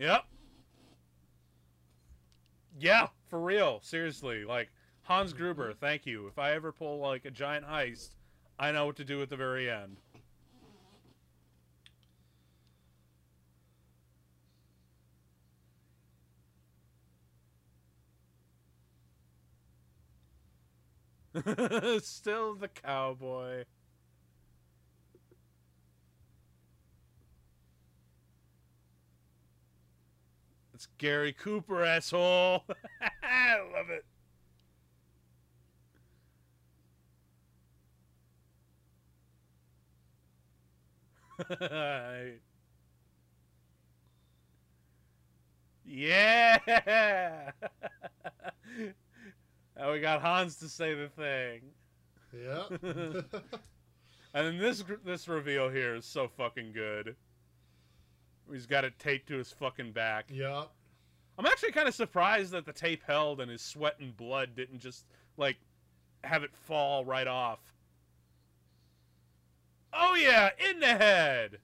Yep. Yeah, for real. Seriously. Like, Hans Gruber, thank you. If I ever pull, like, a giant heist, I know what to do at the very end. *laughs* Still the cowboy. It's Gary Cooper, asshole. *laughs* I love it. *laughs* yeah. *laughs* now we got Hans to say the thing. Yeah. and then this this reveal here is so fucking good. He's got it taped to his fucking back. Yeah. I'm actually kind of surprised that the tape held and his sweat and blood didn't just like have it fall right off. Oh yeah, in the head.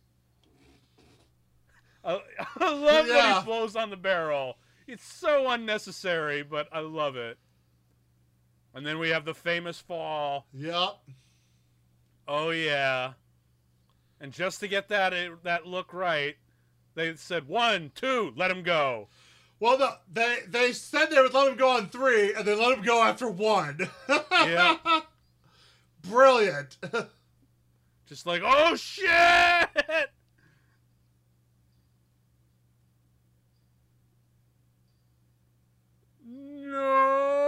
*laughs* I, I love yeah. when he blows on the barrel. It's so unnecessary, but I love it. And then we have the famous fall. Yep. Oh yeah. And just to get that eh, that look right, they said one, two, let him go. Well, the, they they said they would let him go on three, and they let him go after one. yeah. *laughs* Brilliant. Just like, oh shit! No.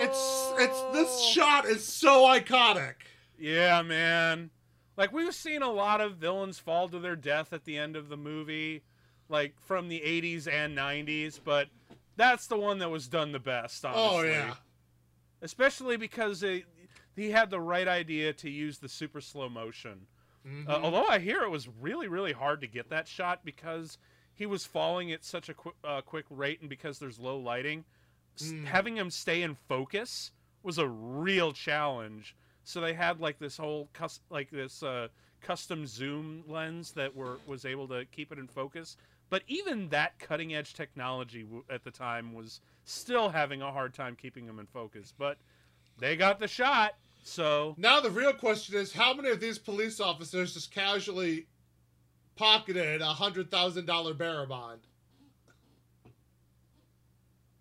It's it's this shot is so iconic. Yeah, man. Like we've seen a lot of villains fall to their death at the end of the movie, like from the 80s and 90s, but that's the one that was done the best, oh, honestly. Oh yeah. Especially because it, he had the right idea to use the super slow motion. Mm-hmm. Uh, although I hear it was really really hard to get that shot because he was falling at such a qu- uh, quick rate and because there's low lighting, mm. having him stay in focus was a real challenge so they had like this whole cus- like this uh, custom zoom lens that were was able to keep it in focus. But even that cutting edge technology w- at the time was still having a hard time keeping them in focus. But they got the shot. So now the real question is, how many of these police officers just casually pocketed a hundred thousand dollar bearer bond?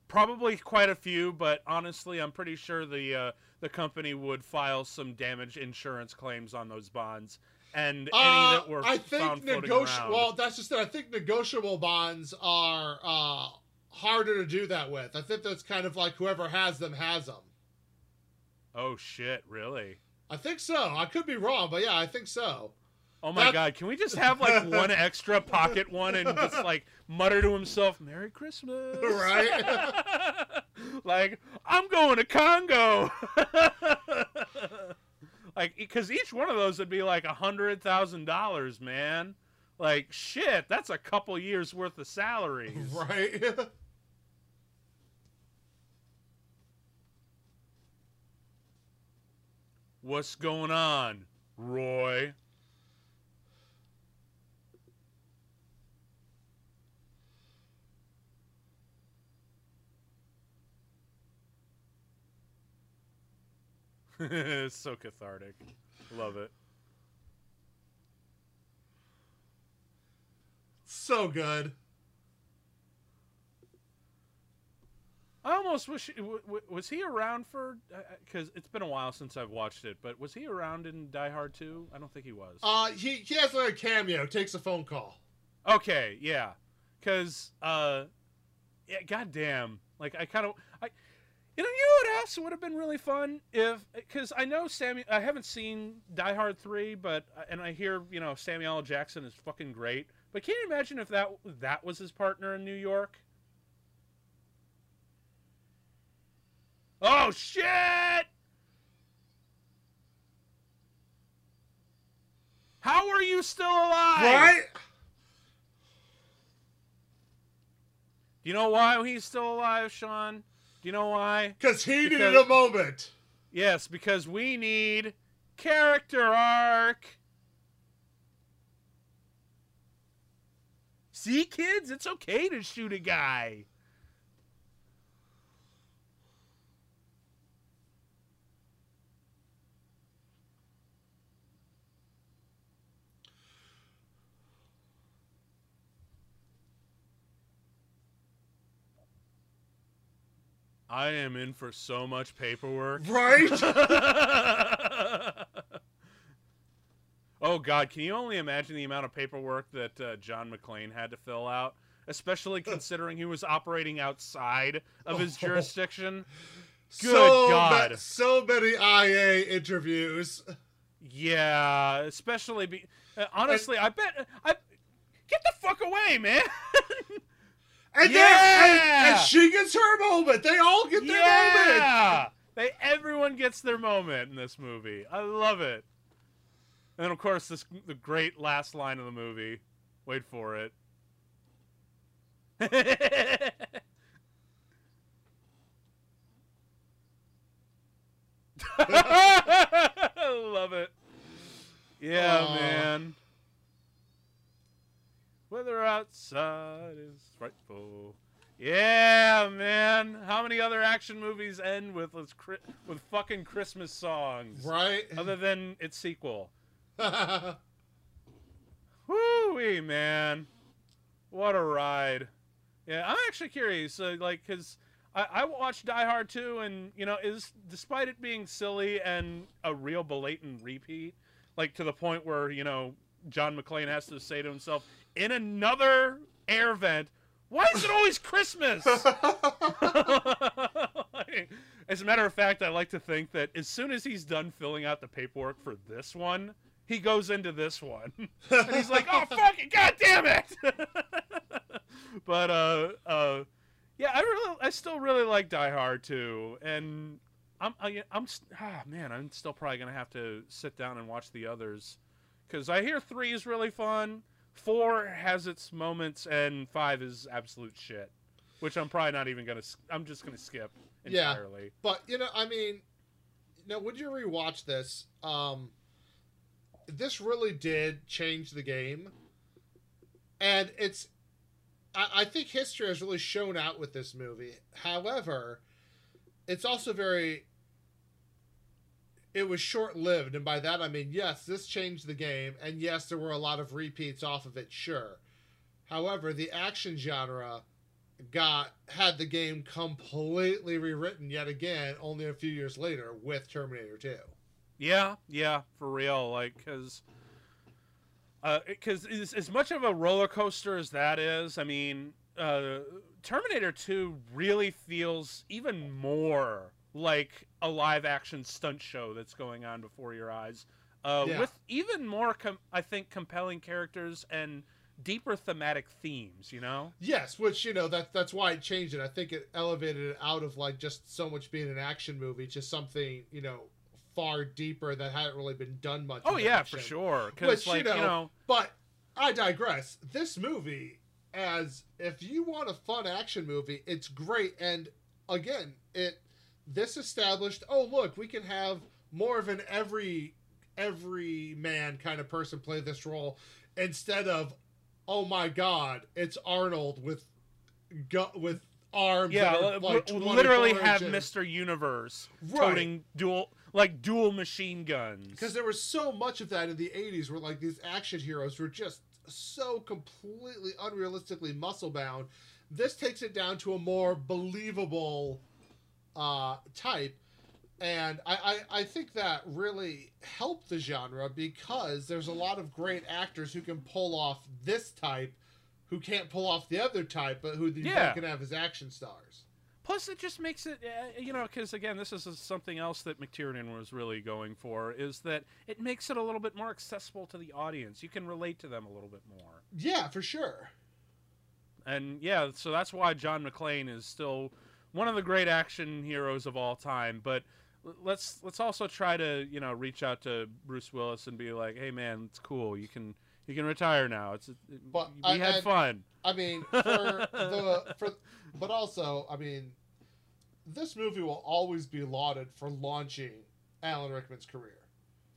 Probably quite a few, but honestly, I'm pretty sure the uh, the company would file some damage insurance claims on those bonds and uh, any that were I think negotiable. Well, that's just it. I think negotiable bonds are uh, harder to do that with. I think that's kind of like whoever has them has them. Oh shit! Really? I think so. I could be wrong, but yeah, I think so. Oh my god, can we just have like one extra pocket one and just like mutter to himself, Merry Christmas? *laughs* Right? *laughs* like, I'm going to Congo. *laughs* like, because each one of those would be like a hundred thousand dollars, man. Like, shit, that's a couple years worth of salaries. Right? What's going on, Roy? *laughs* so cathartic. Love it. So good. I almost wish was he around for because it's been a while since I've watched it, but was he around in Die Hard 2? I don't think he was. Uh, he he has like a cameo, takes a phone call. Okay, yeah, because uh, yeah, goddamn, like I kind of I you know, you know what else would have been really fun if, because I know Sammy, I haven't seen Die Hard three, but uh, and I hear you know Samuel L. Jackson is fucking great. But can you imagine if that that was his partner in New York? Oh shit! How are you still alive? Right? Do you know why he's still alive, Sean? You know why? Because he because, needed a moment. Yes, because we need character arc. See, kids, it's okay to shoot a guy. I am in for so much paperwork. Right? *laughs* oh God, can you only imagine the amount of paperwork that uh, John McClane had to fill out, especially considering he was operating outside of his *laughs* oh. jurisdiction? Good so God, ma- so many IA interviews. Yeah, especially be uh, honestly, and, I bet I get the fuck away, man. *laughs* And yeah! and, and, she gets her moment. They all get their yeah! moment. They everyone gets their moment in this movie. I love it. And then of course this the great last line of the movie. Wait for it. *laughs* love it. Yeah, man. Weather outside is frightful. Yeah, man. How many other action movies end with with, fucking Christmas songs? Right. Other than its sequel. *laughs* Woo man. What a ride. Yeah, I'm actually curious. Uh, like, cause I, I watched Die Hard 2, and you know, is despite it being silly and a real blatant repeat, like to the point where you know John McClane has to say to himself, in another air vent. Why is it always Christmas? *laughs* *laughs* as a matter of fact, I like to think that as soon as he's done filling out the paperwork for this one, he goes into this one. *laughs* and he's like, oh, fuck it, god damn it! but, uh, uh, yeah, I really, I still really like Die Hard too, and I'm, I, I'm, ah, man, I'm still probably gonna have to sit down and watch the others, because I hear three is really fun. Four has its moments, and five is absolute shit. Which I'm probably not even gonna. I'm just gonna skip entirely. Yeah, but you know, I mean, now when you rewatch this, um, this really did change the game, and it's. I, I think history has really shown out with this movie. However, it's also very it was short lived. And by that, I mean, yes, this changed the game. And yes, there were a lot of repeats off of it, sure. However, the action genre got had the game completely rewritten yet again only a few years later with Terminator 2. Yeah, yeah, for real. Like, because. Because uh, as, as much of a roller coaster as that is, I mean, uh, Terminator 2 really feels even more like a live action stunt show that's going on before your eyes. uh, yeah. with even more, com- I think, compelling characters and deeper thematic themes. You know. Yes, which you know that that's why it changed it. I think it elevated it out of like just so much being an action movie to something you know far deeper that hadn't really been done much. Oh yeah, action. for sure. Which like, you know, you know, but I digress. This movie, as if you want a fun action movie, it's great. And again, it this established. Oh look, we can have more of an every every man kind of person play this role instead of oh my god, it's Arnold with gut with arms. Yeah, like literally have Mr. Universe right. toting dual like dual machine guns. Because there was so much of that in the '80s, where like these action heroes were just so completely unrealistically muscle bound. This takes it down to a more believable uh, type. And I, I, I think that really helped the genre because there's a lot of great actors who can pull off this type who can't pull off the other type, but who yeah. can have as action stars. Plus, it just makes it, uh, you know, because again, this is something else that McTiernan was really going for is that it makes it a little bit more accessible to the audience. You can relate to them a little bit more. Yeah, for sure. And yeah, so that's why John McClane is still one of the great action heroes of all time. But let's let's also try to you know reach out to Bruce Willis and be like, hey man, it's cool. You can you can retire now. It's it, but we I, had I, fun. I mean, for the for but also, I mean, this movie will always be lauded for launching Alan Rickman's career.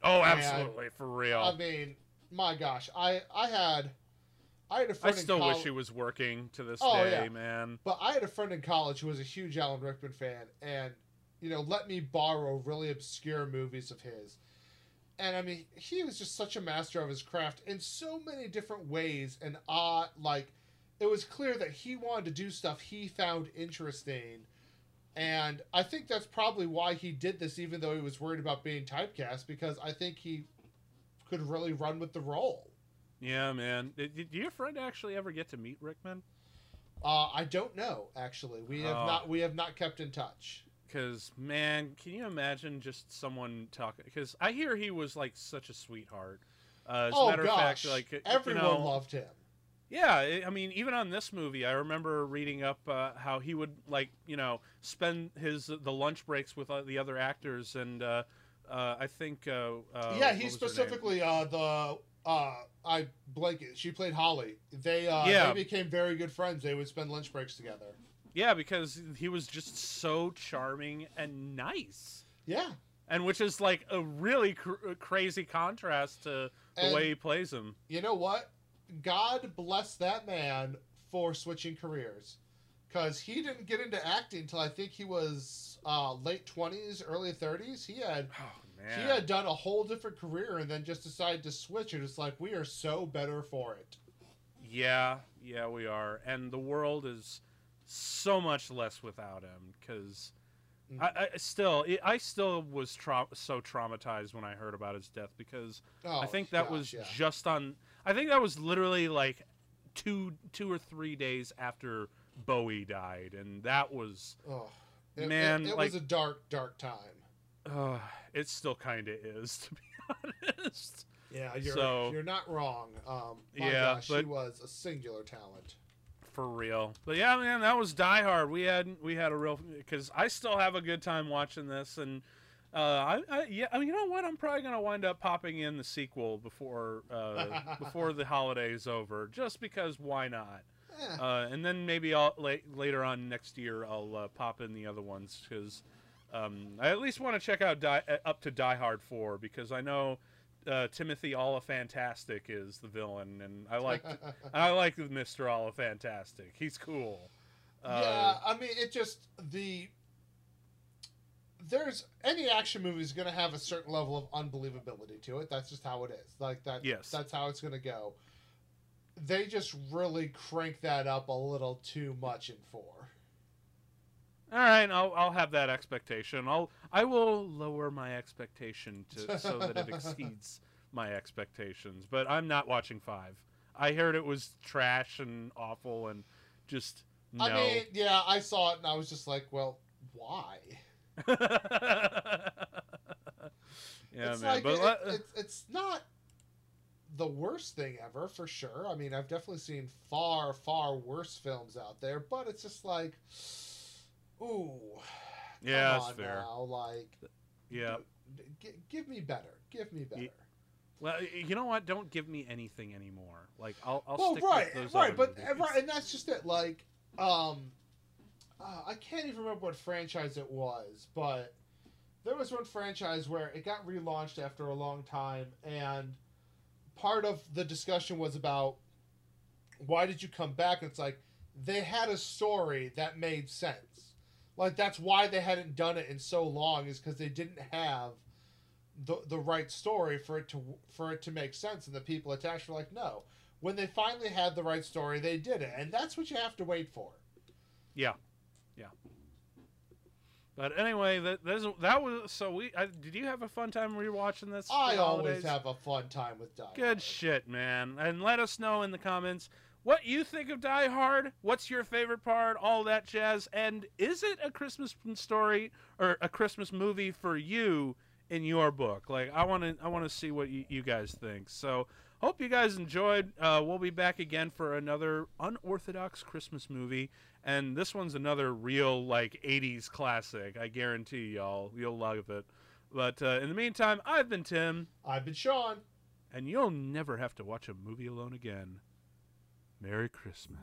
Oh, absolutely, and, for real. I mean, my gosh, I I had I had a friend. I still wish he was working to this oh, day, yeah. man. But I had a friend in college who was a huge Alan Rickman fan, and you know, let me borrow really obscure movies of his. And I mean, he was just such a master of his craft in so many different ways, and uh, like it was clear that he wanted to do stuff he found interesting. And I think that's probably why he did this, even though he was worried about being typecast, because I think he could really run with the role. Yeah, man. Did, did your friend actually ever get to meet Rickman? Uh, I don't know. Actually, we have oh. not. We have not kept in touch. Because man, can you imagine just someone talking? Because I hear he was like such a sweetheart. Uh, as oh a matter gosh, of fact, like everyone you know, loved him. Yeah, I mean, even on this movie, I remember reading up uh, how he would like, you know, spend his the lunch breaks with uh, the other actors, and uh, uh I think. Uh, uh, yeah, he specifically the Uh, I blanket. She played Holly. They uh, yeah. they became very good friends. They would spend lunch breaks together. Yeah, because he was just so charming and nice. Yeah. And which is like a really cr- uh, crazy contrast to the and way he plays him. You know what? God bless that man for switching careers, because he didn't get into acting until I think he was uh, late twenties, early thirties. He had *sighs* oh, he had done a whole different career and then just decided to switch. And it's like we are so better for it. Yeah, yeah, we are, and the world is so much less without him because. Mm. I, I, still, I still was tra- so traumatized when I heard about his death because oh, I think that gosh, was yeah. just on I think that was literally like two two or three days after Bowie died, and that was oh, it, man, it, it like, was a dark, dark time. Uh, it still kind of is, *laughs* to be honest. Yeah, you're so, you're not wrong. Um, yeah, gosh, but, he was a singular talent. For real, but yeah, man, that was Die Hard. We had we had a real because I still have a good time watching this, and uh, I, I, yeah, I mean, you know what? I'm probably gonna wind up popping in the sequel before uh, *laughs* before the holidays over, just because why not? Yeah. Uh, and then maybe I'll later on next year I'll uh, pop in the other ones because um, I at least want to check out Die, uh, up to Die Hard four because I know uh, Timothy Olyphantastic is the villain, and I like *laughs* I like Mister Olyphantastic. He's cool. yeah, I mean, it just the there's any action movie is going to have a certain level of unbelievability to it. That's just how it is. Like that. Yes. That's how it's going to go. They just really crank that up a little too much in four. All right, I'll I'll have that expectation. I'll I will lower my expectation to so that it *laughs* exceeds my expectations. But I'm not watching five. I heard it was trash and awful and just no. I mean, yeah, I saw it and I was just like, well, why? *laughs* yeah, it's man. like but it, let- it's it's not the worst thing ever for sure. I mean, I've definitely seen far far worse films out there, but it's just like, ooh, yeah, come that's on fair. now, like, Yeah. g- give me better, give me better. Well, you know what? Don't give me anything anymore. Like I'll, I'll well, stick right, with those right, but movies. right, and that's just it. Like, um, uh, I can't even remember what franchise it was, but there was one franchise where it got relaunched after a long time, and part of the discussion was about why did you come back? And it's like they had a story that made sense. Like that's why they hadn't done it in so long is because they didn't have the the right story for it to for it to make sense, and the people attached were like, no. When they finally had the right story, they did it, and that's what you have to wait for. Yeah, yeah. But anyway, that that was so we. I, did you have a fun time rewatching this? I always have a fun time with Die Good shit, man. And let us know in the comments what you think of Die Hard. What's your favorite part? All that jazz. And is it a Christmas story or a Christmas movie for you in your book? Like, I want to, I want to see what you, you guys think. So, hope you guys enjoyed. Uh, we'll be back again for another unorthodox Christmas movie. And this one's another real like '80s classic. I guarantee y'all, you'll love it. But uh, in the meantime, I've been Tim I've been Sean. and you'll never have to watch a movie alone again. Merry Christmas.